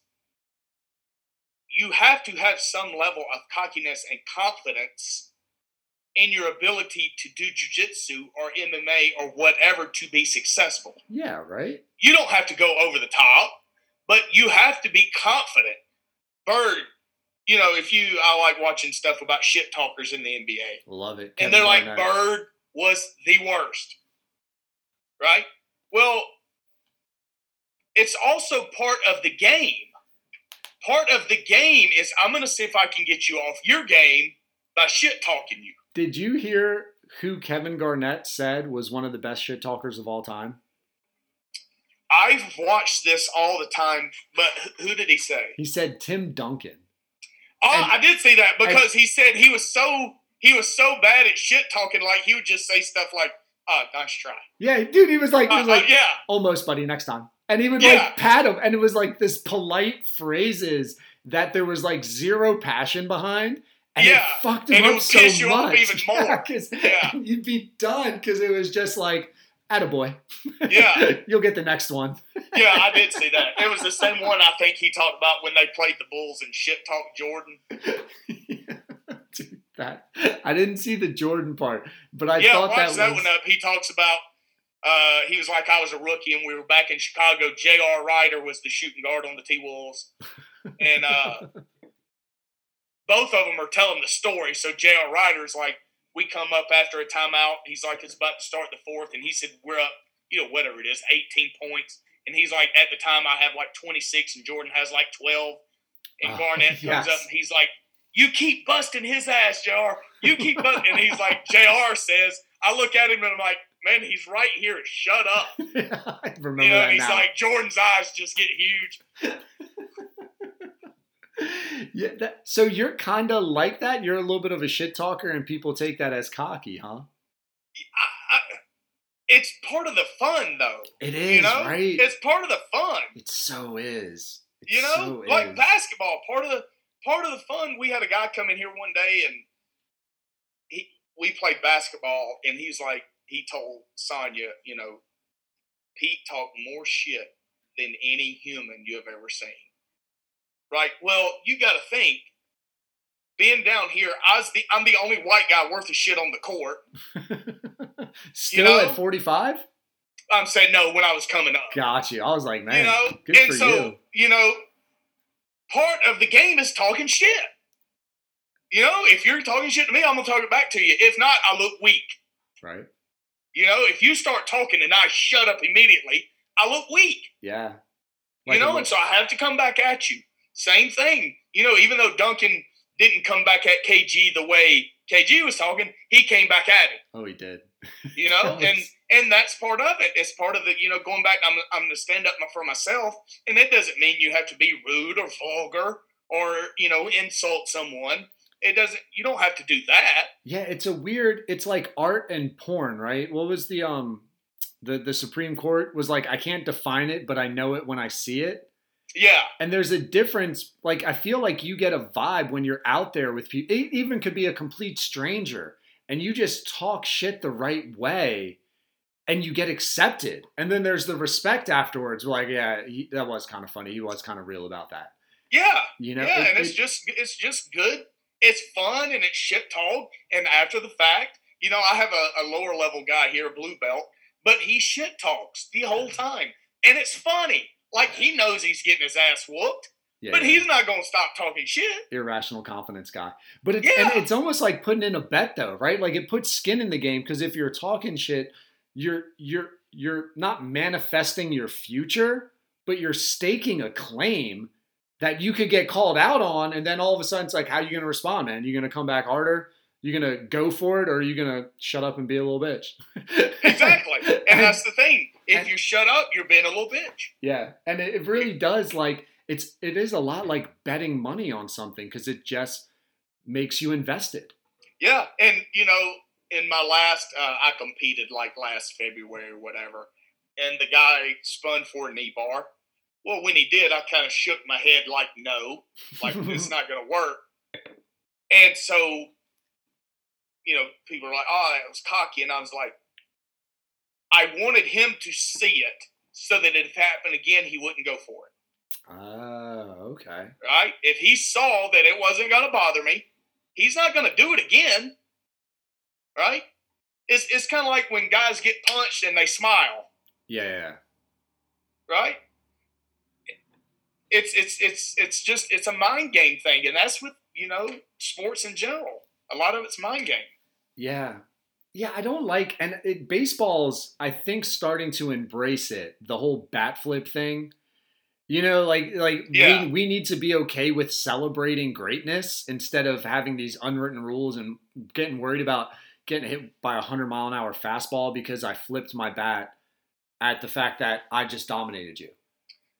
you have to have some level of cockiness and confidence in your ability to do jujitsu or MMA or whatever to be successful. Yeah, right. You don't have to go over the top, but you have to be confident. Bird, you know, if you, I like watching stuff about shit talkers in the NBA, Love it. Kevin and they're like. Bird was the worst, right? Well, it's also part of the game. Part of the game is I'm going to see if I can get you off your game by shit talking you. Did you hear who Kevin Garnett said was one of the best shit talkers of all time? I've watched this all the time, but who did he say? He said Tim Duncan. Oh, And- I did see that because he said he was so he was so bad at shit talking, like he would just say stuff like, "Oh, nice try." Yeah, dude, he was like, he Uh, was uh, like, yeah, almost, buddy, next time. And he would Yeah. like pat him, and it was like this polite phrases that there was like zero passion behind. And Yeah, it fucked him and up so you off much. even more. Yeah, Yeah. you'd be done because it was just like, attaboy. Yeah. You'll get the next one. yeah, I did see that. It was the same one I think he talked about when they played the Bulls and shit talked Jordan. Dude, that I didn't see the Jordan part, but I yeah, thought watch that, that, was one up. He talks about uh, he was like I was a rookie and we were back in Chicago. J.R. Rider was the shooting guard on the T Wolves, and uh, both of them are telling the story. So J.R. Rider's like, we come up after a timeout. He's like, it's about to start the fourth, and he said we're up, you know, whatever it is, 18 points. And he's like, at the time I have like 26, and Jordan has like 12. And Ah, Garnett comes yes. up and he's like, you keep busting his ass, JR. You keep busting. and he's like, JR says, I look at him and I'm like, man, he's right here. Shut up. I remember You know, that and he's now. like, Jordan's eyes just get huge. yeah, that, so you're kind of like that. You're a little bit of a shit talker, and people take that as cocky, huh? I, I, it's part of the fun, though. It is You know, right. it's part of the fun. it so is. It You know, so like is. basketball. Part of the part of the fun. We had a guy come in here one day, and he we played basketball, and he's like, he told Sonya, you know, Pete talked more shit than any human you have ever seen. Right. Well, you got to think. Being down here, I was the I'm the only white guy worth of shit on the court. Still know? at 45? I'm saying no when I was coming up. Got you. I was like, man, you know, good and for so you. you know, part of the game is talking shit. You know, if you're talking shit to me, I'm gonna talk it back to you. If not, I look weak. Right? You know, if you start talking and I shut up immediately, I look weak. Yeah. you know, and so I have to come back at you. Same thing. You know, even though Duncan didn't come back at KG the way KG was talking, he came back at him. oh, he did. You know, and and that's part of it. It's part of the you know going back. I'm I'm going to stand up for myself, and it doesn't mean you have to be rude or vulgar or you know insult someone. It doesn't. You don't have to do that. Yeah, it's a weird. It's like art and porn, right? What was the um, the the Supreme Court was like? I can't define it, but I know it when I see it. Yeah, And there's a difference. Like I feel like you get a vibe when you're out there with people. It even could be a complete stranger, and you just talk shit the right way, and you get accepted. And then there's the respect afterwards. Like, yeah, he, that was kind of funny. He was kind of real about that. yeah, You know? yeah. It- and it's it- just it's just good. It's fun and it's shit talk. And after the fact, you know, I have a, a lower level guy here, a blue belt, but he shit talks the whole time, and it's funny. Like he knows he's getting his ass whooped, yeah, but yeah. he's not gonna stop talking shit. irrational confidence guy. But it's and Yeah. it's almost like putting in a bet though, right? Like it puts skin in the game because if you're talking shit, you're you're you're not manifesting your future, but you're staking a claim that you could get called out on, and then all of a sudden it's like, how are you going to respond, man? You going to come back harder? You're going to go for it, or are you going to shut up and be a little bitch? Exactly. And And- that's the thing. If and- you shut up, you're being a little bitch. Yeah, and it, it really does like it's it is a lot like betting money on something because it just makes you invested. Yeah. And, you know, in my last, uh, I competed like last February or whatever, and the guy spun for a knee bar. Well, when he did, I kind of shook my head like, no, like it's not going to work. And so, you know, people are like, oh, that was cocky. And I was like, I wanted him to see it so that if it happened again, he wouldn't go for it. Oh, okay. Right? If he saw that it wasn't going to bother me, he's not going to do it again. Right? It's, it's kind of like when guys get punched and they smile. Yeah. right? It's it's it's it's just it's a mind game thing, and that's with you know sports in general. A lot of it's mind game. Yeah. Yeah, I don't like and it, baseball's I think starting to embrace it. The whole bat flip thing. You know, like like Yeah. we we need to be okay with celebrating greatness instead of having these unwritten rules and getting worried about getting hit by a 100 mile an hour fastball because I flipped my bat at the fact that I just dominated you.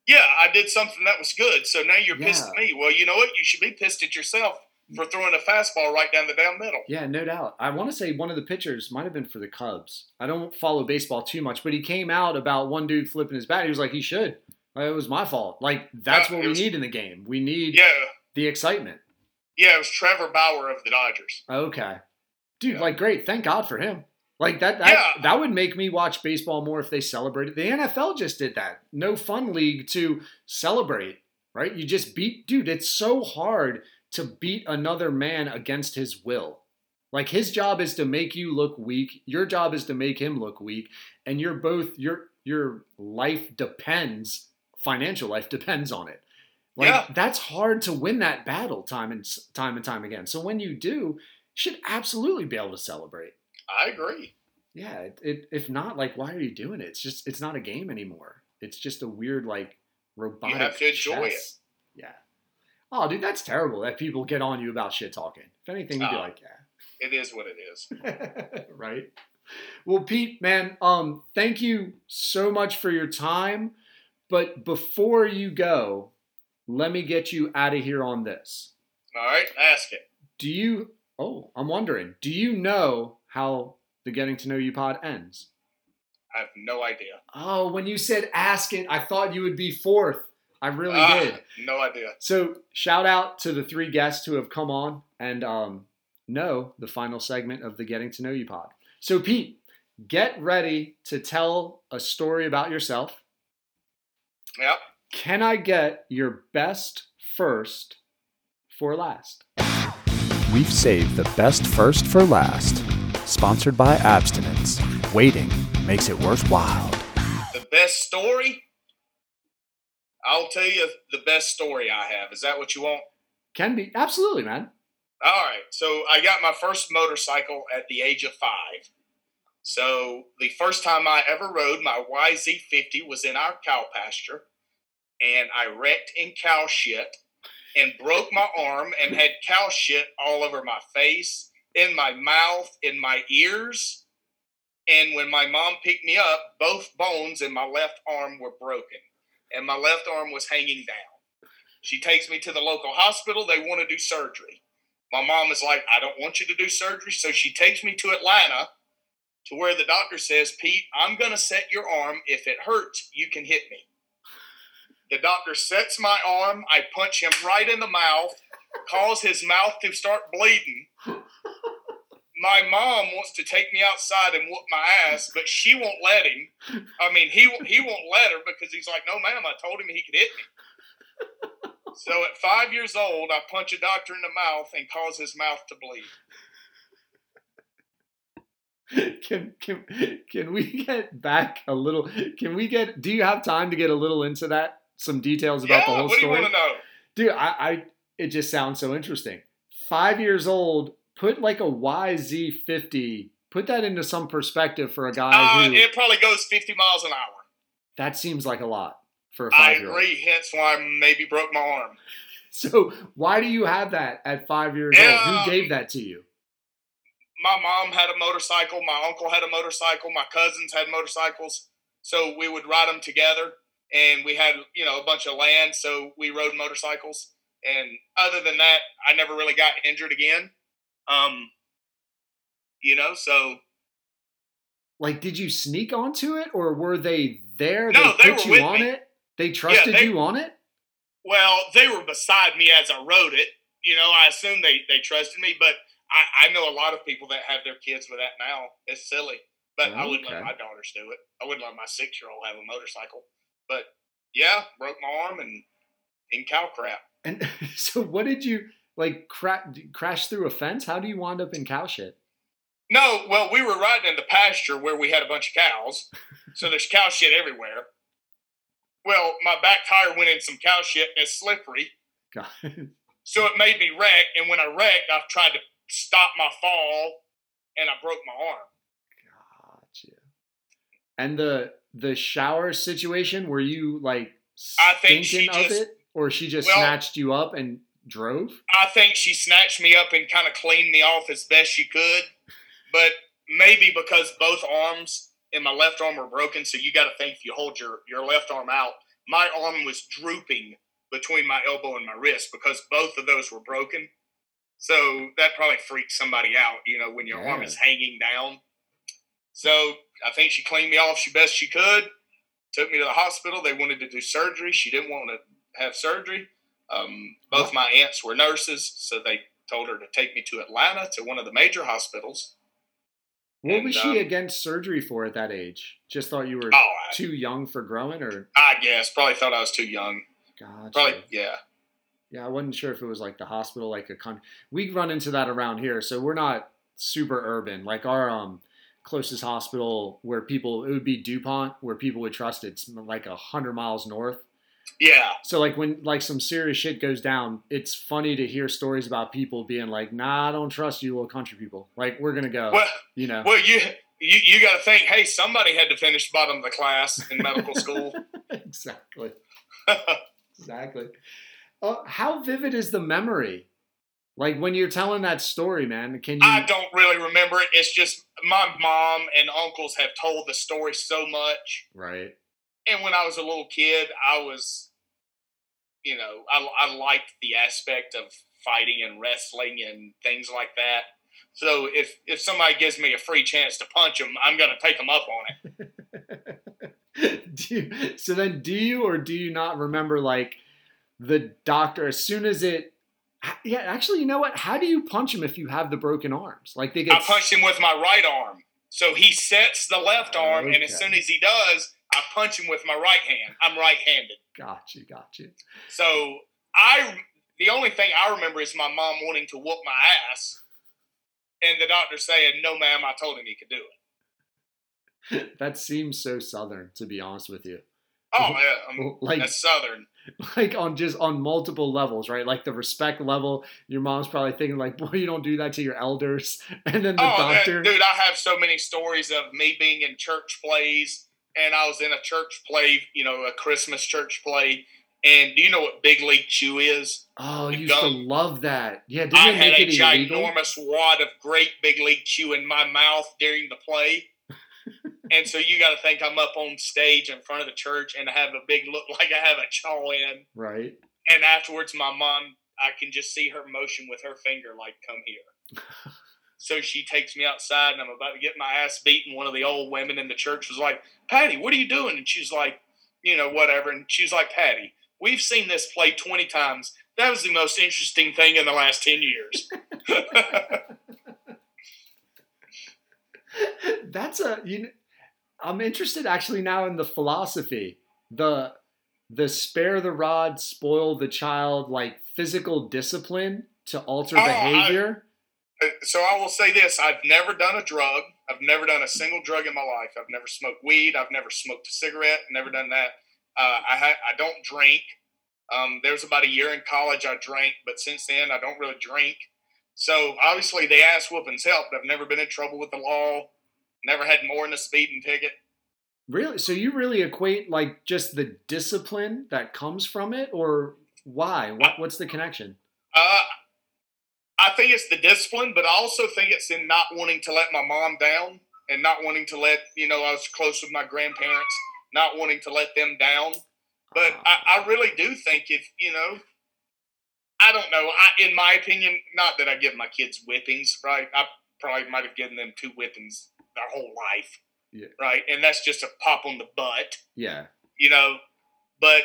Yeah, I did something that was good, so now you're pissed at me. Well, you know what? You should be pissed at yourself mm. for throwing a fastball right down the down middle. Yeah, no doubt. I want to say one of the pitchers might have been for the Cubs. I don't follow baseball too much, but he came out about one dude flipping his bat. He was like, he should. Like, it was my fault. Like, that's Yeah, what we was- need in the game. We need Yeah, the excitement. yeah, it was Trevor Bauer of the Dodgers. Okay. Dude, Yeah. like, great. Thank God for him. Like, that, that, Yeah. that would make me watch baseball more if they celebrated. The NFL just did that. No fun league to celebrate, right? You just beat, dude, it's so hard to beat another man against his will. Like his job is to make you look weak. Your job is to make him look weak. And you're both your your life depends, financial life depends on it. Like Yeah. that's hard to win that battle time and time and time again. So when you do, you should absolutely be able to celebrate. I agree. Yeah, it, it, if not, like, why are you doing it? It's just, it's not a game anymore. It's just a weird, like, robotic. have to enjoy chess. Yeah. Oh, dude, that's terrible that people get on you about shit talking. If anything, you'd be Oh. like, yeah. It is what it is. right. Well, Pete, man, um, thank you so much for your time. But before you go, let me get you out of here on this. All right, ask it. Do you? Oh, I'm wondering. Do you know how the Getting to Know You pod ends? I have no idea. Oh, when you said ask it, I thought you would be fourth. I really Ah, did. No idea. So shout out to the three guests who have come on and um, know the final segment of the Getting to Know You pod. So Pete, get ready to tell a story about yourself. Yep. Can I get your best first for last? We've saved the best first for last. Sponsored by Abstinence. Waiting makes it worthwhile. The best story? I'll tell you the best story I have. Is that what you want? Can be absolutely, man. All right. So I got my first motorcycle at the age of five. So the first time I ever rode my YZ50 was in our cow pasture, and I wrecked in cow shit and broke my arm and had cow shit all over my face, in my mouth, in my ears. And when my mom picked me up, both bones in my left arm were broken, and my left arm was hanging down. She takes me to the local hospital. They want to do surgery. My mom is like, I don't want you to do surgery. So she takes me to Atlanta to where the doctor says, Pete, I'm going to set your arm. If it hurts, you can hit me. The doctor sets my arm. I punch him right in the mouth, cause his mouth to start bleeding. My mom wants to take me outside and whoop my ass, but she won't let him. I mean, he he won't let her because he's like, "No, ma'am, I told him he could hit me." So at five years old, I punch a doctor in the mouth and cause his mouth to bleed. can can can we get back a little? Can we get? Do you have time to get a little into that? Some details about yeah, the whole what do you story, want to know? dude. I, I it just sounds so interesting. Five years old. Put like a YZ50. Put that into some perspective for a guy Uh, who it probably goes 50 miles an hour. that seems like a lot. for a I five year old. agree. Hence why I maybe broke my arm. So why do you have that at five years old? Who gave that to you? My mom had a motorcycle. My uncle had a motorcycle. My cousins had motorcycles. So we would ride them together. And we had, you know, a bunch of land. So we rode motorcycles. And other than that, I never really got injured again. Um, you know, so Like, did you sneak onto it, or were they there? No, they put were you on me. it. They trusted they- you on it. Well, they were beside me as I rode it. You know, I assume they, they trusted me, but I, I know a lot of people that have their kids with that now. It's silly. But I wouldn't let my daughters do it. I wouldn't let my six year old have a motorcycle. But yeah, broke my arm and in cow crap. And so, what did you like? Cra- crash through a fence? How do you wind up in cow shit? No, well, we were riding in the pasture where we had a bunch of cows. So there's cow shit everywhere. Well, my back tire went in some cow shit and it's slippery. God. So it made me wreck. And when I wrecked, I tried to stop my fall and I broke my arm. Gotcha. And the the shower situation, were you like I think she thinking of just- it, or she just Well- snatched you up and drove? I think she snatched me up and kind of cleaned me off as best she could. But maybe because both arms and my left arm were broken, so you got to think if you hold your, your left arm out, my arm was drooping between my elbow and my wrist because both of those were broken. So that probably freaked somebody out, you know, when your arm is hanging down. So I think she cleaned me off she best she could. Took me to the hospital. They wanted to do surgery. She didn't want to have surgery. Um, both my aunts were nurses, so they told her to take me to Atlanta to one of the major hospitals. What And, was she um, against surgery for at that age? Just thought you were Oh, I, too young for growing, or I guess probably thought I was too young. gotcha. Probably, yeah. Yeah, I wasn't sure if it was like the hospital, like a con. We run into that around here, so we're not super urban. Like our um closest hospital, where people it would be Dupont, where people would trust it's like a hundred miles north. Yeah. So like when like some serious shit goes down, it's funny to hear stories about people being like, "Nah, I don't trust you, little country people. Like we're gonna go." Well, you know. well, you you, you got to think. Hey, somebody had to finish bottom of the class in medical school. exactly. Exactly. Uh, how vivid is the memory? Like when you're telling that story, man, can you? I don't really remember it. It's just my mom and uncles have told the story so much. Right. And when I was a little kid, I was, you know, I, I liked the aspect of fighting and wrestling and things like that. So if if somebody gives me a free chance to punch them, I'm going to take them up on it. do you, so then, do you or do you not remember like the doctor as soon as it? Yeah, actually, you know what? How do you punch him if you have the broken arms? Like they get. I punched him with my right arm. So he sets the left arm, and as soon as he does, I punch him with my right hand. I'm right-handed. Gotcha, gotcha. So I, the only thing I remember is my mom wanting to whoop my ass, and the doctor saying, "No, ma'am, I told him he could do it." That seems so southern, to be honest with you. Oh yeah, I'm, um, Like, that's southern. like on just on multiple levels, right? Like the respect level, your mom's probably thinking like, "Boy, you don't do that to your elders," and then the oh, that- doctor. dude, I have so many stories of me being in church plays, and I was in a church play, you know, a Christmas church play. And do you know what Big League Chew is? oh, you used to love that. Yeah, didn't I had a it illegal? ginormous wad of great Big League Chew in my mouth during the play. and so you got to think I'm up on stage in front of the church and I have a big look like I have a chaw in. Right. And afterwards, my mom, I can just see her motion with her finger, like, come here. so she takes me outside and I'm about to get my ass beaten. One of the old women in the church was like, Patty, what are you doing? And she's like, you know, whatever. And she's like, Patty, we've seen this play 20 times. That was the most interesting thing in the last 10 years. That's a you. kn- I'm interested actually now in the philosophy, the the spare the rod, spoil the child, like physical discipline to alter Oh, I- behavior. So I will say this I've never done a drug. I've never done a single drug in my life. I've never smoked weed. I've never smoked a cigarette. Never done that. Uh, I, ha- I don't drink. Um, there was about a year in college I drank, but since then I don't really drink. So obviously the ass whoopings helped. I've never been in trouble with the law. Never had more than a speeding ticket. Really? So you really equate like just the discipline that comes from it, or why? What, what's the connection? Uh, I think it's the discipline, but I also think it's in not wanting to let my mom down and not wanting to let you know I was close with my grandparents, not wanting to let them down. But. I, I really do think if you know, I don't know. I, in my opinion, not that I give my kids whippings, right? I probably might have given them two whippings their whole life, Yeah. right? And that's just a pop on the butt, yeah, you know. But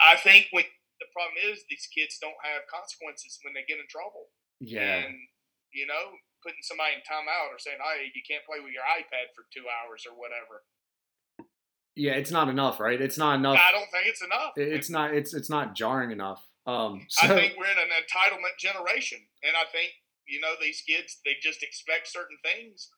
I think when the problem is these kids don't have consequences when they get in trouble. yeah, And, you know, putting somebody in timeout or saying, hey, you can't play with your iPad for two hours or whatever. yeah. It's not enough, right? It's not enough. I don't think it's enough. It's not. It's it's not jarring enough. Um. I think we're in an entitlement generation. And I think, you know, these kids, they just expect certain things.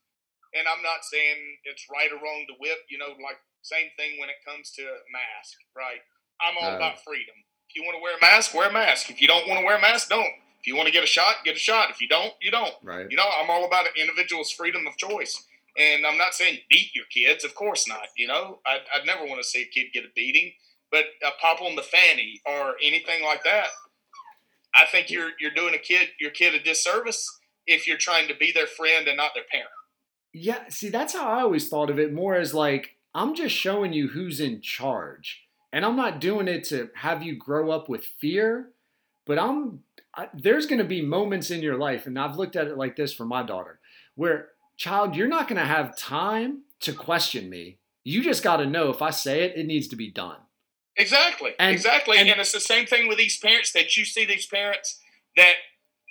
And I'm not saying it's right or wrong to whip, you know, like same thing when it comes to mask, right? I'm all Uh, about freedom. If you want to wear a mask, wear a mask. If you don't want to wear a mask, don't. If you want to get a shot, get a shot. If you don't, you don't. right. You know, I'm all about an individual's freedom of choice. And I'm not saying beat your kids, of course not. You know, I'd, I'd never want to see a kid get a beating, but a pop on the fanny or anything like that. I think you're you're doing a kid your kid a disservice if you're trying to be their friend and not their parent. Yeah, see, that's how I always thought of it more as like, I'm just showing you who's in charge. And I'm not doing it to have you grow up with fear, but I'm I, there's going to be moments in your life and I've looked at it like this for my daughter where child, you're not going to have time to question me. You just got to know if I say it, it needs to be done. Exactly. And- exactly. and- And, it's the same thing with these parents that you see these parents that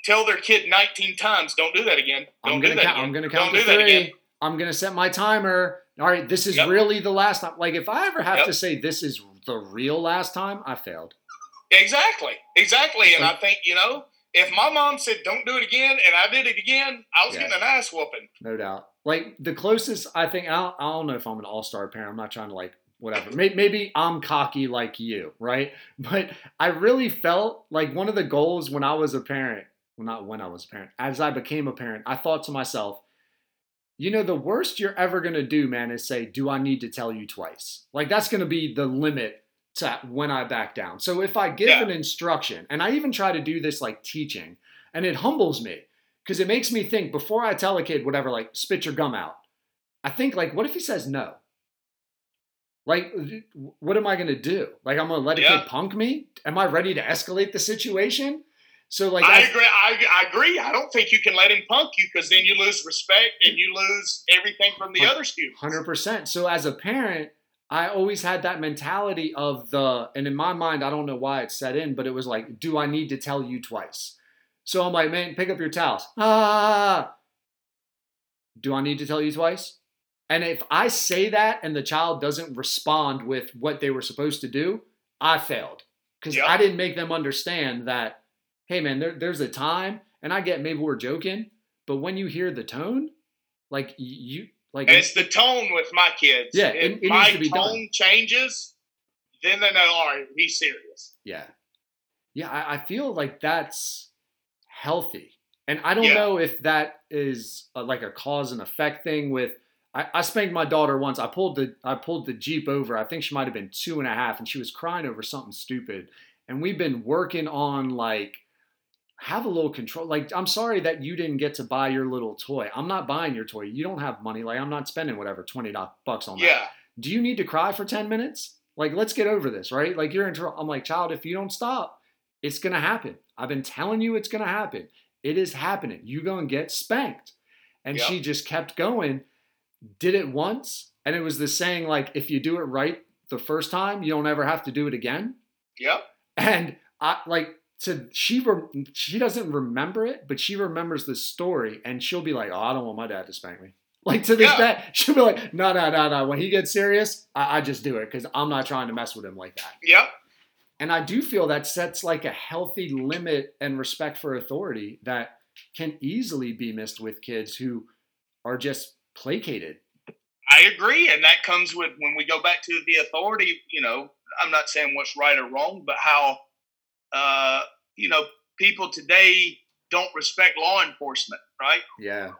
tell their kid 19 times, don't do that again. Don't I'm do that count, again. I'm gonna Don't count to that again. three. I'm gonna set my timer. All right, this is Yep. really the last time. Like if I ever have Yep. to say this is the real last time, I failed. Exactly, exactly. And I think you know, if my mom said don't do it again, and I did it again, I was Yeah. getting an ass whooping. No doubt. Like the closest I think I don't, I don't know if I'm an all-star parent. I'm not trying to like whatever. Maybe, maybe I'm cocky like you, right? But I really felt like one of the goals when I was a parent, well not when I was a parent, as I became a parent, I thought to myself, you know, the worst you're ever going to do, man, is say, "Do I need to tell you twice?" Like that's going to be the limit to when I back down. So if I give Yeah. an instruction, and I even try to do this like teaching, and it humbles me because it makes me think before I tell a kid whatever, like spit your gum out. I think like, what if he says no? Like, what am I gonna do? Like, I'm gonna let a Yeah. kid punk me? Am I ready to escalate the situation? So like, I I- agree. I, I agree. I don't think you can let him punk you because then you lose respect and you lose everything from the other students. Hundred percent. So as a parent, I always had that mentality of the, and in my mind, I don't know why it set in, but it was like, do I need to tell you twice? So I'm like, man, pick up your towels. Ah. ah, ah, ah do I need to tell you twice? And if I say that and the child doesn't respond with what they were supposed to do, I failed because Yep. I didn't make them understand that, hey man, there, there's a time, and I get maybe we're joking, but when you hear the tone, like you, like And it's the tone with my kids. Yeah, If it- it needs my to be tone done. changes, then they know, all right, he's serious. Yeah. Yeah, I, I feel like that's healthy. And I don't Yeah. know if that is a, like a cause and effect thing with I, I spanked my daughter once. I pulled the I pulled the Jeep over. I think she might have been two and a half, and she was crying over something stupid. And we've been working on like have a little control. Like, I'm sorry that you didn't get to buy your little toy. I'm not buying your toy. You don't have money. Like, I'm not spending whatever, 20 doc- bucks on that Yeah. do you need to cry for 10 minutes? Like, let's get over this, right? Like, you're in trouble. I'm like, child, if you don't stop, it's going to happen. I've been telling you it's going to happen. It is happening. You go and get spanked. And Yep. she just kept going, did it once. And it was the saying, like, if you do it right the first time, you don't ever have to do it again. Yep. And I like to she re- she doesn't remember it, but she remembers the story, and she'll be like, "Oh, I don't want my dad to spank me." Like to this Yeah. day, she'll be like, "No, no, no, no." When he gets serious, I, I just do it because I'm not trying to mess with him like that. Yep. And I do feel that sets like a healthy limit and respect for authority that can easily be missed with kids who are just placated. I agree, and that comes with when we go back to the authority. You know, I'm not saying what's right or wrong, but how uh, you know people today don't respect law enforcement, right? Yeah,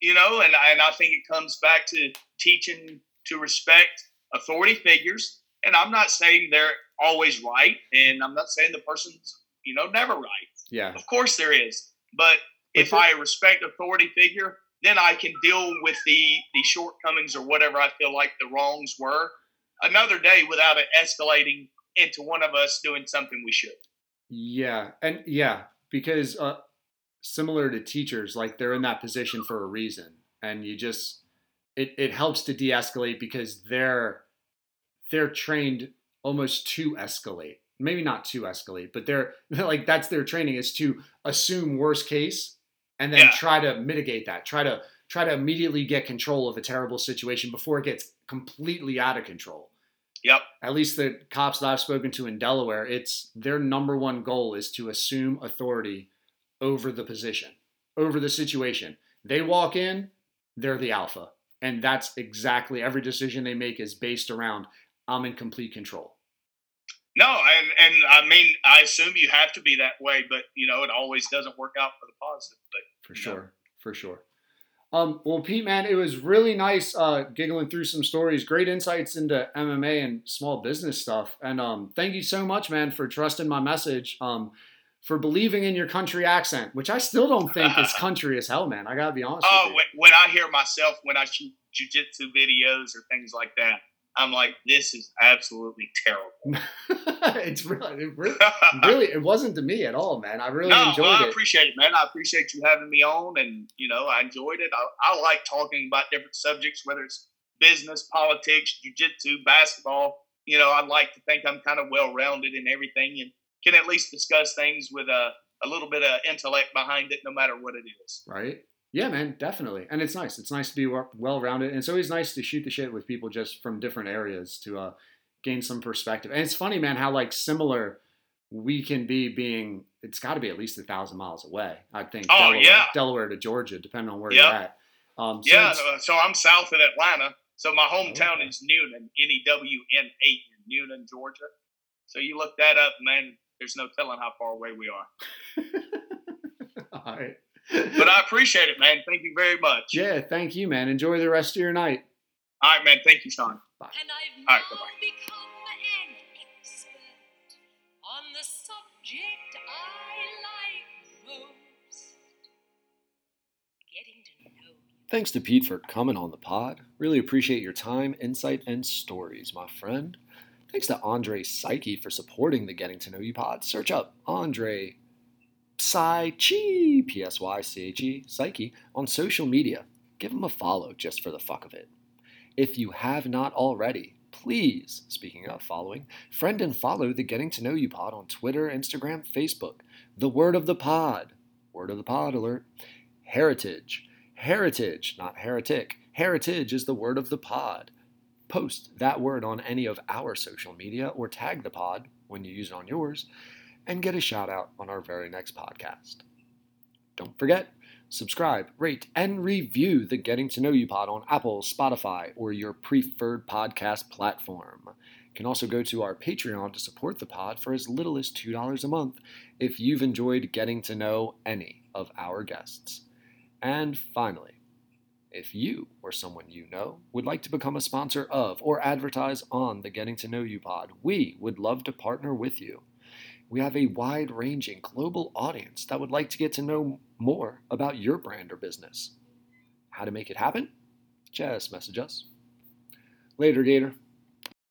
You know, and and I think it comes back to teaching to respect authority figures. And I'm not saying they're always right, and I'm not saying the person's you know never right. Yeah. Of course there is, but if But I respect authority figure, then I can deal with the the shortcomings or whatever I feel like the wrongs were another day without it escalating into one of us doing something we should. Yeah, and yeah, because uh, similar to teachers, like they're in that position for a reason, and you just it it helps to de-escalate because they're they're trained almost to escalate. Maybe not to escalate, but they're like that's their training is to assume worst case and then Yeah. try to mitigate that. Try to try to immediately get control of a terrible situation before it gets completely out of control Yep. at least the cops that I've spoken to in Delaware, it's their number one goal is to assume authority over the position, over the situation. They walk in, they're the alpha. And that's exactly every decision they make is based around I'm in complete control. No, and and I mean I assume you have to be that way, but you know it always doesn't work out for the positive. But For sure. For sure. Um, well, Pete, man, it was really nice uh, giggling through some stories, great insights into MMA and small business stuff. And um, thank you so much, man, for trusting my message, um, for believing in your country accent, which I still don't think is country as hell, man. I got to be honest oh, when, when I hear myself when I shoot jujitsu videos or things like that, I'm like, this is absolutely terrible. it's really, it really, really, it wasn't to me at all, man. I really no, enjoyed well, I it. appreciate it, man. I appreciate you having me on, and you know, I enjoyed it. I, I like talking about different subjects, whether it's business, politics, jujitsu, basketball. You know, I like to think I'm kind of well rounded in everything, and can at least discuss things with a a little bit of intellect behind it, no matter what it is. Right? Yeah, man, definitely. And it's nice. It's nice to be well rounded. And it's always nice to shoot the shit with people just from different areas to uh, gain some perspective. And it's funny, man, how like similar we can be being, it's got to be at least a thousand miles away. I think. Oh, Delaware, yeah. Delaware to Georgia, depending on where Yep. you're at. Um, so Yeah, uh, so I'm south of Atlanta. So my hometown Okay. is Newnan, N E W N A N, Newnan, Georgia. So you look that up, man. There's no telling how far away we are. All right. But I appreciate it, man. Thank you very much. yeah, thank you, man. Enjoy the rest of your night. All right, man. Thank you, Sean. And I've All now right, bye-bye. become an expert on the subject I like most. Getting to know you. Thanks to Pete for coming on the pod. Really appreciate your time, insight, and stories, my friend. Thanks to Andre Psyche for supporting the Getting to Know You pod. Search up Andre Psyche, P S Y C H E, Psyche, on social media. Give him a follow just for the fuck of it. If you have not already, please, speaking of following, friend and follow the Getting to Know You pod on Twitter, Instagram, Facebook. The word of the pod. Word of the pod alert. Heritage. Heritage, not heretic. Heritage is the word of the pod. Post that word on any of our social media or tag the pod when you use it on yours and get a shout out on our very next podcast. Don't forget, subscribe, rate, and review the Getting to Know You pod on Apple, Spotify, or your preferred podcast platform. You can also go to our Patreon to support the pod for as little as $2 a month if you've enjoyed getting to know any of our guests. And finally, if you or someone you know would like to become a sponsor of or advertise on the Getting to Know You pod, we would love to partner with you. We have a wide ranging global audience that would like to get to know more about your brand or business. How to make it happen? Just message us. Later, Gator.